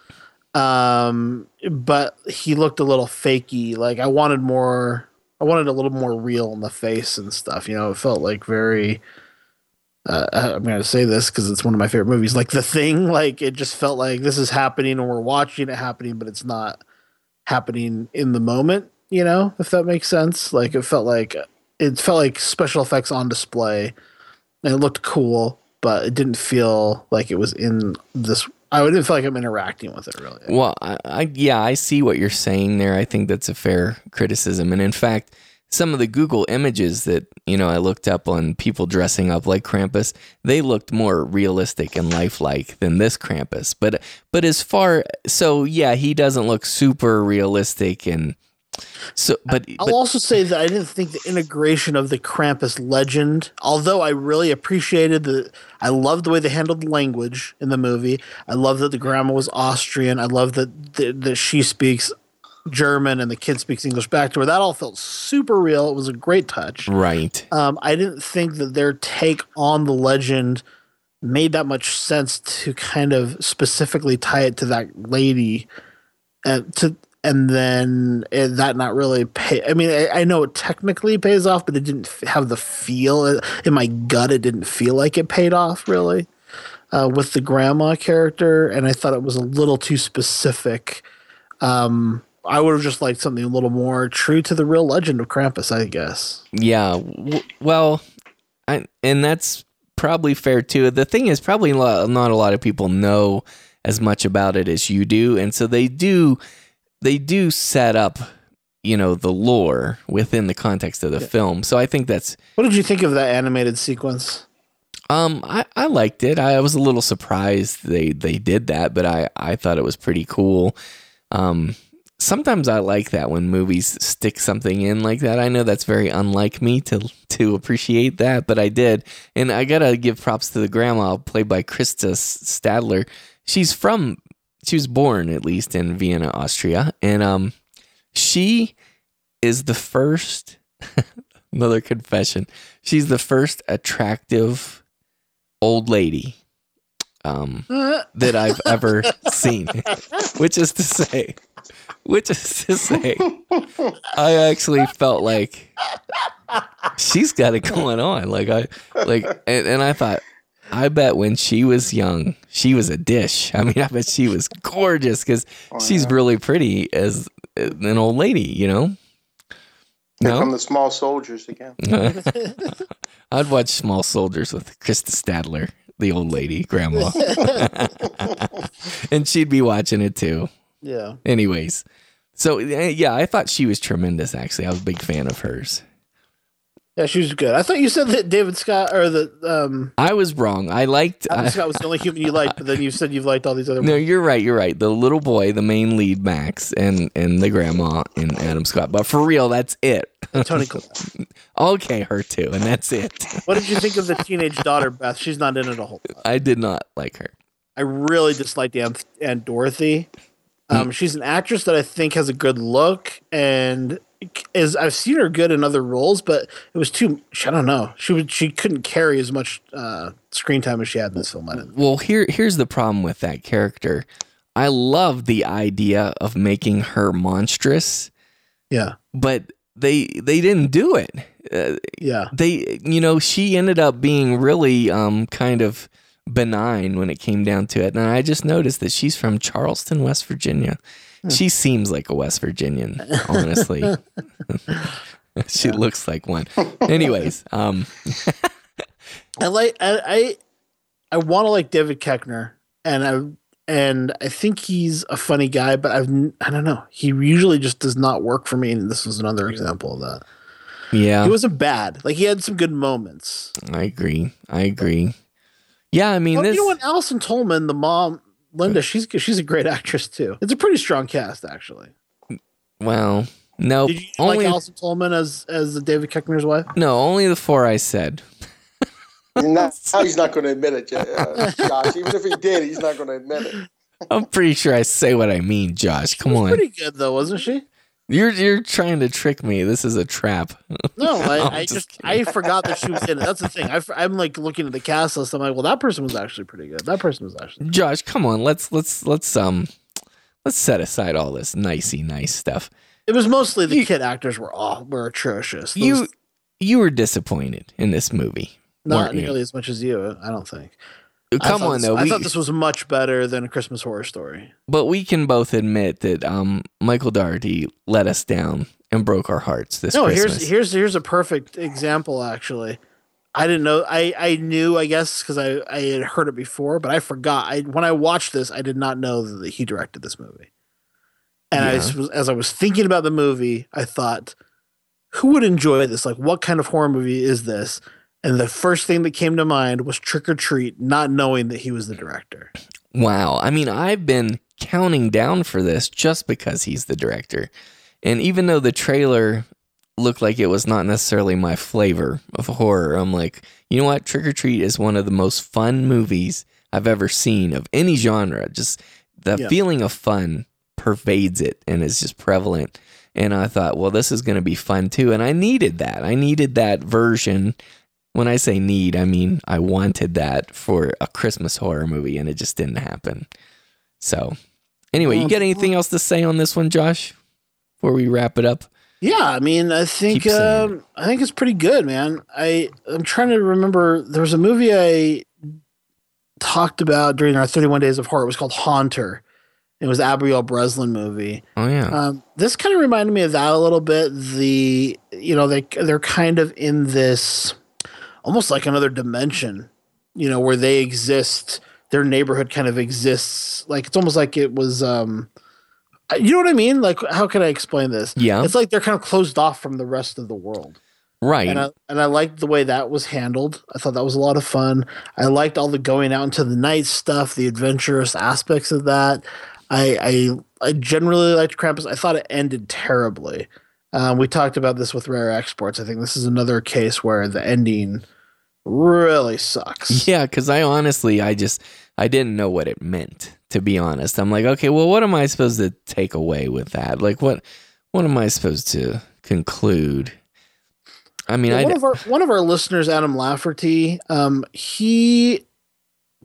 Um, but he looked a little fakey. Like I wanted more. I wanted a little more real in the face and stuff. You know, it felt like very. Uh, I'm going to say this because it's one of my favorite movies. Like the thing, *laughs* like it just felt like this is happening and we're watching it happening, but it's not happening in the moment. You know, if that makes sense. Like it felt like it felt like special effects on display and it looked cool, but it didn't feel like it was in this. I didn't feel like I'm interacting with it really. Well, I, I yeah, I see what you're saying there. I think that's a fair criticism, and in fact, some of the Google images that you know I looked up on people dressing up like Krampus, they looked more realistic and lifelike than this Krampus. But but as far so yeah, he doesn't look super realistic and so. But I'll but also say that I didn't think the integration of the Krampus legend, although I really appreciated the, I loved the way they handled the language in the movie. I love that the grandma was Austrian. I love that that, that she speaks German and the kid speaks English back to her. That all felt super real. It was a great touch. right, Um, I didn't think that their take on the legend made that much sense to kind of specifically tie it to that lady, and to and then eh, that not really pay. I mean, I, I know it technically pays off, but it didn't have the feel in my gut. It didn't feel like it paid off really uh, with the grandma character, and I thought it was a little too specific. Um, I would have just liked something a little more true to the real legend of Krampus, I guess. yeah. W- well, I, and that's probably fair too. The thing is, probably not a lot of people know as much about it as you do, and so they do they do set up you know the lore within the context of the film. So I think that's What did you think of that animated sequence? um I, I liked it. I was a little surprised they they did that, but I I thought it was pretty cool. Um sometimes I like that when movies stick something in like that. I know that's very unlike me to to appreciate that, but I did. And I got to give props to the grandma played by Krista Stadler. She's from she was born at least in Vienna, Austria, and um she is the first *laughs* another confession. She's the first attractive old lady um *laughs* that I've ever seen. Which is to say which is to say I actually felt like she's got it going on. Like I like and, and I thought I bet when she was young, she was a dish. I mean, I bet she was gorgeous because she's really pretty as an old lady, you know? Here No? come the small soldiers again. *laughs* *laughs* I'd watch Small Soldiers with Krista Stadler, the old lady, grandma. *laughs* and she'd be watching it too. Yeah. Anyways, so eh, yeah, I thought she was tremendous, actually. I was a big fan of hers. Yeah, she was good. I thought you said that David Scott or the um I was wrong. I liked. Adam I- Scott was the only human you *laughs* liked, but then you said you've liked all these other ones. No, ones. you're right. You're right. The little boy, the main lead, Max, and and the grandma and Adam Scott. But for real, that's it. And Toni *laughs* okay, her too, and that's it. *laughs* What did you think of the teenage daughter, Beth? She's not in it a whole lot. I did not like her. I really disliked Aunt, Aunt Dorothy. Um, she's an actress that I think has a good look and is I've seen her good in other roles, but it was too. I don't know. She would she couldn't carry as much uh, screen time as she had in this film. I didn't. Well, here here's the problem with that character. I love the idea of making her monstrous, Yeah. but they they didn't do it. Uh, yeah, they you know she ended up being really um kind of benign when it came down to it, and I just noticed that she's from Charleston, West Virginia. She seems like a West Virginian, honestly. *laughs* *laughs* she yeah. looks like one. Anyways, um, *laughs* I like I I, I want to like David Koechner, and I and I think he's a funny guy, but I've I don't know. He usually just does not work for me, and this was another example of that. Yeah, he wasn't bad. Like he had some good moments. I agree. I agree. Yeah, I mean, well, this... you know what? Allison Tolman, the mom, Linda, she's she's a great actress too. It's a pretty strong cast, actually. Well, no, Did you only... like Allison Tolman as as David Koechner's wife? No, only the four I said. *laughs* now he's not going to admit it, uh, *laughs* Josh. Even if he did, he's not going to admit it. I'm pretty sure I say what I mean, Josh. Come on. Pretty good though, wasn't she? You're you're trying to trick me. This is a trap. *laughs* No, I, I just, I forgot that she was in it. That's the thing. I, am *laughs* like looking at the cast list. I'm like, well, that person was actually pretty good. That person was actually. Josh, come on. Let's let's let's um let's set aside all this nicey nice stuff. It was mostly the you, kid actors were all were atrocious. Those, you you were disappointed in this movie. Not nearly you? as much as you. I don't think. Come on, this, though. I we, thought this was much better than a Christmas Horror Story. But we can both admit that um, Michael Dougherty let us down and broke our hearts this no, Christmas. here's here's here's a perfect example. Actually, I didn't know. I I knew. I guess because I I had heard it before, but I forgot. I when I watched this, I did not know that he directed this movie. And yeah. I as I was thinking about the movie, I thought, who would enjoy this? Like, what kind of horror movie is this? And the first thing that came to mind was Trick 'r Treat, not knowing that he was the director. Wow. I mean, I've been counting down for this just because he's the director. And even though the trailer looked like it was not necessarily my flavor of horror, I'm like, you know what? Trick 'r Treat is one of the most fun movies I've ever seen of any genre. Just the yeah. feeling of fun pervades it and is just prevalent. And I thought, well, this is going to be fun too. And I needed that. I needed that version when I say need, I mean I wanted that for a Christmas horror movie and it just didn't happen. So, anyway, you got anything else to say on this one, Josh? Before we wrap it up? Yeah, I mean, I think um, I think it's pretty good, man. I I'm trying to remember. There was a movie I talked about during our 31 Days of Horror. It was called Haunter. It was Abigail Breslin movie. Oh yeah. Um, this kind of reminded me of that a little bit. The you know they they're kind of in this almost like another dimension, you know, where they exist. Their neighborhood kind of exists. Like it's almost like it was. um You know what I mean? Like how can I explain this? Yeah, it's like they're kind of closed off from the rest of the world. Right. And I, and I liked the way that was handled. I thought that was a lot of fun. I liked all the going out into the night stuff, the adventurous aspects of that. I I, I generally liked Krampus. I thought it ended terribly. Um, we talked about this with Rare Exports. I think this is another case where the ending really sucks. *laughs* Yeah, because I honestly, I just, I didn't know what it meant. To be honest, I'm like, okay, well, what am I supposed to take away with that? Like, what, what am I supposed to conclude? I mean, one of our one of our listeners, Adam Lafferty, um, he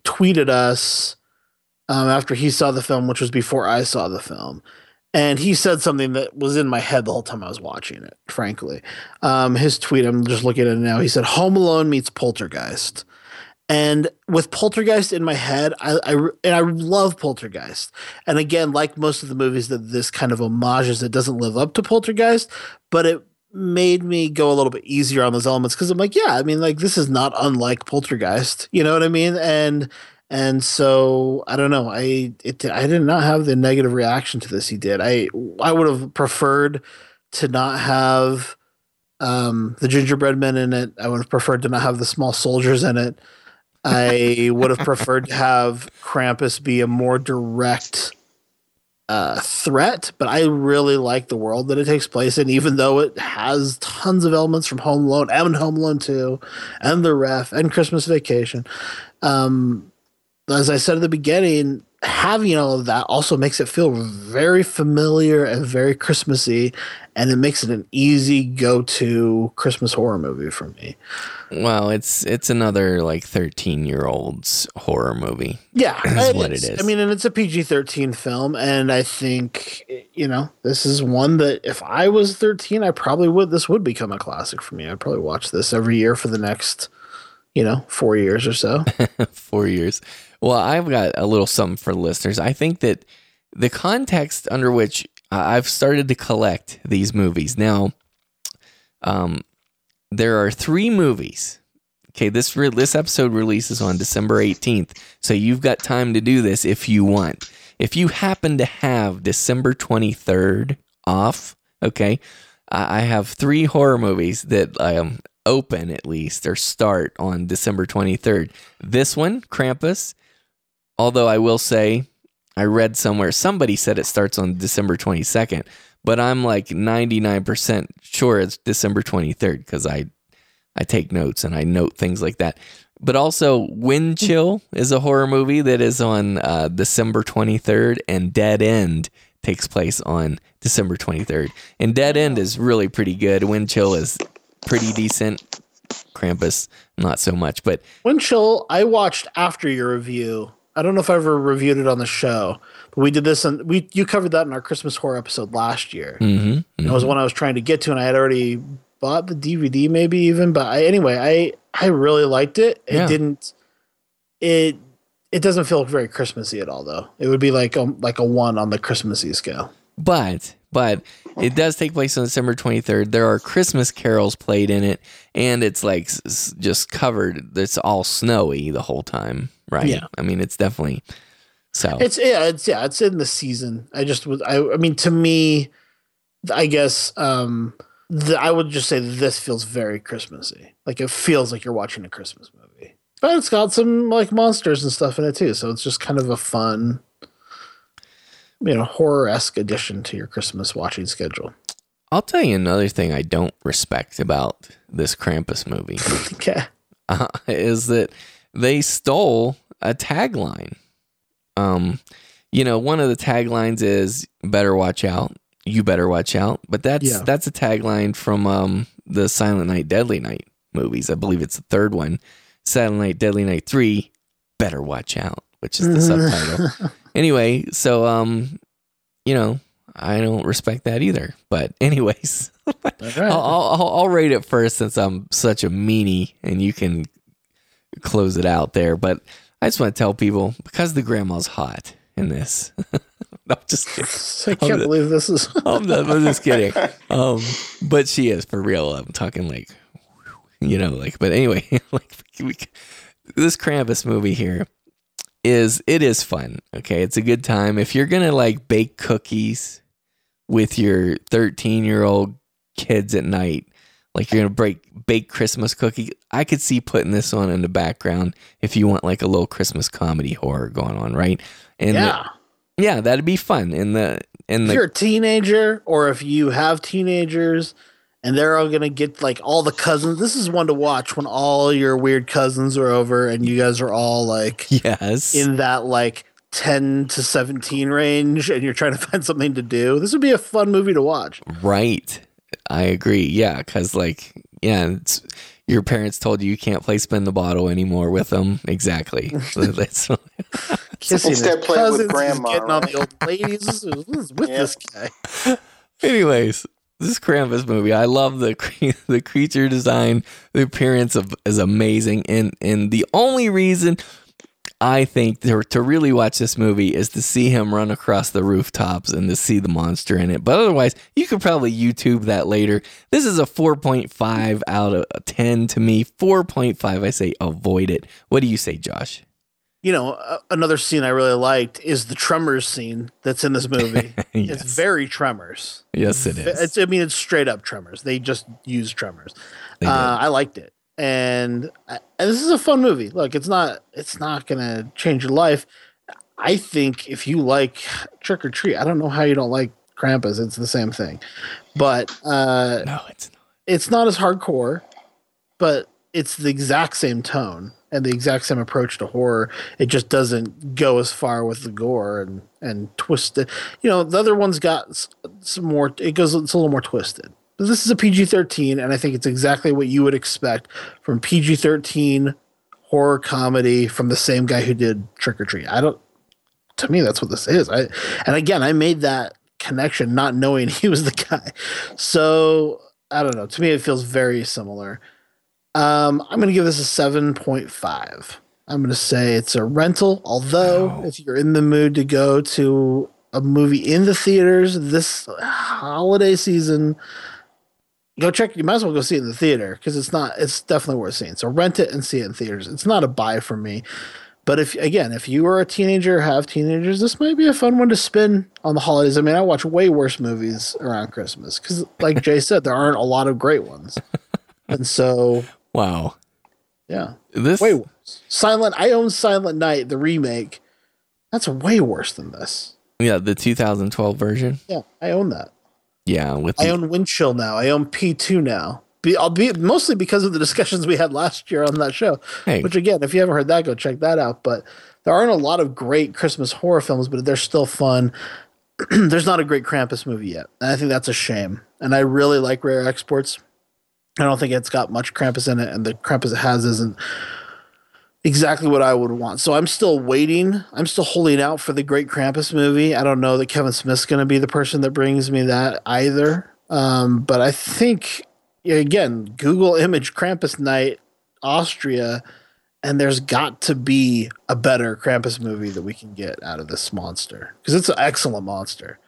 tweeted us um, after he saw the film, which was before I saw the film, and he said something that was in my head the whole time I was watching it. Frankly, um, his tweet. I'm just looking at it now. He said, "Home Alone meets Poltergeist." And with Poltergeist in my head, I, I and I love Poltergeist. And again, like most of the movies that this kind of homages, it doesn't live up to Poltergeist, but it made me go a little bit easier on those elements because I'm like, yeah, I mean, like this is not unlike Poltergeist, you know what I mean? And and so I don't know. I it I did not have the negative reaction to this. He did. I I would have preferred to not have um, the gingerbread men in it. I would have preferred to not have the small soldiers in it. I would have preferred to have Krampus be a more direct uh, threat, but I really like the world that it takes place in, even though it has tons of elements from Home Alone and Home Alone 2 and The Ref and Christmas Vacation. Um, as I said at the beginning, having all of that also makes it feel very familiar and very Christmassy, and it makes it an easy go-to Christmas horror movie for me. Well, it's it's another like thirteen year old's horror movie. Yeah, *clears throat* is what it is. I mean, and it's a PG thirteen film, and I think you know this is one that if I was thirteen, I probably would. This would become a classic for me. I'd probably watch this every year for the next, you know, four years or so. *laughs* four years. Well, I've got a little something for listeners. I think that the context under which I've started to collect these movies now, um, there are three movies. Okay, this re- this episode releases on December 18th, so you've got time to do this if you want. If you happen to have December 23rd off, okay, I I have three horror movies that um, open at least or start on December 23rd. This one, Krampus, although I will say I read somewhere somebody said it starts on December 22nd, but I'm like 99% sure it's December 23rd because I I take notes and I note things like that. But also, Wind Chill is a horror movie that is on uh, December 23rd, and Dead End takes place on December 23rd. And Dead End is really pretty good. Wind Chill is pretty decent. Krampus, not so much. But Wind Chill, I watched after your review. I don't know if I ever reviewed it on the show, but we did this and we you covered that in our Christmas horror episode last year. Mhm, That was one I was trying to get to, and I had already bought the DVD, maybe even. But I, anyway, I I really liked it. It Yeah. didn't. It it doesn't feel very Christmassy at all, though. It would be like a like a one on the Christmassy scale. But but it does take place on December 23rd. There are Christmas carols played in it, and it's like s- just covered. It's all snowy the whole time, right? Yeah. I mean, it's definitely so. It's yeah, it's yeah, it's in the season. I just was I I mean to me, I guess um the, I would just say this feels very Christmassy. Like it feels like you're watching a Christmas movie. But it's got some like monsters and stuff in it too, so it's just kind of a fun you know, horror esque addition to your Christmas watching schedule. I'll tell you another thing I don't respect about this Krampus movie. *laughs* okay. Uh, is that they stole a tagline. Um, you know, one of the taglines is "Better watch out." You better watch out. But that's Yeah. that's a tagline from um the Silent Night, Deadly Night movies. I believe it's the third one. Silent Night, Deadly Night three. Better watch out, which is the *laughs* subtitle. Anyway, so um, you know, I don't respect that either. But anyways, I'll, I'll, I'll I'll rate it first since I'm such a meanie, and you can close it out there. But I just want to tell people because the grandma's hot in this. *laughs* I'm just kidding. I can't I'm- believe this is *laughs* I'm, not- I'm just kidding. Um, but she is for real. I'm talking like, you know, like. But anyway, *laughs* like we, this Krampus movie here is it is fun. Okay, it's a good time if you're gonna like bake cookies with your 13 year old kids at night. Like you're gonna break bake Christmas cookie. I could see putting this on in the background if you want like a little Christmas comedy horror going on, right? And the- Yeah. yeah, that'd be fun. In the in if the you're a teenager or if you have teenagers and they're all gonna get like all the cousins this is one to watch when all your weird cousins are over and you guys are all like *laughs* yes in that like 10 to 17 range and you're trying to *laughs* find something to do this would be a fun movie to watch Right. I agree. Yeah, because like, yeah, it's, your parents told you you can't play spin the bottle anymore with them. Exactly. *laughs* *laughs* That's kissing Instead, play it with grandma, getting on the old ladies This is- what is with this guy Anyways, this Krampus movie, I love the the creature design. The appearance of is amazing, and and the only reason I think to, to really watch this movie is to see him run across the rooftops and to see the monster in it. But otherwise, you could probably YouTube that later. This is a 4.5 out of 10 to me. 4.5, I say avoid it. What do you say, Josh? you know, uh, another scene I really liked is the Tremors scene that's in this *laughs* movie. It's very Tremors. Yes, it is. It's, I mean, it's straight up Tremors. They just use Tremors. Uh, I liked it, and, I, and this is a fun movie. Look, it's not it's not gonna change your life. I think if you like Trick 'r Treat, I don't know how you don't like Krampus. It's the same thing, but uh, no, it's not. It's not as hardcore, but it's the exact same tone. and the exact same approach to horror. It just doesn't go as far with the gore and and twisted. You know, the other one's got some more. It goes. It's a little more twisted. This is a PG thirteen, and I think it's exactly what you would expect from PG thirteen horror comedy from the same guy who did Trick 'r Treat. I don't. To me, that's what this is. I and again, I made that connection not knowing *laughs* he was the guy. So I don't know. To me, it feels very similar. Um, I'm going to give this a 7.5. I'm going to say it's a rental. Although, wow. if you're in the mood to go to a movie in the theaters this holiday season, go check. You might as well go see it in the theater because it's not. It's definitely worth seeing. So rent it and see it in theaters. It's not a buy for me. But if again, if you are a teenager, have teenagers, this might be a fun one to spin on the holidays. I mean, I watch way worse movies around Christmas because, like Jay said, there aren't a lot of great ones, and so wow, yeah, this way worse. Silent. I own Silent Night, the remake. That's way worse than this. Yeah, the 2012 version. Yeah, I own that. Yeah, with the- I own Windchill now. I own P2 now. Be, I'll be mostly because of the discussions we had last year on that show. Hey. Which again, if you haven't heard that, go check that out. But there aren't a lot of great Christmas horror films, but they're still fun. *clears throat* There's not a great Krampus movie yet, and I think that's a shame. And I really like Rare Exports. I don't think it's got much Krampus in it, and the Krampus it has isn't exactly what I would want. So I'm still waiting. I'm still holding out for the great Krampus movie. I don't know that Kevin Smith's going to be the person that brings me that either. Um, but I think again, Google image Krampus Night, Austria, and there's got to be a better Krampus movie that we can get out of this monster because it's an excellent monster.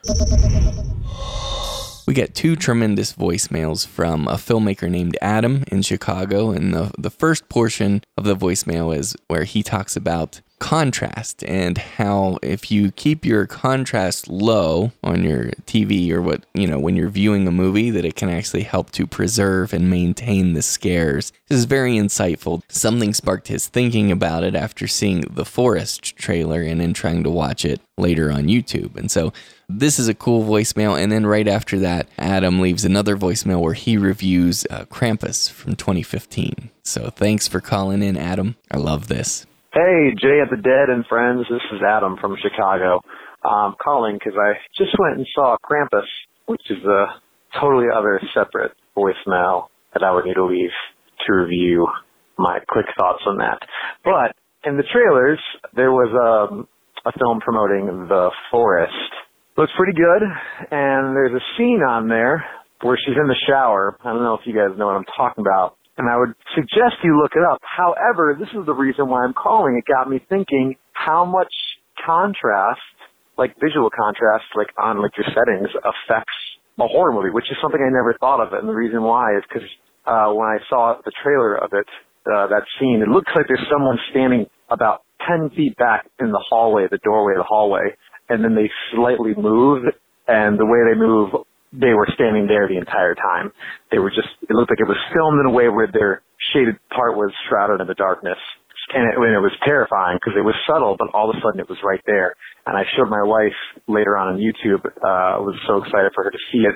We get two tremendous voicemails from a filmmaker named Adam in Chicago. And the, the first portion of the voicemail is where he talks about contrast and how if you keep your contrast low on your TV or what, you know, when you're viewing a movie, that it can actually help to preserve and maintain the scares. This is very insightful. Something sparked his thinking about it after seeing the Forest trailer and then trying to watch it later on YouTube. And so this is a cool voicemail. And then right after that, Adam leaves another voicemail where he reviews uh, Krampus from 2015. So thanks for calling in, Adam. I love this. Hey, Jay of the Dead and friends. This is Adam from Chicago. I'm calling because I just went and saw Krampus, which is a totally other separate voicemail that I would need to leave to review my quick thoughts on that. But in the trailers, there was um, a film promoting The Forest. Looks pretty good, and there's a scene on there where she's in the shower. I don't know if you guys know what I'm talking about and I would suggest you look it up. However, this is the reason why I'm calling. It got me thinking how much contrast, like visual contrast, like on like your settings affects a horror movie, which is something I never thought of. And the reason why is because uh, when I saw the trailer of it, uh, that scene, it looks like there's someone standing about 10 feet back in the hallway, the doorway of the hallway, and then they slightly move, and the way they move they were standing there the entire time. They were just, it looked like it was filmed in a way where their shaded part was shrouded in the darkness. And it, and it was terrifying because it was subtle, but all of a sudden it was right there. And I showed my wife later on on YouTube. Uh, I was so excited for her to see it.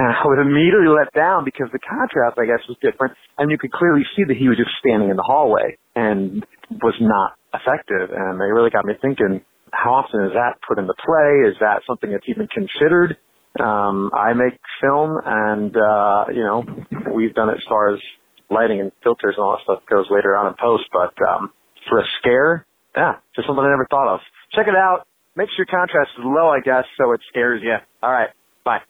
And I was immediately let down because the contrast, I guess, was different. And you could clearly see that he was just standing in the hallway and was not effective. And it really got me thinking, how often is that put into play? Is that something that's even considered? Um, I make film and, uh, you know, we've done it as far as lighting and filters and all that stuff goes later on in post, but, um, for a scare, yeah, just something I never thought of. Check it out. Make sure your contrast is low, I guess, so it scares you. All right. Bye.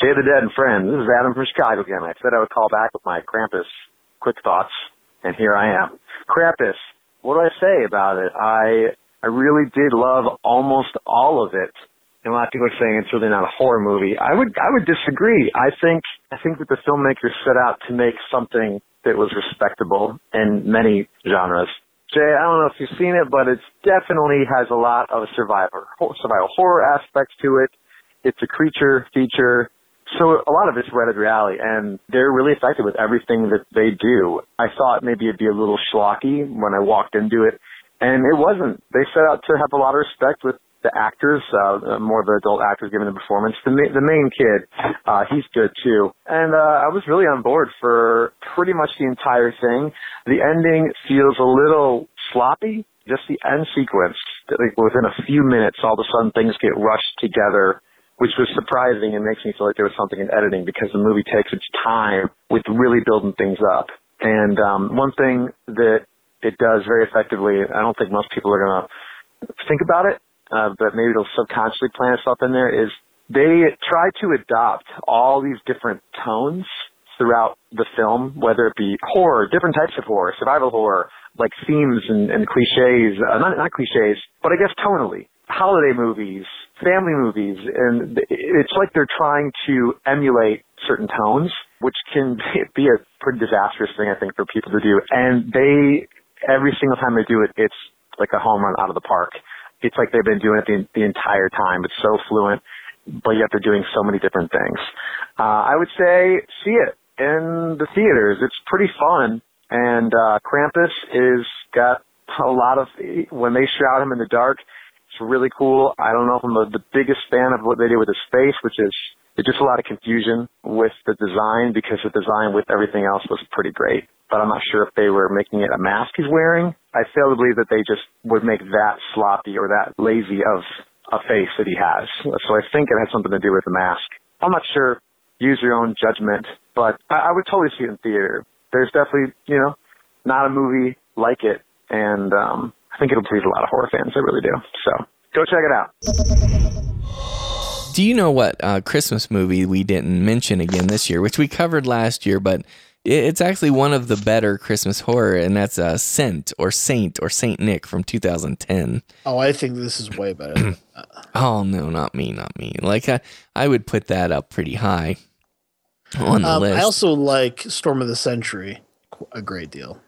Jay the Dead and friends. This is Adam from Chicago again. I said I would call back with my Krampus quick thoughts, and here I am. Krampus. What do I say about it? I, I really did love almost all of it and a lot of people are saying it's really not a horror movie. I would I would disagree. I think I think that the filmmakers set out to make something that was respectable in many genres. Jay, I don't know if you've seen it, but it definitely has a lot of survivor survival horror aspects to it. It's a creature feature. So a lot of it's right alley, and they're really effective with everything that they do. I thought maybe it'd be a little schlocky when I walked into it, and it wasn't. They set out to have a lot of respect with the actors, uh, more of the adult actors giving the performance. The ma- the main kid, uh, he's good too, and uh, I was really on board for pretty much the entire thing. The ending feels a little sloppy. Just the end sequence, like within a few minutes, all of a sudden things get rushed together which was surprising and makes me feel like there was something in editing because the movie takes its time with really building things up. And um, one thing that it does very effectively, I don't think most people are going to think about it, uh, but maybe it'll subconsciously plant itself in there, is they try to adopt all these different tones throughout the film, whether it be horror, different types of horror, survival horror, like themes and, and cliches, uh, not, not cliches, but I guess tonally. Holiday movies, family movies, and it's like they're trying to emulate certain tones, which can *laughs* be a pretty disastrous thing, I think, for people to do. And they, every single time they do it, it's like a home run out of the park. It's like they've been doing it the, the entire time. It's so fluent, but yet they're doing so many different things. Uh, I would say see it in the theaters. It's pretty fun. And, uh, Krampus is got a lot of, when they shroud him in the dark, it's really cool. I don't know if I'm the, the biggest fan of what they did with his face, which is it's just a lot of confusion with the design because the design with everything else was pretty great. But I'm not sure if they were making it a mask he's wearing. I fail to believe that they just would make that sloppy or that lazy of a face that he has. So I think it has something to do with the mask. I'm not sure. Use your own judgment, but I, I would totally see it in theater. There's definitely, you know, not a movie like it, and um, I think it'll please a lot of horror fans. I really do. So go check it out. Do you know what uh, Christmas movie we didn't mention again this year, which we covered last year, but it's actually one of the better Christmas horror, and that's uh, Sint or Saint or Saint Nick from 2010. Oh, I think this is way better. *clears throat* oh no, not me, not me. Like I, I would put that up pretty high on the um, list. I also like Storm of the Century a great deal.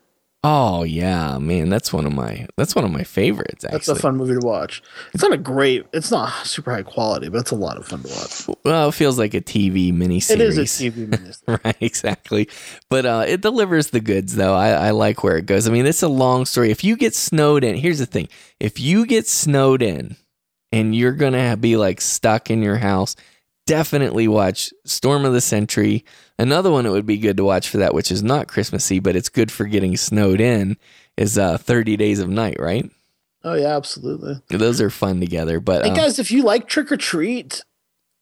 Oh yeah, man, that's one of my that's one of my favorites. Actually, That's a fun movie to watch. It's not a great, it's not super high quality, but it's a lot of fun to watch. Well, it feels like a TV miniseries. It is a TV *laughs* miniseries. right, exactly. But uh, it delivers the goods, though. I, I like where it goes. I mean, it's a long story. If you get snowed in, here's the thing: if you get snowed in, and you're gonna be like stuck in your house, definitely watch Storm of the Century. Another one that would be good to watch for that, which is not Christmassy, but it's good for getting snowed in, is uh, 30 Days of Night, right? Oh yeah, absolutely. Those are fun together. But Hey uh, guys, if you like Trick 'r Treat,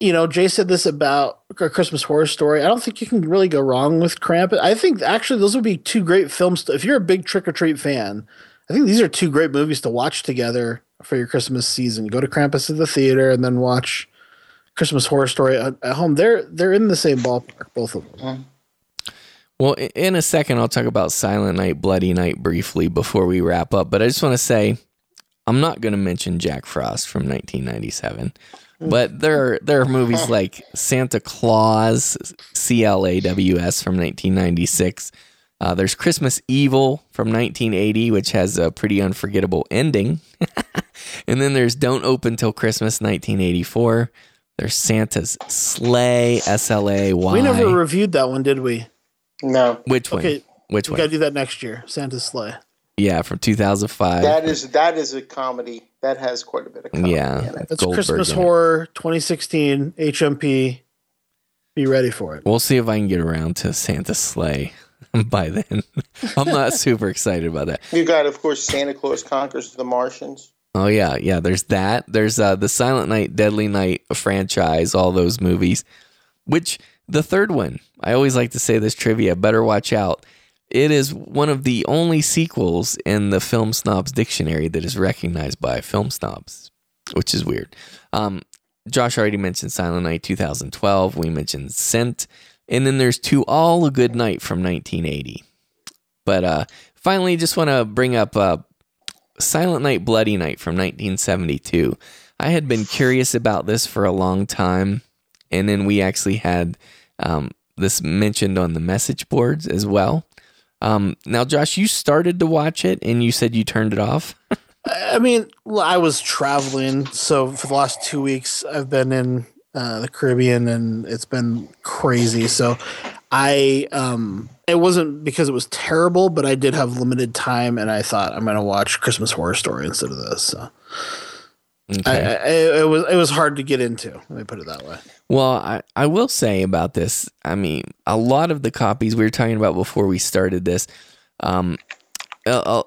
you know Jay said this about a Christmas Horror Story. I don't think you can really go wrong with Krampus. I think actually those would be two great films. To, if you're a big Trick 'r Treat fan, I think these are two great movies to watch together for your Christmas season. Go to Krampus at the theater and then watch Christmas Horror Story at, at home. They're they're in the same ballpark, both of them. Well, in a second, I'll talk about Silent Night, Bloody Night briefly before we wrap up. But I just want to say, I'm not going to mention Jack Frost from 1997. But there are there are movies *laughs* like Santa Claus, CLAWS from 1996. Uh, there's Christmas Evil from 1980, which has a pretty unforgettable ending. *laughs* and then there's Don't Open Till Christmas 1984. There's Santa's Slay, S L A Y. We never reviewed that one, did we? No. Which one? Okay, Which we one? got to do that next year. Santa's Slay. Yeah, from 2005. That is that is a comedy. That has quite a bit of comedy. yeah, in it. That's Goldberg Christmas it. horror 2016 HMP. Be ready for it. We'll see if I can get around to Santa's Slay *laughs* by then. I'm not super excited about that. You got, of course, Santa Claus conquers the Martians. Oh yeah, yeah. There's that. There's uh, the Silent Night, Deadly Night franchise. All those movies. Which the third one, I always like to say this trivia. Better watch out. It is one of the only sequels in the Film Snobs Dictionary that is recognized by film snobs, which is weird. Um, Josh already mentioned Silent Night 2012. We mentioned Sint, and then there's To All a Good Night from 1980. But uh, finally, just want to bring up uh, Silent Night, Bloody Night from 1972. I had been curious about this for a long time, and then we actually had um, this mentioned on the message boards as well. Um, now, Josh, you started to watch it, and you said you turned it off. *laughs* I mean, I was traveling, so for the last two weeks, I've been in uh, the Caribbean, and it's been crazy. So, I um, it wasn't because it was terrible, but I did have limited time, and I thought I'm going to watch Christmas Horror Story instead of this. So. Okay. I, I, it was it was hard to get into. Let me put it that way. Well, I, I will say about this, I mean, a lot of the copies we were talking about before we started this, um, uh, uh,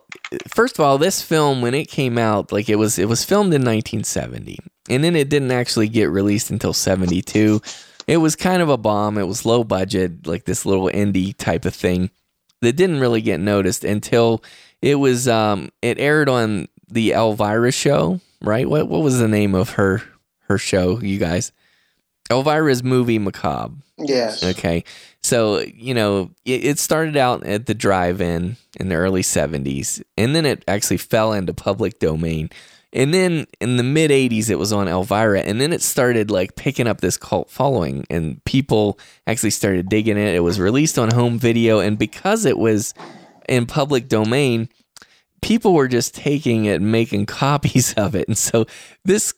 first of all, this film when it came out, like it was it was filmed in 1970, and then it didn't actually get released until 72. It was kind of a bomb. It was low budget, like this little indie type of thing that didn't really get noticed until it was um, it aired on the Elvira show, right? What what was the name of her her show, you guys? Elvira's movie Macabre. Yes. Okay. So, you know, it, it started out at the drive in in the early 70s, and then it actually fell into public domain. And then in the mid 80s, it was on Elvira, and then it started like picking up this cult following, and people actually started digging it. It was released on home video, and because it was in public domain, people were just taking it and making *laughs* copies of it. And so this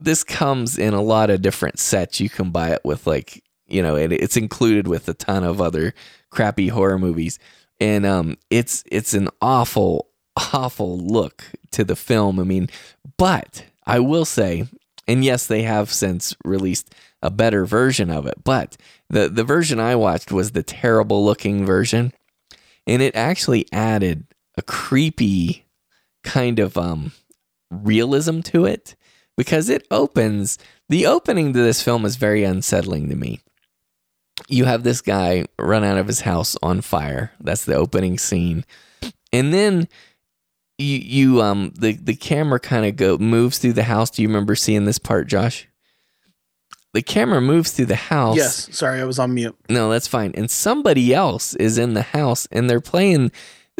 this comes in a lot of different sets. You can buy it with like you know it, it's included with a ton of other crappy horror movies, and um, it's it's an awful awful look to the film. I mean, but I will say, and yes, they have since released a better version of it, but the the version I watched was the terrible looking version, and it actually added a creepy kind of um realism to it because it opens the opening to this film is very unsettling to me. You have this guy run out of his house on fire. That's the opening scene. And then you you um the the camera kind of go moves through the house. Do you remember seeing this part, Josh? The camera moves through the house. Yes. Sorry, I was on mute. No, that's fine. And somebody else is in the house and they're playing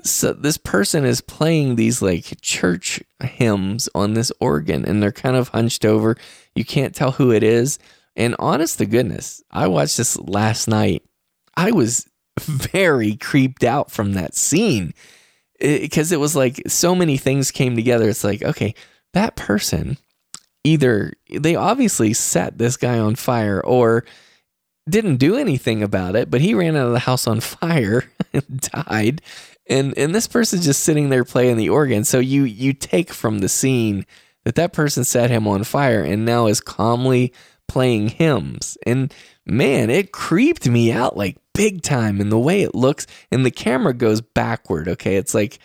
so this person is playing these like church hymns on this organ and they're kind of hunched over. You can't tell who it is. And honest to goodness, I watched this last night. I was *laughs* very creeped out from that scene because it, it was like so many things came together. It's like, okay, that person either they obviously set this guy on fire or didn't do anything about it, but he ran out of the house on *laughs* fire and died. And and this person's just sitting there playing the organ. So you you take from the scene that that person set him on fire and now is calmly playing hymns. And man it creeped me out like big time and the way it looks and the camera goes backward okay? It's like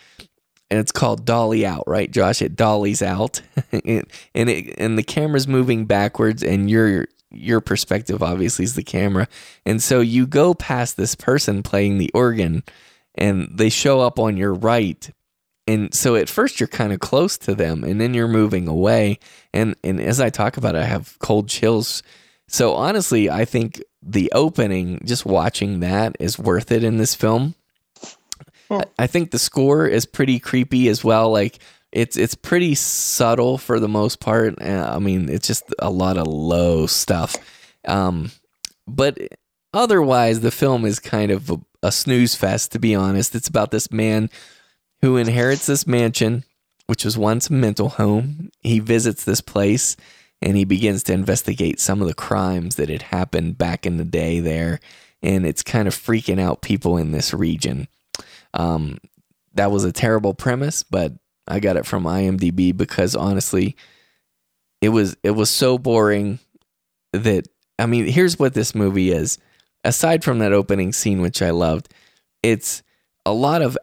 and it's called dolly out right josh? It dollies out *laughs* and it and the camera's moving backwards and your your perspective obviously is the camera. And so you go past this person playing the organ and they show up on your right and so at first you're kind of close to them and then you're moving away. And and as i talk about it i have cold chills so honestly i think the opening just watching that is worth it in this film. I, I think the score is pretty creepy as well like it's it's pretty subtle for the most part. I mean it's just a lot of low stuff. Um but otherwise the film is kind of a, a snooze fest to be honest. It's about this man who inherits this mansion which was once a mental home. He visits this place and he begins to investigate some of the crimes that had happened back in the day there and it's kind of freaking out people in this region. Um, that was a terrible premise but i got it from imdb because honestly it was it was so boring that i mean here's what this movie is. Aside from that opening scene, which I loved, it's a lot of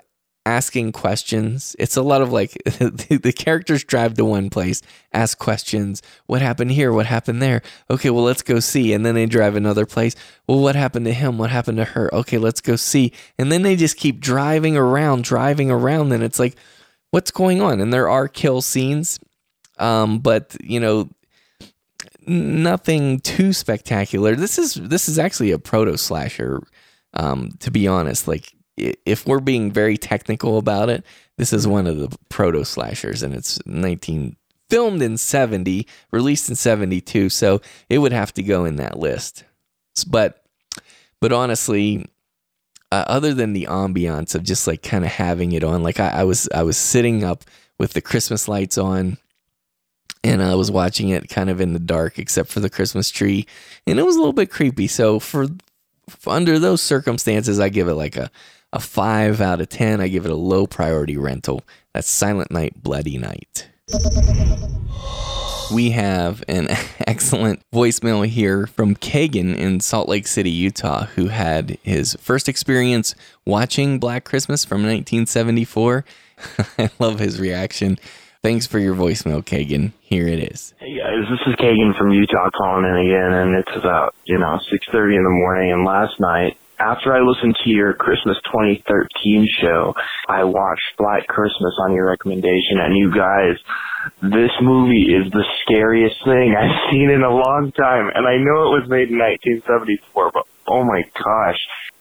asking questions. It's a lot of like *laughs* the, characters drive to one place, ask questions. What happened here? What happened there? Okay, well, let's go see. And then they drive another place. Well, what happened to him? What happened to her? Okay, let's go see. And then they just keep driving around, driving around. And it's like, what's going on? And there are kill scenes. Um, but you know, nothing too spectacular. This is this is actually a proto slasher. Um, to be honest, like if we're being very technical about it, this is one of the proto slashers, and it's 19 filmed in 70, released in 72, so it would have to go in that list. But but honestly, uh, other than the ambiance of just like kind of having it on, like I, I was I was sitting up with the Christmas lights on and I was watching it kind of in the dark, except for the Christmas tree, and it was a little bit creepy. So for, for under those circumstances, I give it like a a five out of ten. I give it a low priority rental. That's Silent Night, Bloody Night. we have an *laughs* excellent voicemail here from Kagan in Salt Lake City, Utah, who had his first experience watching Black Christmas from 1974. *laughs* I love his reaction. Thanks for your voicemail, Kagan. Here it is. Hey guys, this is Kagan from Utah calling in again, and it's about you know 6:30 in the morning. And last night, after I listened to your Christmas 2013 show, I watched Black Christmas on your recommendation, and you guys, this movie is the scariest thing *laughs* I've seen in a long time. And I know it was made in 1974, but oh my gosh.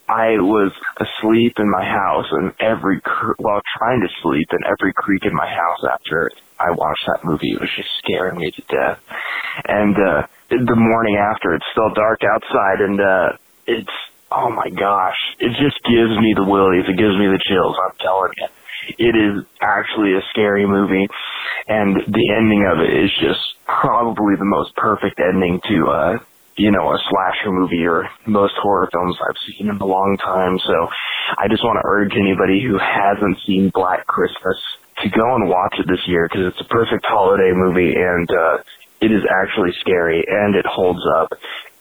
I was asleep in my house and every, cr- while trying to sleep and every creak in my house after I watched that movie it was just scaring me to death. And, uh, the morning after it's still dark outside and, uh, it's, oh my gosh, it just gives me the willies. It gives me the chills. I'm telling you. It is actually a scary movie and the ending of it is just probably the most perfect ending to, uh, you know, a slasher movie or most horror films I've seen in a long time. So I just want to urge anybody who hasn't seen Black Christmas to go and watch it this year because it's a perfect holiday movie and, uh, it is actually scary and it holds up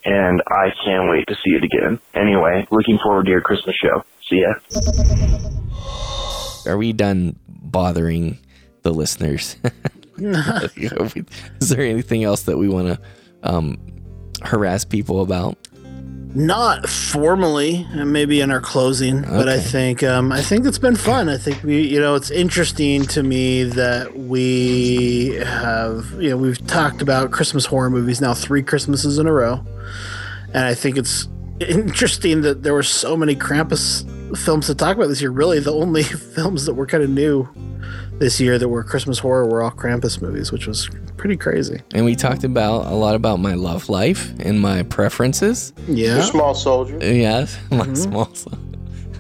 and I can't wait to see it again. Anyway, looking forward to your Christmas show. See ya. Are we done bothering the listeners? *laughs* *laughs* Is there anything else that we want to um, harass people about? Not formally, maybe in our closing, but I think um, I think it's been fun. I think we, you know, it's interesting to me that we have, you know, we've talked about Christmas horror movies now three Christmases in a row, and I think it's *laughs* interesting that there were so many Krampus films to talk about this year. Really, the only *laughs* films that were kind of new this year that were Christmas horror were all Krampus movies, which was pretty crazy. And we talked about a lot about my love life and my preferences. Yeah. Your small soldier. Yes, *laughs* my mm-hmm. small soldier.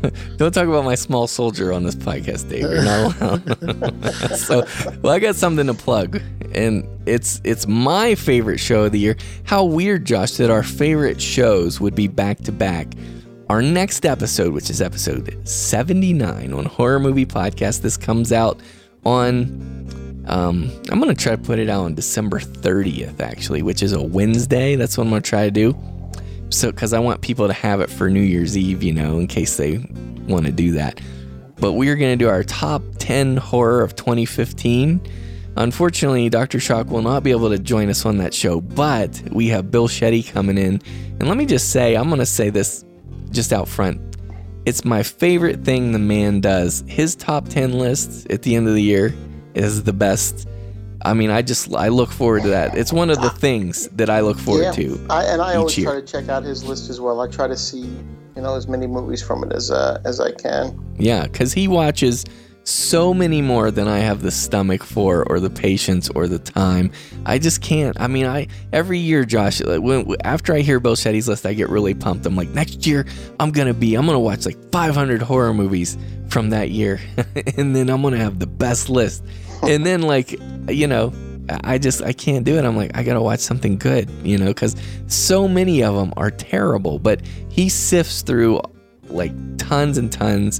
*laughs* Don't talk about my small soldier on this podcast, Dave. You're not *laughs* allowed. so, well, I got something to plug, and it's it's my favorite show of the year. How weird, Josh, that our favorite shows would be back to back. Our next episode, which is episode 79 on Horror Movie Podcast, this comes out on um, I'm gonna try to put it out on December 30th, actually, which is a Wednesday. That's what I'm gonna try to do. So, because I want people to have it for New Year's Eve, you know, in case they want to do that. But we are gonna do our top 10 horror of 2015. Unfortunately, Dr. Shock will not be able to join us on that show, but we have Bill Shetty coming in. And let me just say, I'm gonna say this just out front. It's my favorite thing the man does. His top 10 list at the end of the year is the best. I mean, I just I look forward to that. It's one of the things that I look forward yeah, to. I, and I always year. try to check out his list as well. I try to see, you know, as many movies from it as uh, as I can. Yeah, because he watches so many more than I have the stomach for, or the patience, or the time. I just can't. I mean, I every year, Josh, when after I hear Bill Shetty's list, I get really pumped. I'm like, next year, I'm gonna be, I'm gonna watch like 500 horror movies from that year, *laughs* and then I'm gonna have the best list. And then, like, you know, I just I can't do it. I'm like, I gotta watch something good, you know, because so many of them are terrible. But he sifts through like tons and tons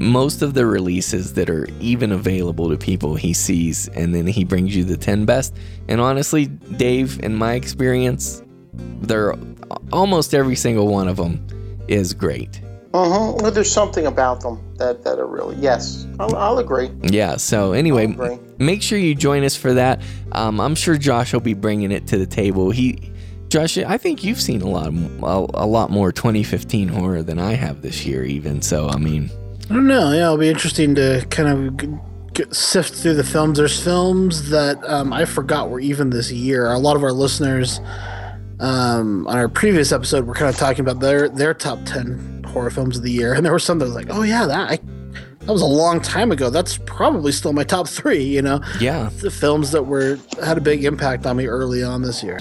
most of the releases that are even available to people he sees and then he brings you the 10 best and honestly dave in my experience they're almost every single one of them is great Mm-hmm. Well, there's something about them that that are really yes. I'll, I'll agree. yeah so anyway agree. make sure you join us for that um, i'm sure josh will be bringing it to the table he josh i think you've seen a lot a, a lot more 2015 horror than i have this year even so i mean I don't know. Yeah, it'll be interesting to kind of g- g- sift through the films. There's films that um, I forgot were even this year. A lot of our listeners um, on our previous episode were kind of talking about their their top ten horror films of the year, and there were some that was like, oh yeah, that I, that was a long time ago. That's probably still my top three. You know, yeah the films that were had a big impact on me early on this year.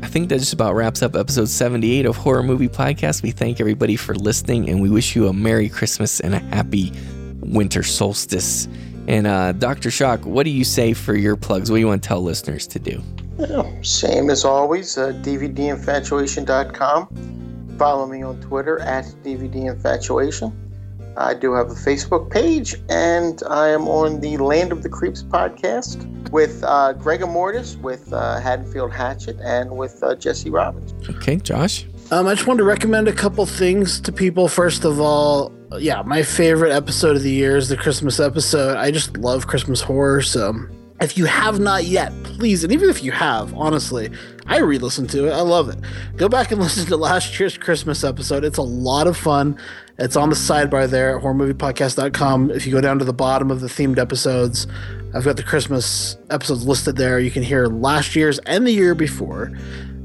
I think that just about wraps up episode 78 of Horror Movie Podcast. We thank everybody for listening and we wish you a Merry Christmas and a happy winter solstice. And uh, Dr. Shock, what do you say for your plugs? What do you want to tell listeners to do? Yeah, same as always. Uh, DVDinfatuation.com. Follow me on Twitter at DVDinfatuation. I do have a Facebook page, and I am on the Land of the Creeps podcast with uh, Gregor Mortis, with uh, Haddonfield Hatchet, and with uh, Jesse Robbins. Okay, Josh. Um, I just wanted to recommend a couple things to people. First of all, yeah, my favorite episode of the year is the Christmas episode. I just love Christmas horror, so if you have not yet, please, and even if you have, honestly, I re listen to it. I love it. Go back and *laughs* listen to last year's Christmas episode. It's a lot of fun. It's on the sidebar there at horrormoviepodcast.com. If you go down to the bottom of the themed episodes, I've got the Christmas episodes listed there. You can hear last year's and the year before.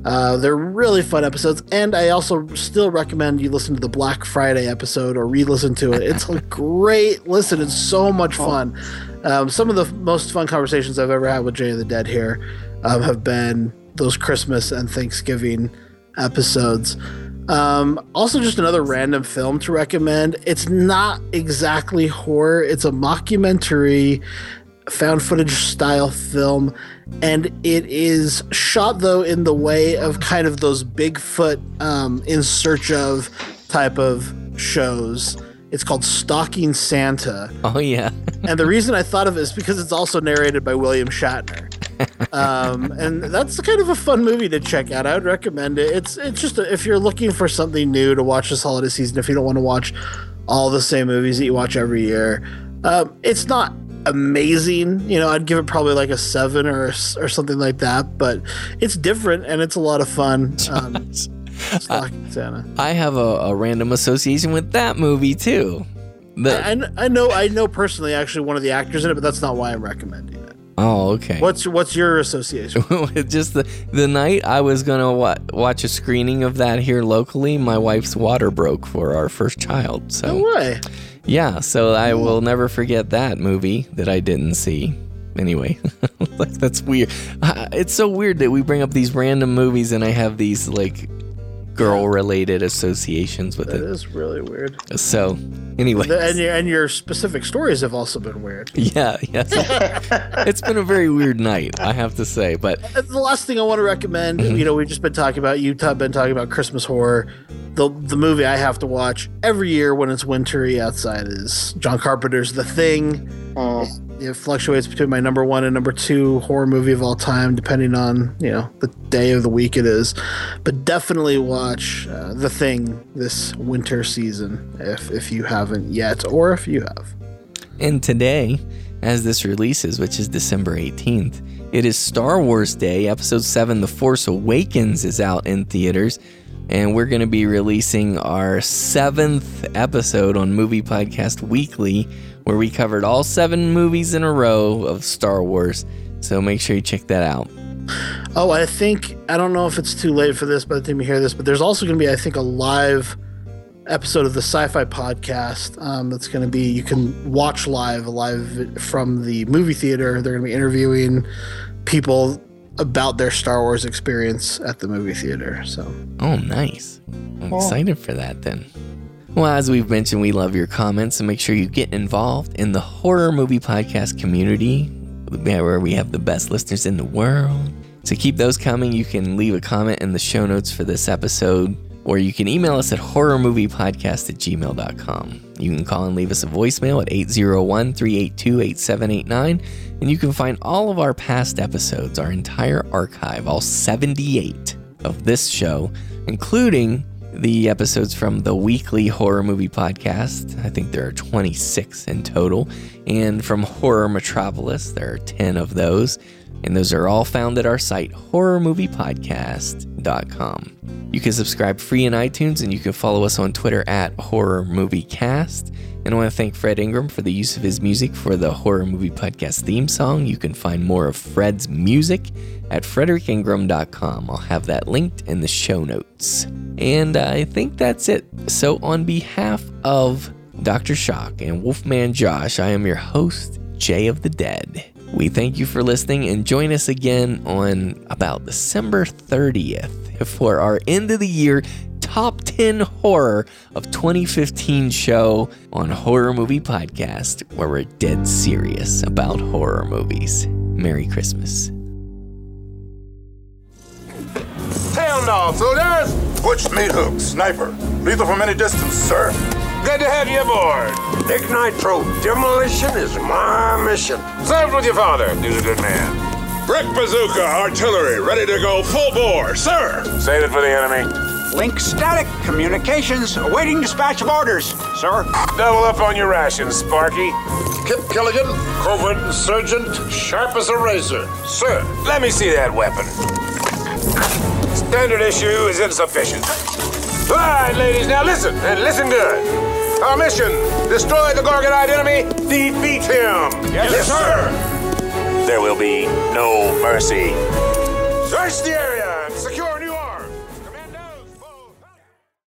Uh, they're really fun episodes, and I also still recommend you listen to the Black Friday episode or re-listen to it. It's a *laughs* great listen; it's so much fun. Um, some of the most fun conversations I've ever had with Jay of the Dead here um, have been those Christmas and Thanksgiving episodes. Um, also, just another random film to recommend. It's not exactly horror; it's a mockumentary, found footage style film, and it is shot though in the way of kind of those Bigfoot um, in search of type of shows. It's called Stalking Santa. Oh yeah. and the reason I thought of it is because it's also narrated by William Shatner. Um, and that's kind of a fun movie to check out. I would recommend it. It's it's just a, if you're looking for something new to watch this holiday season, if you don't want to watch all the same movies that you watch every year, um, it's not amazing. You know, I'd give it probably like a seven or or something like that. But it's different and it's a lot of fun. Um, *laughs* Santa. I have a, a random association with that movie too. I, I- know I know personally actually one of the actors in it, but that's not why I'm recommending it. Oh, okay. What's what's your association? *laughs* just the the night I was gonna wa- watch a screening of that here locally, my wife's water broke for our first child. So No way. yeah, so I will never forget that movie that I didn't see. Anyway, like *laughs* that's weird. Uh, It's so weird that we bring up these random movies and I have these like girl related associations with That it. is really weird. So anyway, and your and your specific stories have also been weird. *laughs* yeah, yes, *laughs* it's been a very weird night, I have to say. But the last thing I want to recommend, Mm-hmm. you know, we've just been talking about Utah, been talking about Christmas horror. The the movie I have to watch every year when it's wintry outside is John Carpenter's The Thing. It fluctuates between my number one and number two horror movie of all time, depending on you know the day of the week it is. But definitely watch uh, The Thing this winter season if if you haven't yet, or if you have. And today, as this releases, which is December 18th, it is Star Wars Day. Episode 7, The Force Awakens, is out in theaters. And we're going to be releasing our seventh episode on Movie Podcast Weekly, where we covered all seven movies in a row of Star Wars. So make sure you check that out. Oh, I think I don't know if it's too late for this by the time you hear this, but there's also going to be, I think, a live episode of the Sci-Fi Podcast. Um, that's going to be you can watch live, live from the movie theater. They're going to be interviewing people about their Star Wars experience at the movie theater. So, Oh, nice. I'm excited for that then. Well, as we've mentioned, we love your comments and make sure you get involved in the horror movie podcast community where we have the best listeners in the world. So keep those coming. You can leave a comment in the show notes for this episode, or you can email us at horrormoviepodcast at gmail.com. You can call and leave us a voicemail at 801 382 8789, and you can find all of our past episodes, our entire archive, all 78 of this show, including the episodes from the weekly horror movie podcast. I think there are 26 in total. And from Horror Metropolis, there are 10 of those. And those are all found at our site, horrormoviepodcast.com. You can subscribe free in iTunes and you can follow us on Twitter at Horror Movie Cast. And I want to thank Fred Ingram for the use of his music for the Horror Movie Podcast theme song. You can find more of Fred's music at fredericingram.com. I'll have that linked in the show notes. And I think that's it. So, on behalf of Dr. Shock and Wolfman Josh, I am your host, Jay of the Dead. We thank you for listening and join us again on about December 30th for our end of the year top 10 horror of 2015 show on Horror Movie Podcast, where we're dead serious about horror movies. Merry Christmas. Hell no, soldiers! Butch meat hook, sniper. Lethal from any distance, sir. Good to have you aboard. Nick Nitro, demolition is my mission. Served with your father. He's a good man. Brick bazooka, artillery, ready to go full bore, sir. Save it for the enemy. Link static. Communications awaiting dispatch of orders, sir. Double up on your rations, Sparky. Kip Killigan, covert insurgent, sharp as a razor. Sir, let me see that weapon. Standard issue is insufficient. All right, ladies, now listen, and listen good. Our mission, destroy the Gorgonite enemy, defeat him. Yes, yes sir. There will be no mercy. Search the area.